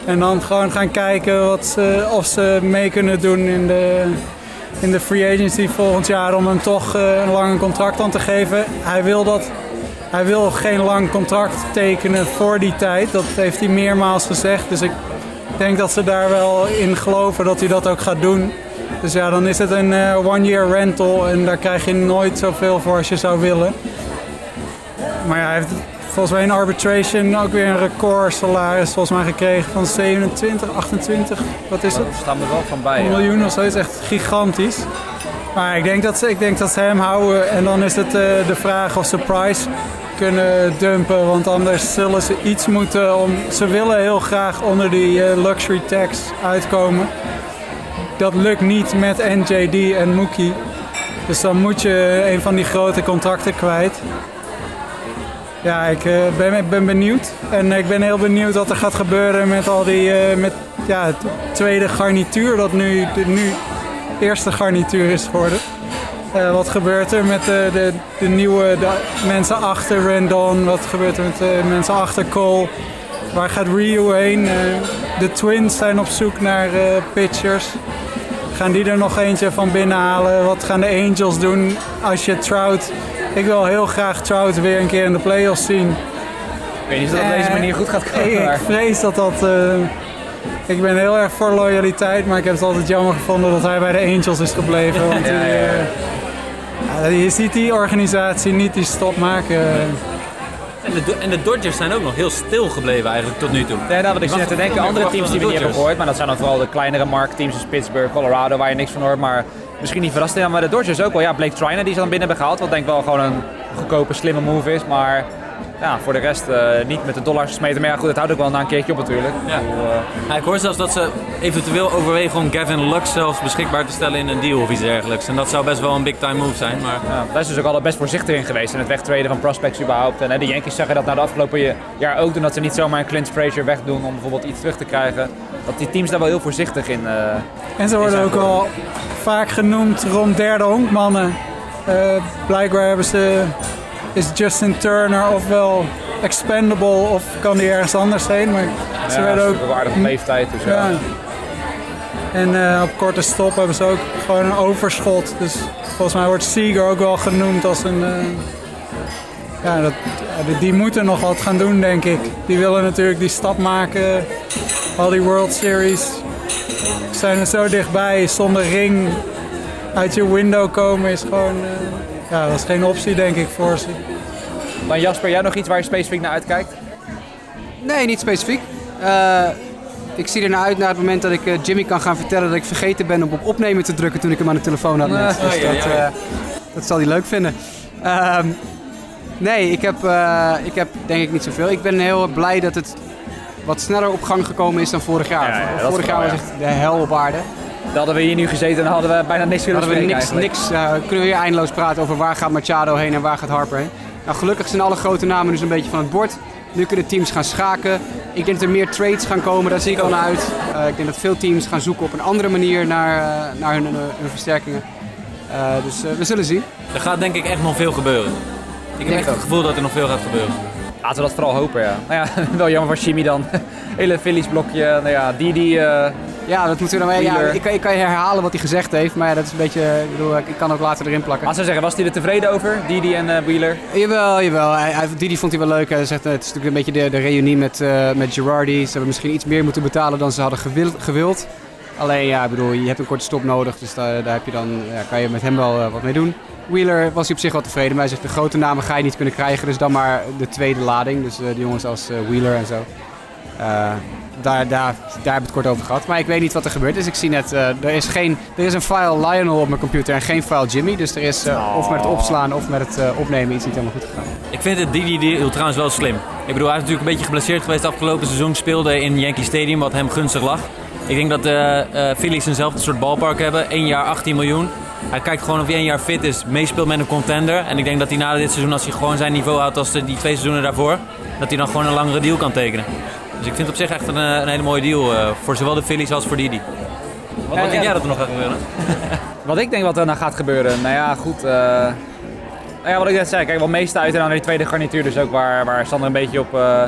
En dan gewoon gaan kijken wat ze, of ze mee kunnen doen in de, in de free agency volgend jaar om hem toch eh, een lang contract aan te geven. Hij wil, dat, hij wil geen lang contract tekenen voor die tijd. Dat heeft hij meermaals gezegd. Dus ik denk dat ze daar wel in geloven dat hij dat ook gaat doen. Dus ja, dan is het een eh, one-year rental en daar krijg je nooit zoveel voor als je zou willen. Maar ja, hij heeft volgens mij in arbitration ook weer een record salaris volgens mij gekregen van 27, 28, wat is het? Daar staan we wel van bij. Een miljoen of zo is echt gigantisch. Maar ik denk dat ze, ik denk dat ze hem houden en dan is het eh, de vraag of ze Price kunnen dumpen. Want anders zullen ze iets moeten om. Ze willen heel graag onder die eh, luxury tax uitkomen. Dat lukt niet met NJD en Mookie. Dus dan moet je een van die grote contracten kwijt. Ja, ik uh, ben, ben benieuwd. En ik ben heel benieuwd wat er gaat gebeuren met al die met, ja, tweede garnituur dat nu nu eerste garnituur is geworden. Uh, wat gebeurt er met de, de, de nieuwe de mensen achter Randon? Wat gebeurt er met de mensen achter Cole? Waar gaat Ryu heen? de Twins zijn op zoek naar pitchers. Gaan die er nog eentje van binnenhalen? Wat gaan de Angels doen als je Trout ik wil heel graag Trout weer een keer in de playoffs zien. Ik weet niet of dat op deze eh, manier goed gaat komen. Ik vrees dat dat... Ik ben heel erg voor loyaliteit, maar ik heb het altijd jammer gevonden dat hij bij de Angels is gebleven. Want ja, ja, uh, je ziet die organisatie niet die stop maken. En de, en de Dodgers zijn ook nog heel stil gebleven eigenlijk tot nu toe. Ja, nou, wat ik zit te denken, andere teams die we niet hebben gehoord, maar dat zijn dan vooral de kleinere marktteams als Pittsburgh, Colorado, waar je niks van hoort. Maar misschien niet verrast. maar de Dodgers ook wel. Ja, Blake Triner die ze dan binnen hebben gehaald. Wat denk ik wel gewoon een goedkope, slimme move is. Maar ja, voor de rest uh, niet met de dollars gesmeten. Maar ja, goed, het houdt ook wel na een keertje op natuurlijk. Ja. Ik, uh... ja, ik hoor zelfs dat ze eventueel overwegen om Gavin Lux zelfs beschikbaar te stellen in een deal of iets dergelijks. En dat zou best wel een big time move zijn. Maar... Ja, daar is dus ook altijd best voorzichtig in geweest in het wegtreden van prospects überhaupt. En hè, de Yankees zeggen dat na de afgelopen jaar ook doen dat ze niet zomaar een Clint Frazier wegdoen om bijvoorbeeld iets terug te krijgen. Dat die teams daar wel heel voorzichtig in uh, En ze worden ook al vaak genoemd rond derde honkmannen. blijkbaar hebben ze is Justin Turner ofwel expendable of kan hij ergens anders heen. Maar ze ja, werden ook waardig leeftijd. Dus ja. ja. En uh, op korte stop hebben ze ook gewoon een overschot. Dus volgens mij wordt Seager ook wel genoemd als een. Uh, ja, dat, die moeten nog wat gaan doen, denk ik. Die willen natuurlijk die stap maken. Al die World Series zijn er zo dichtbij. Zonder ring uit je window komen is gewoon. Uh, ja, dat is geen optie, denk ik, voor ze. Dan Jasper, jij nog iets waar je specifiek naar uitkijkt? Nee, niet specifiek. Uh, ik zie er naar uit naar het moment dat ik uh, Jimmy kan gaan vertellen dat ik vergeten ben om op opnemen te drukken toen ik hem aan de telefoon had. Net. Dus dat, uh, dat zal hij leuk vinden. Ehm, nee, ik heb, ik heb denk ik niet zoveel. Ik ben heel blij dat het wat sneller op gang gekomen is dan vorig jaar. vorig jaar was echt de hel op aarde. Dan hadden we hier nu gezeten en hadden we bijna niks kunnen niks, niks Kunnen we weer eindeloos praten over waar gaat Machado heen en waar gaat Harper heen. Nou, gelukkig zijn alle grote namen dus een beetje van het bord. Nu kunnen teams gaan schaken. Ik denk dat er meer trades gaan komen, daar zie ik al naar uit. Uh, ik denk dat veel teams gaan zoeken op een andere manier naar, uh, naar hun, hun, versterkingen. Uh, dus we zullen zien. Er gaat denk ik echt nog veel gebeuren. Ik heb echt het gevoel dat er nog veel gaat gebeuren. Laten we dat vooral hopen, ja. Nou ja, wel jammer voor Jimmy dan. Hele Phillies blokje. Nou ja, die die ja, dat moeten we dan ja, ik, ik, kan je herhalen wat hij gezegd heeft, maar ja, dat is een beetje, ik bedoel, ik kan ook later erin plakken. Als zou zeggen, was hij er tevreden over, Didi en uh, Wheeler? Jawel, jawel. Hij, hij, Didi vond hij wel leuk. Hij zegt, het is natuurlijk een beetje de, de reunie met, uh, met Girardi. Ze hebben misschien iets meer moeten betalen dan ze hadden gewild, gewild. Alleen, ja, ik bedoel, je hebt een korte stop nodig, dus daar, daar heb je dan, ja, kan je met hem wel uh, wat mee doen. Wheeler was hij op zich wel tevreden, maar hij zegt de grote namen ga je niet kunnen krijgen, dus dan maar de tweede lading. Dus de jongens als Wheeler en zo daar, daar, daar heb ik het kort over gehad. Maar ik weet niet wat er gebeurt. Dus ik zie net, uh, er, is geen, er is een file Lionel op mijn computer en geen file Jimmy. Dus er is uh, of met het opslaan of met het uh, opnemen iets niet helemaal goed gegaan. Ik vind het Didi deal trouwens wel slim. Ik bedoel, hij is natuurlijk een beetje geblesseerd geweest afgelopen seizoen. Speelde in Yankee Stadium, wat hem gunstig lag. Ik denk dat de uh, Phillies eenzelfde soort ballpark hebben. 1 jaar 18 miljoen. Hij kijkt gewoon of hij één jaar fit is, meespeelt met een contender. En ik denk dat hij na dit seizoen, als hij gewoon zijn niveau houdt als de, die twee seizoenen daarvoor, dat hij dan gewoon een langere deal kan tekenen. Dus ik vind het op zich echt een, eh, een hele mooie deal uh, voor zowel de Phillies als voor Didi. Wat, wat denk jij dat er nog gaat gebeuren? wat ik denk wat er nog gaat gebeuren? Nou ja, goed. Uh, nou ja, wat ik net zei, kijk, wel meeste uit en aan die tweede garnituur dus ook waar, waar Sander een beetje op, uh,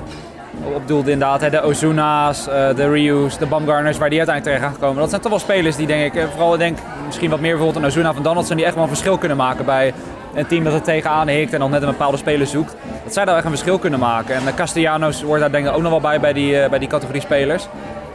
op doelde inderdaad. Hè, de Ozuna's, de Ryu's, de Bumgarners, waar die uiteindelijk terecht gaan komen. Dat zijn toch wel spelers die denk ik, vooral denk misschien wat meer bijvoorbeeld een Ozuna van Donaldson, die echt wel een verschil kunnen maken bij een team dat er tegenaan hikt en nog net een bepaalde speler zoekt. Dat zij daar echt een verschil kunnen maken. En de Castellanos wordt daar denk ik ook nog wel bij bij die, bij die categorie spelers.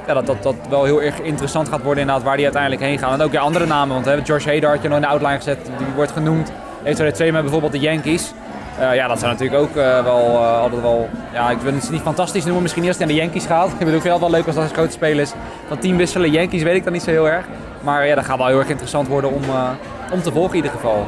Ja, dat, dat dat wel heel erg interessant gaat worden inderdaad waar die uiteindelijk heen gaan. En ook ja, andere namen, want hè, George Hader had je nog in de outline gezet, die wordt genoemd. Heeft er twee met bijvoorbeeld de Yankees. Uh, ja, dat zijn natuurlijk ook uh, wel uh, altijd wel. Ja, ik wil het niet fantastisch noemen, misschien eerst aan de Yankees gaat. Ik bedoel, ik vind het wel leuk als dat als grote spelers van team wisselen. Yankees weet ik dan niet zo heel erg. Maar ja, dat gaat wel heel erg interessant worden om, om te volgen in ieder geval.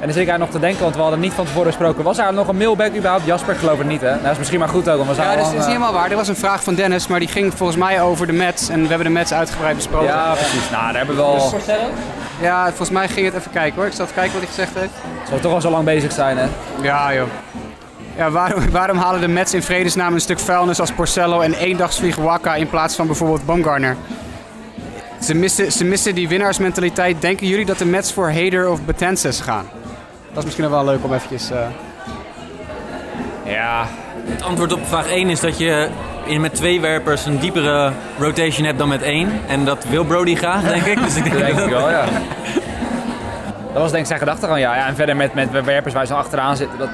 En dan zit ik eigenlijk nog te denken, want we hadden niet van tevoren gesproken. Was er nog een mailback überhaupt? Jasper, ik geloof het niet, hè? Nou, dat is misschien maar goed ook. Want we ja, dat is, is, niet helemaal waar. Er was een vraag van Dennis, maar die ging volgens mij over de Mets. En we hebben de Mets uitgebreid besproken. Ja, precies. Nou, daar hebben we wel... Ja, volgens mij ging het even kijken hoor. Ik zal even kijken wat hij gezegd heeft. Zal toch al zo lang bezig zijn, hè? Ja, joh. Ja, waarom, waarom halen de Mets in vredesnaam een stuk vuilnis als Porcello en eendagsvlieg Waka in plaats van bijvoorbeeld Baumgartner? Ze missen, ze missen die winnaarsmentaliteit. Denken jullie dat de Mets voor Hader of Betances gaan? Dat is misschien wel leuk om eventjes... eh, Ja, Het antwoord op vraag 1 is dat je in, met twee werpers een diepere rotation hebt dan met één. En dat wil Brody graag, denk ik. Dus ik denk dat denk dat- ik wel, ja. Dat was denk ik zijn gedachte gewoon, ja. ja. En verder met, met werpers waar ze achteraan zitten. Dat,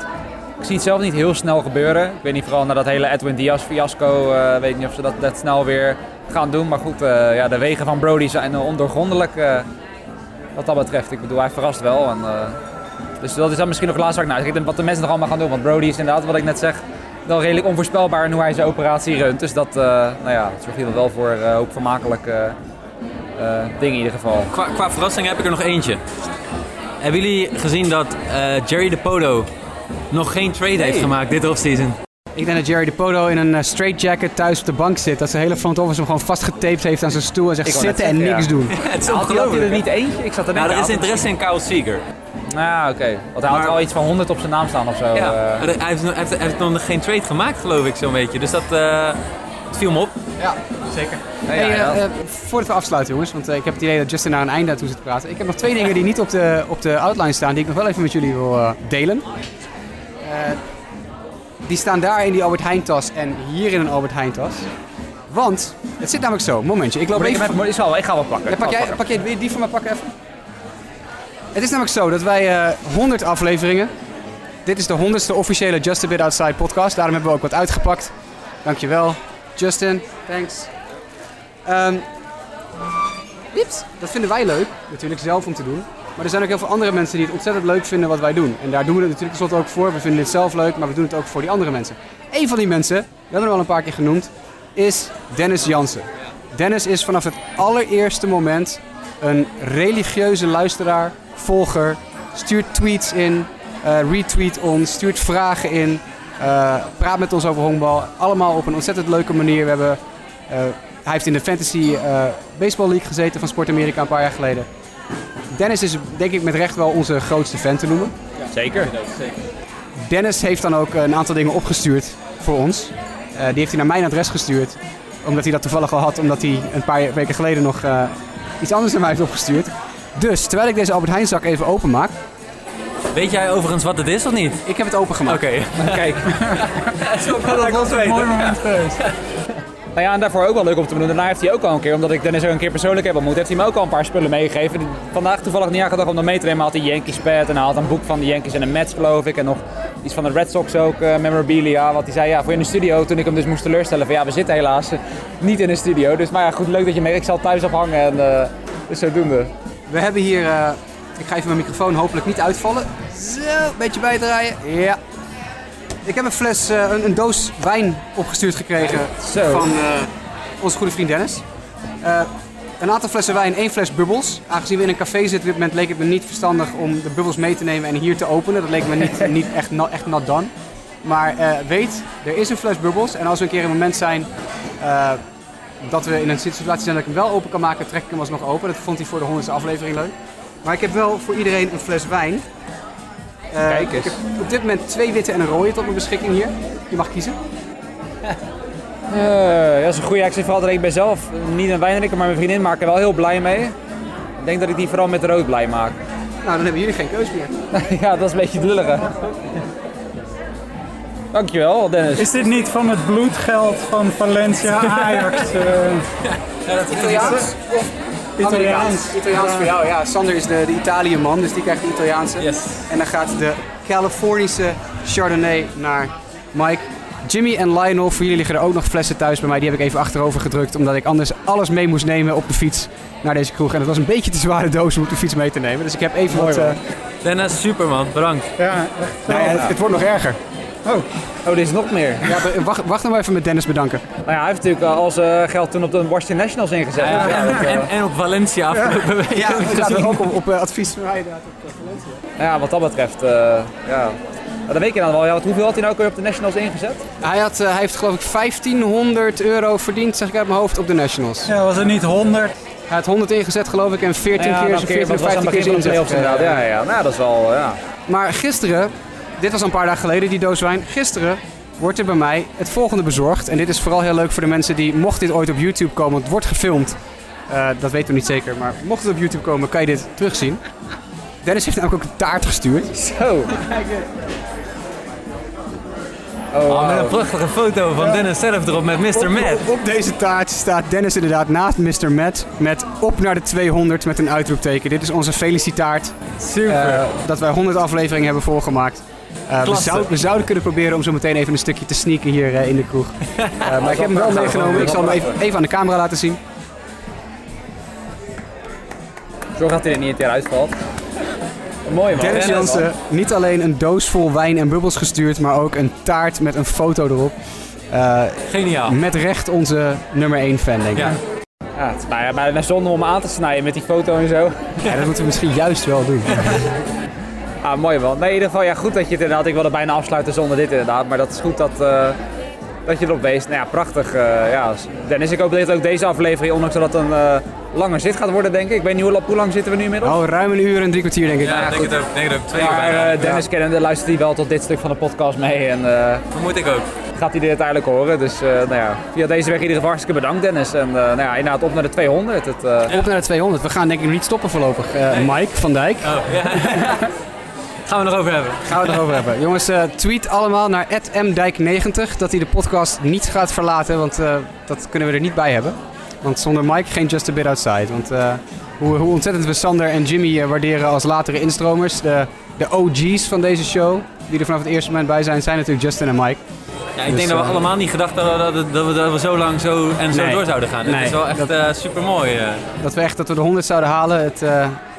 ik zie het zelf niet heel snel gebeuren. Ik weet niet, vooral na dat hele Edwin Diaz fiasco, eh weet ik niet of ze dat, dat snel weer gaan doen. Maar goed, eh, ja, de wegen van Brody zijn ondoorgrondelijk eh, wat dat betreft. Ik bedoel, hij verrast wel. En, eh, dus dat is dan misschien nog het laatste waar ik naar. Wat de mensen nog allemaal gaan doen. Want Brody is inderdaad, wat ik net zeg, wel redelijk onvoorspelbaar in hoe hij zijn operatie runt. Dus dat, eh, nou ja, dat zorgt hier wel voor eh, hoop vermakelijke eh, dingen in ieder geval. Qua, qua verrassing heb ik er nog eentje. Hebben jullie gezien dat eh, Jerry DePoto nog geen trade heeft gemaakt dit offseason? Ik denk dat Jerry DePoto in een straight jacket thuis op de bank zit. Dat zijn hele front office hem gewoon vastgetaped heeft aan zijn stoel en zegt zitten en niks ja. doen. Het is had hij er niet eentje? Ik zat er net Nou, er is interesse in Kyle Seager. Ja, oké. Want hij had al iets van 100 op zijn naam staan of zo. Ja, eh. hij, heeft, hij, heeft, hij heeft nog geen trade gemaakt, geloof ik, zo'n beetje. Dus dat eh, het viel me op. Ja, zeker. Hey, ja, eh, ja. voordat we afsluiten, jongens, want eh, ik heb het idee dat Justin naar een einde aan toe zit te praten. Ik heb nog twee dingen die niet op de, op de outline staan, die ik nog wel even met jullie wil eh, delen. Eh, die staan daar in die Albert Heijn tas en hier in een Albert Heijn tas. Want, het zit namelijk zo, momentje, ik loop Maar ik, even... met, ik, zal, ik ga wel pakken. Ja, pak, jij, pak jij die van mij pakken even? Het is namelijk zo dat wij eh 100 afleveringen. Dit is de 100ste officiële Just a Bit Outside podcast. Daarom hebben we ook wat uitgepakt. Dankjewel, Justin. Thanks. Oeps. Dat vinden wij leuk, natuurlijk zelf om te doen. Maar er zijn ook heel veel andere mensen die het ontzettend leuk vinden wat wij doen. En daar doen we het natuurlijk tenslotte ook voor. We vinden dit zelf leuk, maar we doen het ook voor die andere mensen. Eén van die mensen, we hebben hem al een paar keer genoemd, is Dennis Jansen. Dennis is vanaf het allereerste moment een religieuze luisteraar, volger, stuurt tweets in, eh, retweet ons, stuurt vragen in, eh, praat met ons over honkbal. Allemaal op een ontzettend leuke manier. We hebben, eh, hij heeft in de Fantasy Baseball League gezeten van Sport Amerika een paar jaar geleden. Dennis is denk ik met recht wel onze grootste fan te noemen. Zeker. Dennis heeft dan ook een aantal dingen opgestuurd voor ons. Die heeft hij naar mijn adres gestuurd. Omdat hij dat toevallig al had, omdat hij een paar weken geleden nog iets anders naar mij heeft opgestuurd. Dus terwijl ik deze Albert Heijn zak even openmaak, Weet jij overigens wat het is of niet? ik heb het opengemaakt. Oké, kijk. Dat was een mooi moment geweest. Nou ja, en daarvoor ook wel leuk om te benoemen. Daarna heeft hij ook al een keer, omdat ik Dennis ook een keer persoonlijk heb ontmoet, heeft hij me ook al een paar spullen meegegeven. Vandaag toevallig niet aangedacht om dat mee te nemen. Hij had een Yankees pad en hij had een boek van de Yankees en de Mets geloof ik. En nog iets van de Red Sox ook, eh, memorabilia. Wat hij zei, ja, voor in de studio, toen ik hem dus moest teleurstellen. Van ja, we zitten helaas niet in de studio. Dus maar ja, goed, leuk dat je mee. Ik zal het thuis ophangen en eh dus zodoende. We hebben hier, eh, ik ga even mijn microfoon hopelijk niet uitvallen. Zo, een beetje bijdraaien. Ja. Ik heb een fles, eh, een, een doos wijn opgestuurd gekregen Zo. van eh, onze goede vriend Dennis. Een aantal flessen wijn, één fles bubbels. Aangezien we in een café zitten op dit moment leek het me niet verstandig om de bubbels mee te nemen en hier te openen. Dat leek me niet, niet echt, echt not done. Maar weet, er is een fles bubbels. En als we een keer in een moment zijn dat we in een situatie zijn dat ik hem wel open kan maken, trek ik hem alsnog open. Dat vond hij voor de honderdste aflevering leuk. Maar ik heb wel voor iedereen een fles wijn. Eh, Kijk eens. Ik heb op dit moment twee witte en een rode tot mijn beschikking hier. Je mag kiezen. Ja, dat is een goede. Ik zeg vooral dat ik ben zelf niet een wijndrinker, maar mijn vriendin maakt er wel heel blij mee. Ik denk dat ik die vooral met rood blij maak. Nou, dan hebben jullie geen keus meer. ja, dat is een beetje lullig hè. Dankjewel Dennis. Is dit niet van het bloedgeld van Valencia Ajax? eh, Italiaans? Italiaans. Italiaans voor jou, ja. Sander is de, de Italië-man, dus die krijgt de Italiaanse. Yes. En dan gaat de Californische Chardonnay naar Mike. Jimmy en Lionel, voor jullie liggen er ook nog flessen thuis bij mij. Die heb ik even achterover gedrukt, omdat ik anders alles mee moest nemen op de fiets naar deze kroeg. En het was een beetje te zware doos om op de fiets mee te nemen. Dus ik heb even wat... eh, Dennis, super man, bedankt. Ja, echt. nou ja, het, het wordt nog erger. Oh, dit is nog meer. Ja, wacht, wacht maar even met Dennis bedanken. Nou ja, hij heeft natuurlijk al zijn geld toen op de Washington Nationals ingezet. Ja, Dus ja, dat, eh, en, en op Valencia afgelopen week. Ja, inderdaad, gezien. ook op, op eh, advies van mij inderdaad. op, eh, Valencia. nou ja, wat dat betreft, eh, ja. Ja, dan weet je dan wel. Ja, wat- hoeveel had hij nou ook weer op de Nationals ingezet? Hij, had, eh, hij heeft geloof ik 1500 euro verdiend, zeg ik uit mijn hoofd, op de Nationals. Ja, was het niet 100? Hij had 100 ingezet geloof ik en 14 ja, keer dan zijn keer, 14 dat of was aan 15 het keer zijn inzet playoffs inderdaad. gekregen. Ja, ja. Nou, dat is wel, ja. Maar gisteren dit was een paar dagen geleden, die doos wijn. Gisteren wordt er bij mij het volgende bezorgd. En dit is vooral heel leuk voor de mensen die, mocht dit ooit op YouTube komen, want het wordt gefilmd. Eh, dat weten we niet zeker, maar mocht het op YouTube komen, kan je dit terugzien. Dennis heeft namelijk ook een taart gestuurd. Zo. Oh, met een prachtige foto van Dennis zelf erop met Mr. Matt. Op, op deze taart staat Dennis inderdaad naast Mr. Matt met op naar de 200 met een uitroepteken. Dit is onze felicitaart. Super. Eh, dat wij 100 afleveringen hebben volgemaakt. Eh, we, we zouden kunnen proberen om zo meteen even een stukje te sneaken hier eh, in de kroeg. Eh, maar ik heb hem wel meegenomen. Ik zal hem even, even aan de camera laten zien. Zo gaat hij er niet een keer uitvalt. Mooi man. Dennis Jansen, niet alleen een doos vol wijn en bubbels gestuurd, maar ook een taart met een foto erop. Geniaal. met recht onze nummer 1 fan, denk ik. Ja. Ja, het is bijna, bijna zonde om aan te snijden met die foto en zo. Ja, dat moeten we misschien juist wel doen. Ah, mooi man. Nee, in ieder geval ja, goed dat je het inderdaad... Ik wilde bijna afsluiten zonder dit inderdaad. Maar dat is goed dat, eh, dat je erop wees. Nou ja, prachtig. eh, ja. Dennis, ik hoop dat ook deze aflevering, ondanks dat het een eh lange zit gaat worden, denk ik. Ik weet niet hoe, hoe lang zitten we nu inmiddels? Oh, ruim een uur en drie kwartier, denk ik. Ja, denk het ook. Denk het ook. Twee uur maar bijna. eh, Dennis kennende luistert hij wel tot dit stuk van de podcast mee. En eh, Vermoed ik ook. gaat hij dit uiteindelijk horen. Dus eh, nou ja, via deze weg in ieder geval hartstikke bedankt Dennis. En eh, nou ja, inderdaad op naar de 200. Het, eh, Op naar de 200. We gaan denk ik nog niet stoppen voorlopig. Eh, Mike van Dijk. Oh, ja. Gaan we nog over hebben. Gaan we het erover hebben. Jongens, eh, tweet allemaal naar mdijk90 dat hij de podcast niet gaat verlaten, want eh, dat kunnen we er niet bij hebben. Want zonder Mike geen Just a Bit Outside. Want eh, hoe, hoe ontzettend we Sander en Jimmy waarderen als latere instromers, de, de OG's van deze show, die er vanaf het eerste moment bij zijn, zijn natuurlijk Justin en Mike. Ja, ik Dus, denk dat we allemaal niet gedacht hadden dat, dat, dat, we, dat we zo lang zo en zo Nee. door zouden gaan. Nee, Het is wel echt super mooi. Dat we echt dat we de 100 zouden halen. Het,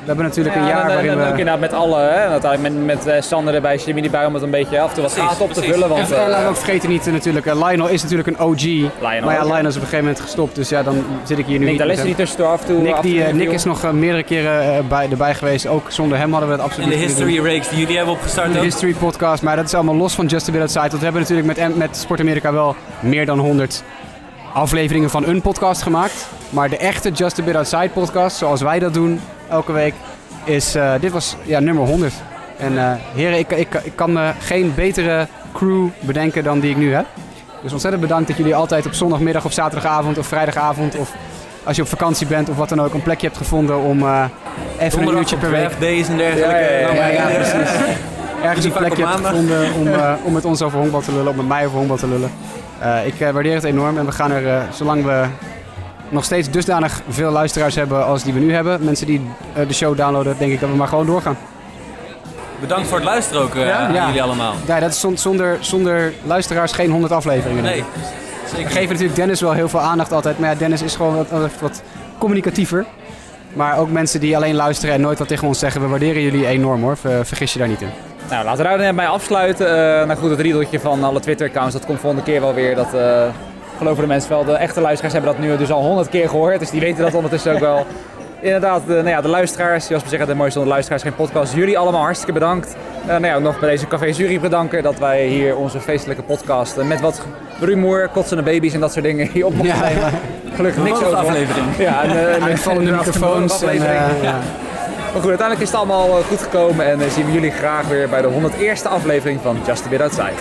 we hebben natuurlijk een Ja, jaar en, en, waarin en ook we... inderdaad met alle, hè, uiteindelijk met, met eh, Sander erbij, Jimmy erbij, om het een beetje af en toe wat Precies, gaten op te vullen. En Want, verder laten we eh, ook vergeten niet eh, natuurlijk, eh, Lionel is natuurlijk een OG. maar ja, Lionel is op een gegeven moment gestopt, dus ja, dan zit ik hier nu Nick hem. die tussendoor af en toe... Nick, en die, Nick is nog meerdere keren bij, erbij geweest. Ook zonder hem hadden we het absoluut En de niet kunnen history rakes die jullie hebben opgestart. De. History podcast, maar dat is allemaal los van Just a Bit Outside. Want we hebben natuurlijk met, met Sport Amerika wel meer dan 100 afleveringen van een podcast gemaakt. Maar de echte Just a Bit Outside podcast, zoals wij dat doen elke week, is, eh, dit was ja, nummer 100. En eh, heren, ik, ik, ik kan me geen betere crew bedenken dan die ik nu heb. Dus ontzettend bedankt dat jullie altijd op zondagmiddag of zaterdagavond of vrijdagavond of als je op vakantie bent of wat dan ook een plekje hebt gevonden om eh, even een uurtje per week days en dergelijke. Ja, ja, ja, ja, ja, precies. ergens een plekje hebt gevonden om, om met ons over honkbal te lullen, om met mij over honkbal te lullen. Ik waardeer het enorm en we gaan er, zolang we nog steeds dusdanig veel luisteraars hebben als die we nu hebben, mensen die eh, de show downloaden, denk ik dat we maar gewoon doorgaan. Bedankt voor het luisteren ook eh, Ja? aan Ja. jullie allemaal. Ja, dat is zon- zonder, zonder luisteraars geen 100 afleveringen. Nee, ik. We zeker. geven natuurlijk Dennis wel heel veel aandacht altijd, maar ja, Dennis is gewoon wat, wat, wat communicatiever. Maar ook mensen die alleen luisteren en nooit wat tegen ons zeggen, we waarderen jullie enorm hoor, Ver- vergis je daar niet in. Nou, laten we daar dan bij afsluiten. Eh nou goed, het riedeltje van alle Twitter-accounts, dat komt volgende keer wel weer. Dat eh, geloven de mensen wel. De echte luisteraars hebben dat nu dus al honderd keer gehoord. Dus die weten dat ondertussen ook wel. Inderdaad, de, nou ja, de luisteraars, zoals we zeggen, de mooiste luisteraars, geen podcast. Jullie allemaal hartstikke bedankt. Eh nou ja, ook nog bij deze Café Jury bedanken dat wij hier onze feestelijke podcast eh, met wat rumoer, kotsende baby's en dat soort dingen hier op mochten Ja. nemen. Gelukkig niks over. aflevering. Ja, en, eh, en Uitvallende en- microfoons. En, aflevering. eh, ja. Maar goed, uiteindelijk is het allemaal eh, goed gekomen en eh, zien we jullie graag weer bij de 101ste aflevering van Just a Bit Outside.